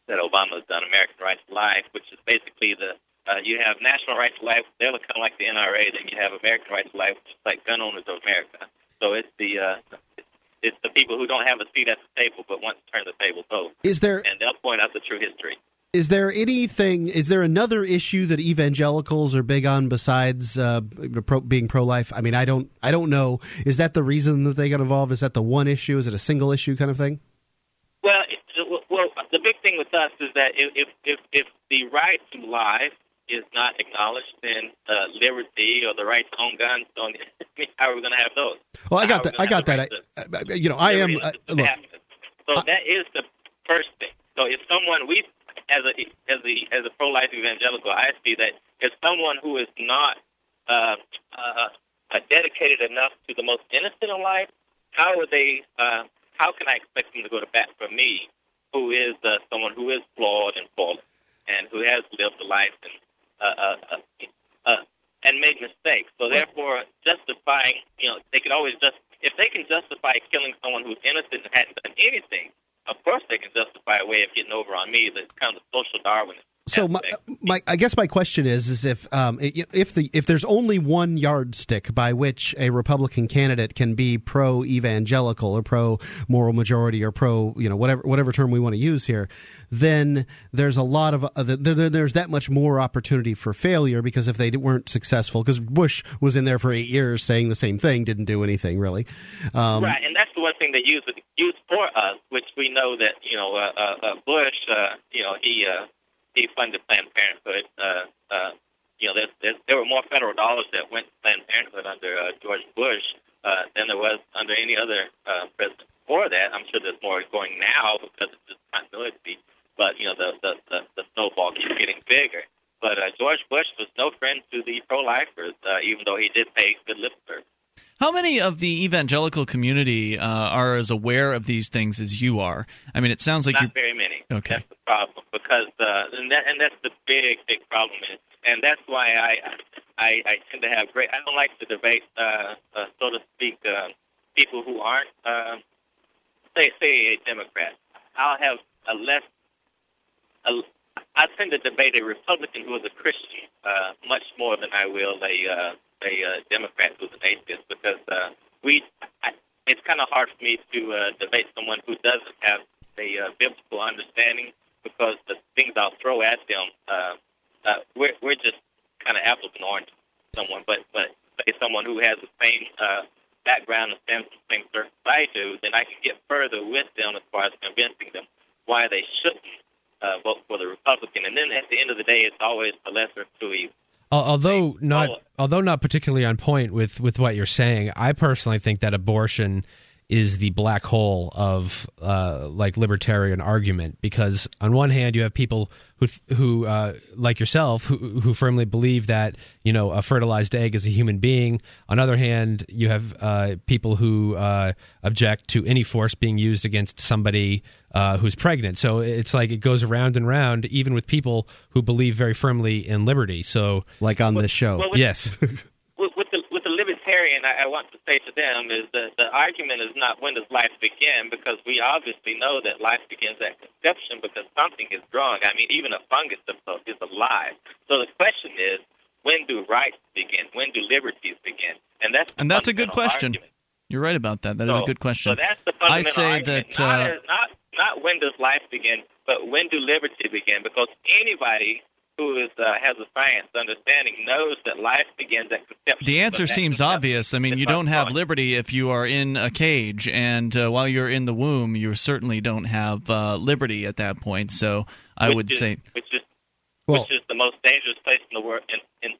that Obama's done. American Right to Life, which is basically the uh, you have National Right to Life, they're kind of like the NRA. Then you have American Right to Life, which is like Gun Owners of America. So it's the uh, it's the people who don't have a seat at the table but want to turn the tables over. Is there And they'll point out the true history. Is there anything? Is there another issue that evangelicals are big on besides uh, pro, being pro-life? I mean, I don't, I don't know. Is that the reason that they got involved? Is that the one issue? Is it a single issue kind of thing? Well, it, well, the big thing with us is that if if if, the right to life is not acknowledged, then uh, liberty or the right to own guns don't. I mean, how are we going to have those? Well, I got that. I got that. the I, I- you know, I am. Uh, look? So that is the first thing. So if someone we as a as a as a pro life evangelical, I see that if someone who is not uh, uh, uh, dedicated enough to the most innocent in life, how are they? Uh, how can I expect them to go to bat for me, who is uh, someone who is flawed and fallen, and who has lived a life and uh, uh, uh, uh, and made mistakes? So therefore, justifying, you know, they can always just if they can justify killing someone who's innocent and hadn't done anything. Of course, they can justify a way of getting over on me. That's kind of the social Darwinist So my, my, I guess my question is, is if um, if the if there's only one yardstick by which a Republican candidate can be pro evangelical or pro moral majority or pro you know whatever whatever term we want to use here, then there's a lot of uh, there, there's that much more opportunity for failure because if they weren't successful, because Bush was in there for eight years saying the same thing, didn't do anything really. Um, right, and that's the one thing they use use for us, which we know that you know uh, uh, uh Bush, uh, you know he. Uh, he funded Planned Parenthood. Uh, uh, you know, there's, there's, there were more federal dollars that went to Planned Parenthood under uh, George Bush uh, than there was under any other uh, president before that. I'm sure there's more going now because of this continuity. But you know, the the, the, the snowball keeps getting bigger. But uh, George Bush was no friend to the pro-lifers, uh, even though he did pay good lip service. How many of the evangelical community uh, are as aware of these things as you are? I mean, it sounds like not you're very many. Okay. That's the problem because uh, and that and that's the big big problem is, and that's why I I, I tend to have great. I don't like to debate, uh, uh, so to speak, uh, people who aren't uh, say say a Democrat. I'll have a less. A, I tend to debate a Republican who is a Christian uh, much more than I will a uh, a uh, Democrat who's an atheist because uh, we. I, it's kind of hard for me to uh, debate someone who doesn't have a uh, biblical understanding because the things I'll throw at them, uh, uh, we're we're just kind of apples and oranges. Someone, but but say someone who has the same uh, background and stems the same circles I do, then I can get further with them as far as convincing them why they shouldn't uh, vote for the Republican. And then at the end of the day, it's always the lesser of two evils. Although not, although not particularly on point with, with what you're saying, I personally think that abortion is the black hole of uh, like libertarian argument because on one hand you have people who who uh, like yourself who, who firmly believe that you know a fertilized egg is a human being. On the other hand, you have uh, people who uh, object to any force being used against somebody uh, who's pregnant. So it's like it goes around and round, even with people who believe very firmly in liberty. So like on this show, well, with, yes. with, with the with the libertarian, I, I want to say to them is that the argument is not when does life begin, because we obviously know that life begins at conception because something is growing. I mean, even a fungus is alive. So the question is, when do rights begin? When do liberties begin? And that's and that's a good question. Argument. You're right about that. That is so, a good question. So that's the fundamental I say argument. that uh, not not when does life begin, but when do liberty begin? Because anybody who is uh, has a science understanding knows that life begins at conception. the answer seems obvious. I mean, you don't have liberty if you are in a cage, and uh, while you're in the womb, you certainly don't have uh, liberty at that point. So I which would is, say, which is well, which is the most dangerous place in the world in in,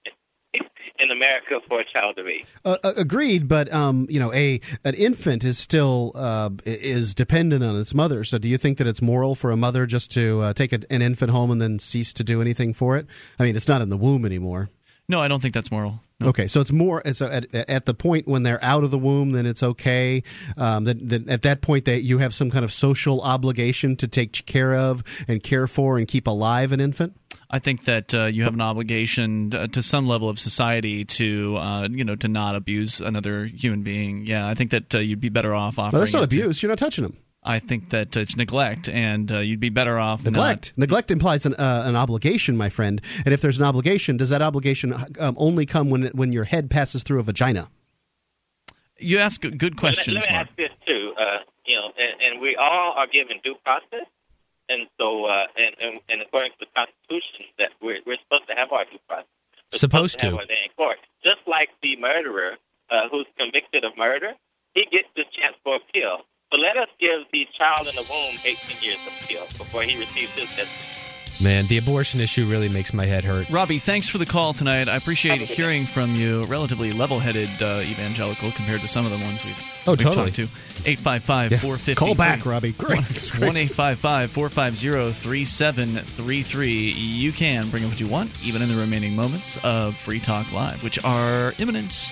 in America for a child to be. Uh, agreed, but um, you know, a an infant is still uh, is dependent on its mother. So, do you think that it's moral for a mother just to uh, take a, an infant home and then cease to do anything for it? I mean, it's not in the womb anymore. No, I don't think that's moral. No. Okay, so it's more so at, at the point when they're out of the womb, then it's okay. Um, that, that at that point that you have some kind of social obligation to take care of and care for and keep alive an infant. I think that uh, you have an obligation to, to some level of society to, uh, you know, to not abuse another human being. Yeah, I think that uh, you'd be better off offering. No, that's not it to- abuse. You're not touching them. I think that it's neglect, and uh, you'd be better off Neglect. Neglect implies an, uh, an obligation, my friend. And if there's an obligation, does that obligation um, only come when when your head passes through a vagina? You ask good questions, Let, let me Mark. ask this too. Uh, you know, and, and we all are given due process, and so uh, and, and and according to the Constitution, that we're we're supposed to have our due process. We're Supposed to. to. have our day in court, just like the murderer uh, who's convicted of murder, he gets the chance for appeal. But let us give the child in the womb 18 years of appeal before he receives his sentence. Man, the abortion issue really makes my head hurt. Robbie, thanks for the call tonight. I appreciate hearing from you. Relatively level-headed uh, evangelical compared to some of the ones we've, Oh, we've totally. talked to. 855 450 Call back, Robbie. Great. 1 855 450 3733. You can bring up what you want, even in the remaining moments of Free Talk Live, which are imminent.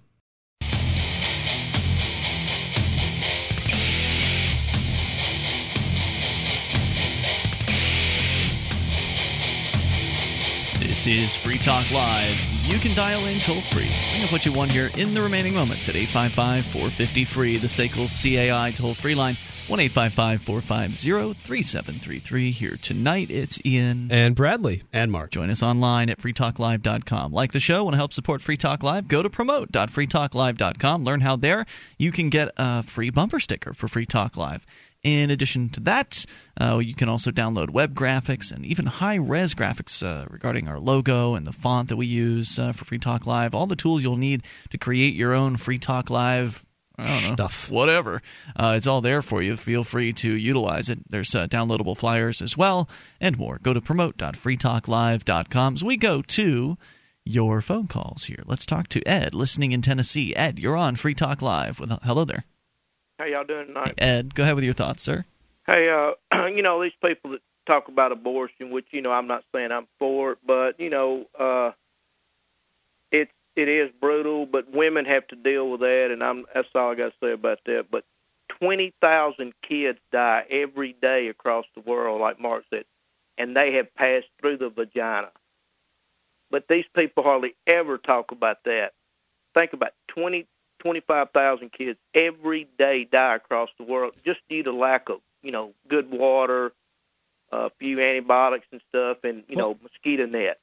This is Free Talk Live. You can dial in toll free. Bring up what you want here in the remaining moments at 855 450 free, the SACL CAI toll free line. 1 450 3733. Here tonight, it's Ian. And Bradley. And Mark. Join us online at freetalklive.com. Like the show, want to help support Free Talk Live? Go to promote.freetalklive.com. Learn how there you can get a free bumper sticker for Free Talk Live. In addition to that, uh, you can also download web graphics and even high res graphics uh, regarding our logo and the font that we use uh, for Free Talk Live. All the tools you'll need to create your own Free Talk Live know, Stuff. whatever. Uh, it's all there for you. Feel free to utilize it. There's uh, downloadable flyers as well and more. Go to promote.freetalklive.com as we go to your phone calls here. Let's talk to Ed, listening in Tennessee. Ed, you're on Free Talk Live. With, hello there. How y'all doing tonight? Ed, go ahead with your thoughts, sir. Hey, uh, you know these people that talk about abortion, which you know I'm not saying I'm for it, but you know uh, it it is brutal, but women have to deal with that, and I'm that's all I got to say about that. But twenty thousand kids die every day across the world, like Mark said, and they have passed through the vagina. But these people hardly ever talk about that. Think about twenty 25,000 kids every day die across the world just due to lack of, you know, good water, a few antibiotics and stuff, and, you know, mosquito net.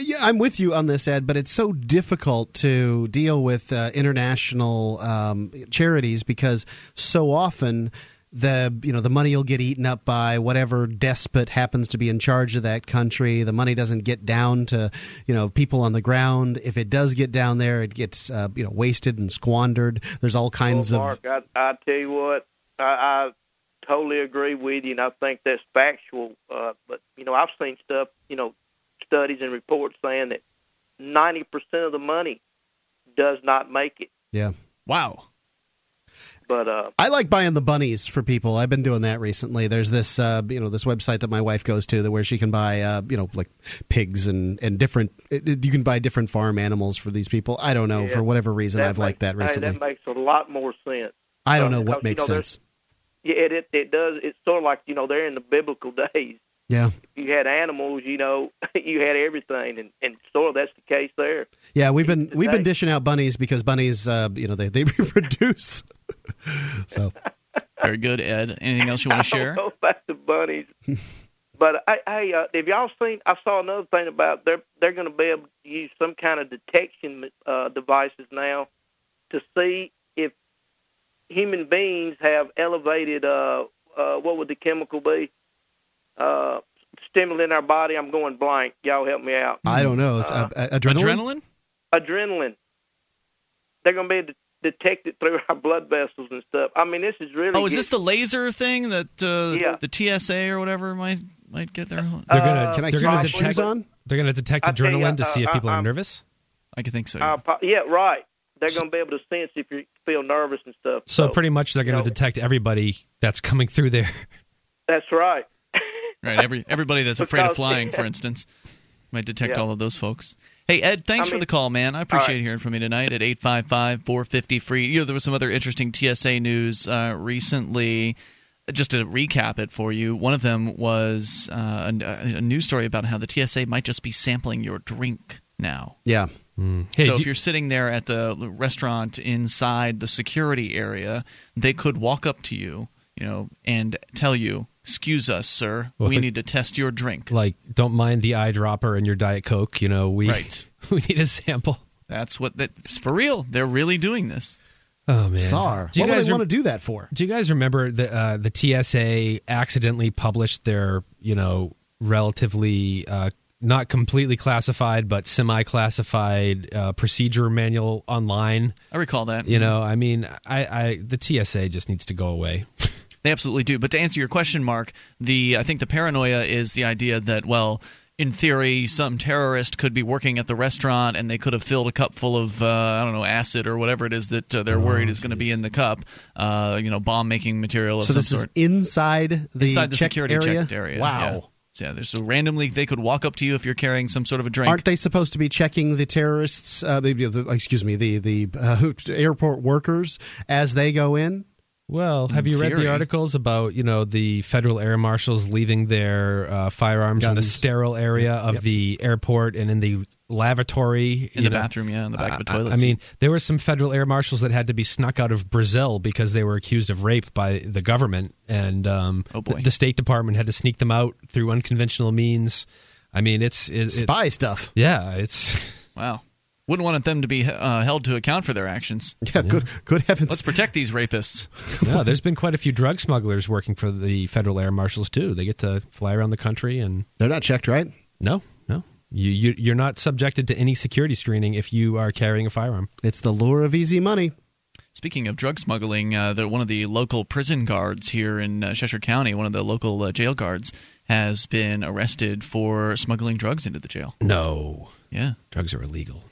Yeah, I'm with you on this, Ed, but it's so difficult to deal with uh, international um, charities because so often the you know the money will get eaten up by whatever despot happens to be in charge of that country. The money doesn't get down to you know people on the ground. If it does get down there, it gets uh, you know wasted and squandered. There's all kinds well, of Mark, I, I tell you what, I, I totally agree with you, and I think that's factual. Uh, but you know, I've seen stuff, you know, studies and reports saying that ninety percent of the money does not make it. yeah. Wow. But uh, I like buying the bunnies for people. I've been doing that recently. There's this, uh, you know, this website that my wife goes to that where she can buy, uh, you know, like pigs and and different. It, it- you can buy different farm animals for these people. I don't know Yeah, for whatever reason I've liked that hey, recently. that makes a lot more sense. I don't know what because, you makes know, sense. Yeah, it, it it does. It's sort of like you know they're in the biblical days. Yeah, If you had animals, you know, you had everything, and and sort of that's the case there. yeah. We've been we've been dishing out bunnies because bunnies, uh, you know, they they reproduce. so Very good, Ed. Anything else you want to I share? don't know about the bunnies, but I, hey, uh, have y'all seen? I saw another thing about they're they're going to be able to use some kind of detection uh, devices now to see if human beings have elevated. Uh, uh, what would the chemical be? Uh, stimulant in our body. I'm going blank. Y'all help me out. I don't know. It's, uh, Uh, adrenaline. adrenaline. They're going to be able to detect it through our blood vessels and stuff. I mean, this is really. Oh, is get- this the laser thing that uh, Yeah. the TSA or whatever might might get their? They're gonna. Uh, they're keep gonna my detect. shoes on? They're gonna detect I tell you, adrenaline to uh, see if uh, people are I'm- nervous. I can think so. Uh, yeah, right. They're going to be able to sense if you feel nervous and stuff. So pretty much they're going to you know- detect everybody that's coming through there. That's right. Right. Every everybody that's afraid of Because- flying, for instance, might detect Yeah. all of those folks. Hey Ed, thanks I for the call, man. I appreciate right. hearing from you tonight at 855-450 free. You know, there was some other interesting TSA news uh, recently. Just to recap it for you, one of them was uh, a, a news story about how the TSA might just be sampling your drink now. Yeah. Hey, so if you- you're sitting there at the restaurant inside the security area, they could walk up to you, you know, and tell you, "Excuse us, sir, Well, we it- need to test your drink." like, don't mind the eyedropper and your diet coke. You know, we Right. we need a sample. That's what that's for real. They're really doing this. Oh man, Czar. Do you what guys they rem- want to do that for? Do you guys remember the uh, the TSA accidentally published their you know relatively uh, not completely classified but semi-classified uh, procedure manual online? I recall that. You know, I mean, I, I the TSA just needs to go away. They absolutely do. But to answer your question, Mark, the I think the paranoia is the idea that well, in theory, some terrorist could be working at the restaurant and they could have filled a cup full of, uh, I don't know, acid or whatever it is that uh, they're worried is going to be in the cup, uh, you know, bomb making material of So some this sort. is inside the, Inside the security area? checked area. Wow. Yeah. So, yeah, there's so randomly they could walk up to you if you're carrying some sort of a drink. Aren't they supposed to be checking the terrorists? Uh, maybe the, excuse me, the the uh, airport workers as they go in. Well, have you read the articles about you know the federal air marshals leaving their uh, firearms in the sterile area of Yep. the airport and in the lavatory In the know? bathroom, yeah, in the back of the I- I- I mean, there were some federal air marshals that had to be snuck out of Brazil because they were accused of rape by the government, and um, Oh, boy. the, the State Department had to sneak them out through unconventional means. I mean, it's it, it- Spy stuff. Yeah, it's Wow. Wouldn't want them to be uh, held to account for their actions. Yeah, good good heavens. Let's protect these rapists. yeah. There's been quite a few drug smugglers working for the federal air marshals too. They get to fly around the country and They're not checked, right? No, no. You, you you're not subjected to any security screening if you are carrying a firearm. It's the lure of easy money. Speaking of drug smuggling, uh, the, one of the local prison guards here in uh, Cheshire County, one of the local uh, jail guards, has been arrested for smuggling drugs into the jail. No. Yeah. Drugs are illegal.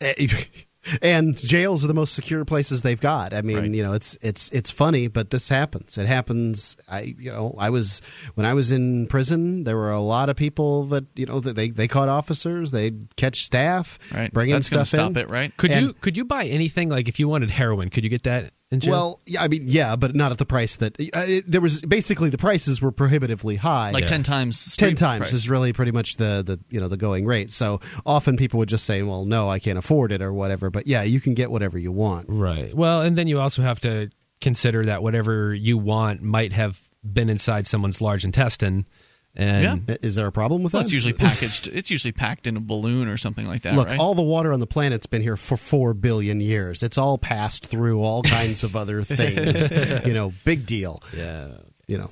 And jails are the most secure places they've got. I mean, you know, it's it's it's funny, but this happens. It happens. I you know, I was when I was in prison. There were a lot of people that you know that they they caught officers. They'd catch staff, Right. bringing That's gonna stuff stop in. it, right? Could And- you could you buy anything like if you wanted heroin? Could you get that in jail? Well, yeah, I mean, yeah, but not at the price that uh, it, there was. Basically, the prices were prohibitively high, Like 10 times Ten times price. is really pretty much the the you know the going rate. So often people would just say, "Well, no, I can't afford it" or whatever. But yeah, you can get whatever you want. right. Well, and then you also have to consider that whatever you want might have been inside someone's large intestine. And I- Is there a problem with Well, that? it's usually packaged. It's usually packed in a balloon or something like that. Look, right? all the water on the planet's been here for four billion years. It's all passed through all kinds of other things. you know, big deal. Yeah. You know.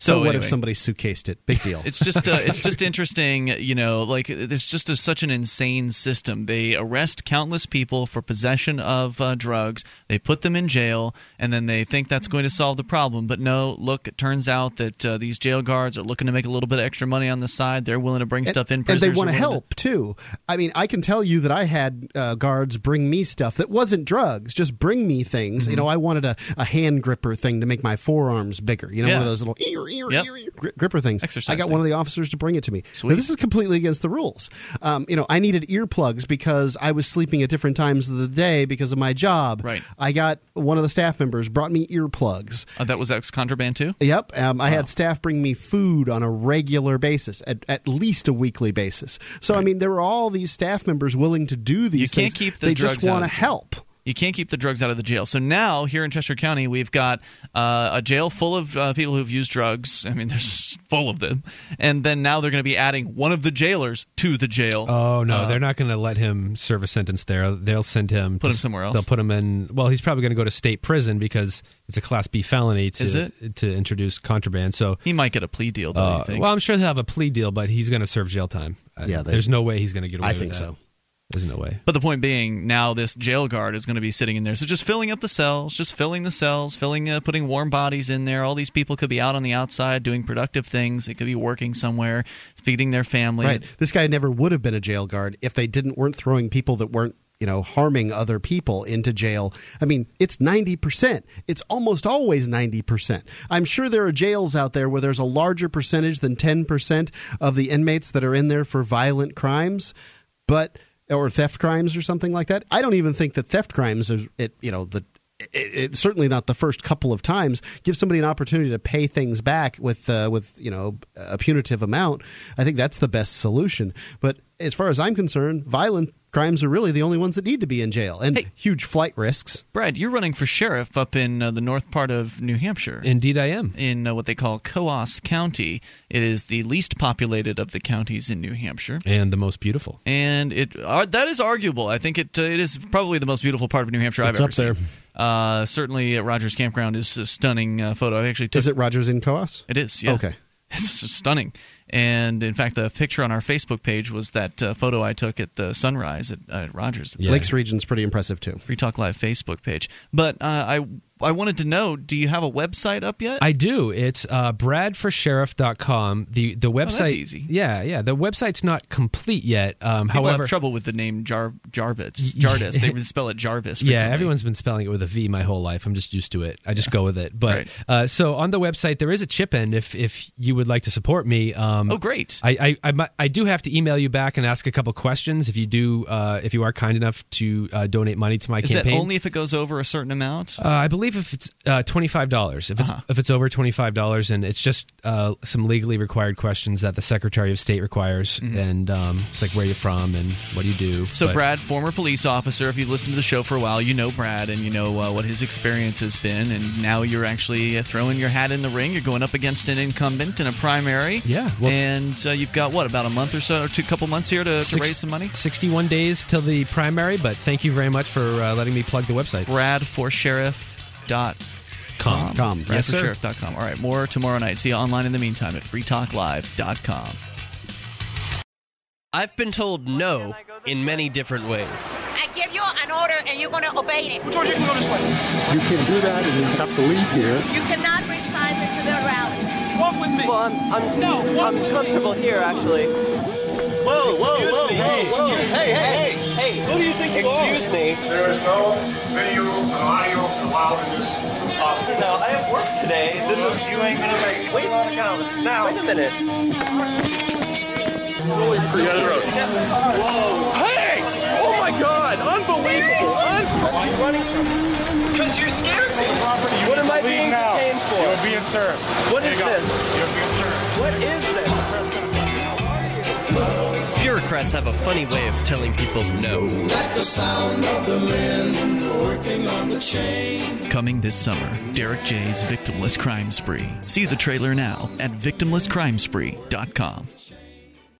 So So, what anyway. if somebody suitcased it? Big deal. It's just uh, it's just interesting, you know, like it's just a, such an insane system. They arrest countless people for possession of uh, drugs. They put them in jail, and then they think that's going to solve the problem. But no, look, it turns out that uh, these jail guards are looking to make a little bit of extra money on the side. They're willing to bring stuff in. and they want to help too. I mean, I can tell you that I had uh, guards bring me stuff that wasn't drugs, just bring me things. Mm-hmm. You know, I wanted a, a hand gripper thing to make my forearms bigger. You know, Yeah. one of those little ear, Yep. ear, ear, gripper things. Exercise I got thing. one of the officers to bring it to me. Sweet. Now, this is completely against the rules. Um, you know, I needed earplugs because I was sleeping at different times of the day because of my job. Right. I got one of the staff members brought me earplugs. Uh, that was ex contraband too. Yep. Um, I had staff bring me food on a regular basis, at, at least a weekly basis. So, I mean, there were all these staff members willing to do these You can't things. keep the They drugs just want to help. You can't keep the drugs out of the jail. So now here in Chester County, we've got uh, a jail full of uh, people who've used drugs. I mean, there's full of them. And then now they're going to be adding one of the jailers to the jail. Oh no, Uh, they're not going to let him serve a sentence there. They'll send him Put to him somewhere else? They'll put him in. Well, he's probably going to go to state prison because it's a Class B felony to Is it? to introduce contraband. So He might get a plea deal, though. uh, you think? well, I'm sure he'll have a plea deal, but he's going to serve jail time. Uh, Yeah, they- there's no way he's going to get away. I with think that. so. There's no way. But the point being, now this jail guard is going to be sitting in there. So just filling up the cells, just filling the cells, filling, uh, putting warm bodies in there. All these people could be out on the outside doing productive things. They could be working somewhere, feeding their family. Right. This guy never would have been a jail guard if they didn't weren't throwing people that weren't you know harming other people into jail. I mean, it's 90%. It's almost always 90%. I'm sure there are jails out there where there's a larger percentage than 10% of the inmates that are in there for violent crimes, but or theft crimes or something like that. I don't even think that theft crimes are it you know the it, it, certainly not the first couple of times. Give somebody an opportunity to pay things back with uh, with you know a punitive amount. I think that's the best solution. But as far as I'm concerned, violent crimes are really the only ones that need to be in jail, and huge flight risks. Brad, you're running for sheriff up in uh, the north part of New Hampshire. Indeed, I am. In uh, what they call Coos County. It is the least populated of the counties in New Hampshire. And the most beautiful. And it uh, that is arguable. I think it uh, it is probably the most beautiful part of New Hampshire It's I've ever up there. seen. Uh, certainly, at Rogers Campground is a stunning uh, photo. I actually took, Is it Rogers in Coos? It is. Yeah. Okay. It's stunning. And in fact, the picture on our Facebook page was that uh, photo I took at the sunrise at, at Rogers. Lakes region's pretty impressive too. Free Talk Live Facebook page. But uh, I I wanted to know, do you have a website up yet? I do. It's uh, bradforsheriff.com. The the website. Oh, that's easy. Yeah, yeah. The website's not complete yet. Um, People however, have trouble with the name Jar- Jarvis. Jarvis. they would spell it Jarvis. Yeah, everyone's been spelling it with a V my whole life. I'm just used to it. I just go with it. But Right. uh, so on the website, there is a chip in if if you would like to support me. Um, Oh, great. I, I, I I do have to email you back and ask a couple questions if you do uh, if you are kind enough to uh, donate money to my Is campaign. that only if it goes over a certain amount? Uh, I believe if it's uh, twenty five dollars, if it's Uh-huh. if it's over twenty five dollars, and it's just uh, some legally required questions that the Secretary of State requires, and um, it's like where you're from and what do you do. Mm-hmm. So, But- Brad, former police officer, if you've listened to the show for a while, you know Brad and you know uh, what his experience has been. And now you're actually uh, throwing your hat in the ring. You're going up against an incumbent in a primary. Yeah. and uh, you've got, what, about a month or so, or two couple months here to, to raise some money? 61 days till the primary, but thank you very much for uh, letting me plug the website. BradForSheriff.com. Com. Com. Yes, sir. BradForSheriff.com. All right, more tomorrow night. See you online in the meantime at freetalklive.com. I've been told no in many different ways. I give you an order and you're going to obey it. George, you can go this way. You can do that and you have to leave here. You cannot bring signs into the rally. Walk with me. Well, I'm, I'm, No, I'm comfortable here, actually. Whoa, whoa, Excuse whoa, me. whoa, Hey, whoa. excuse hey, me. hey, hey, hey. Who do you think you Excuse are? me. There is no video and audio allowed in this office. No, I have work today. This is. You ain't gonna make it. Wait, Now. wait a minute. Whoa. Hey! Oh my God! Unbelievable! Unbelievable! Why are you running from me? Because you're scared me. What am I being now. detained for? You're being served. What There is you go. this? You're being served. What is this? Bureaucrats have a funny way of telling people no. That's the sound of the men working on the chain. Coming this summer, Derrick J's Victimless Crime Spree. See the trailer now at victimlesscrimespree.com.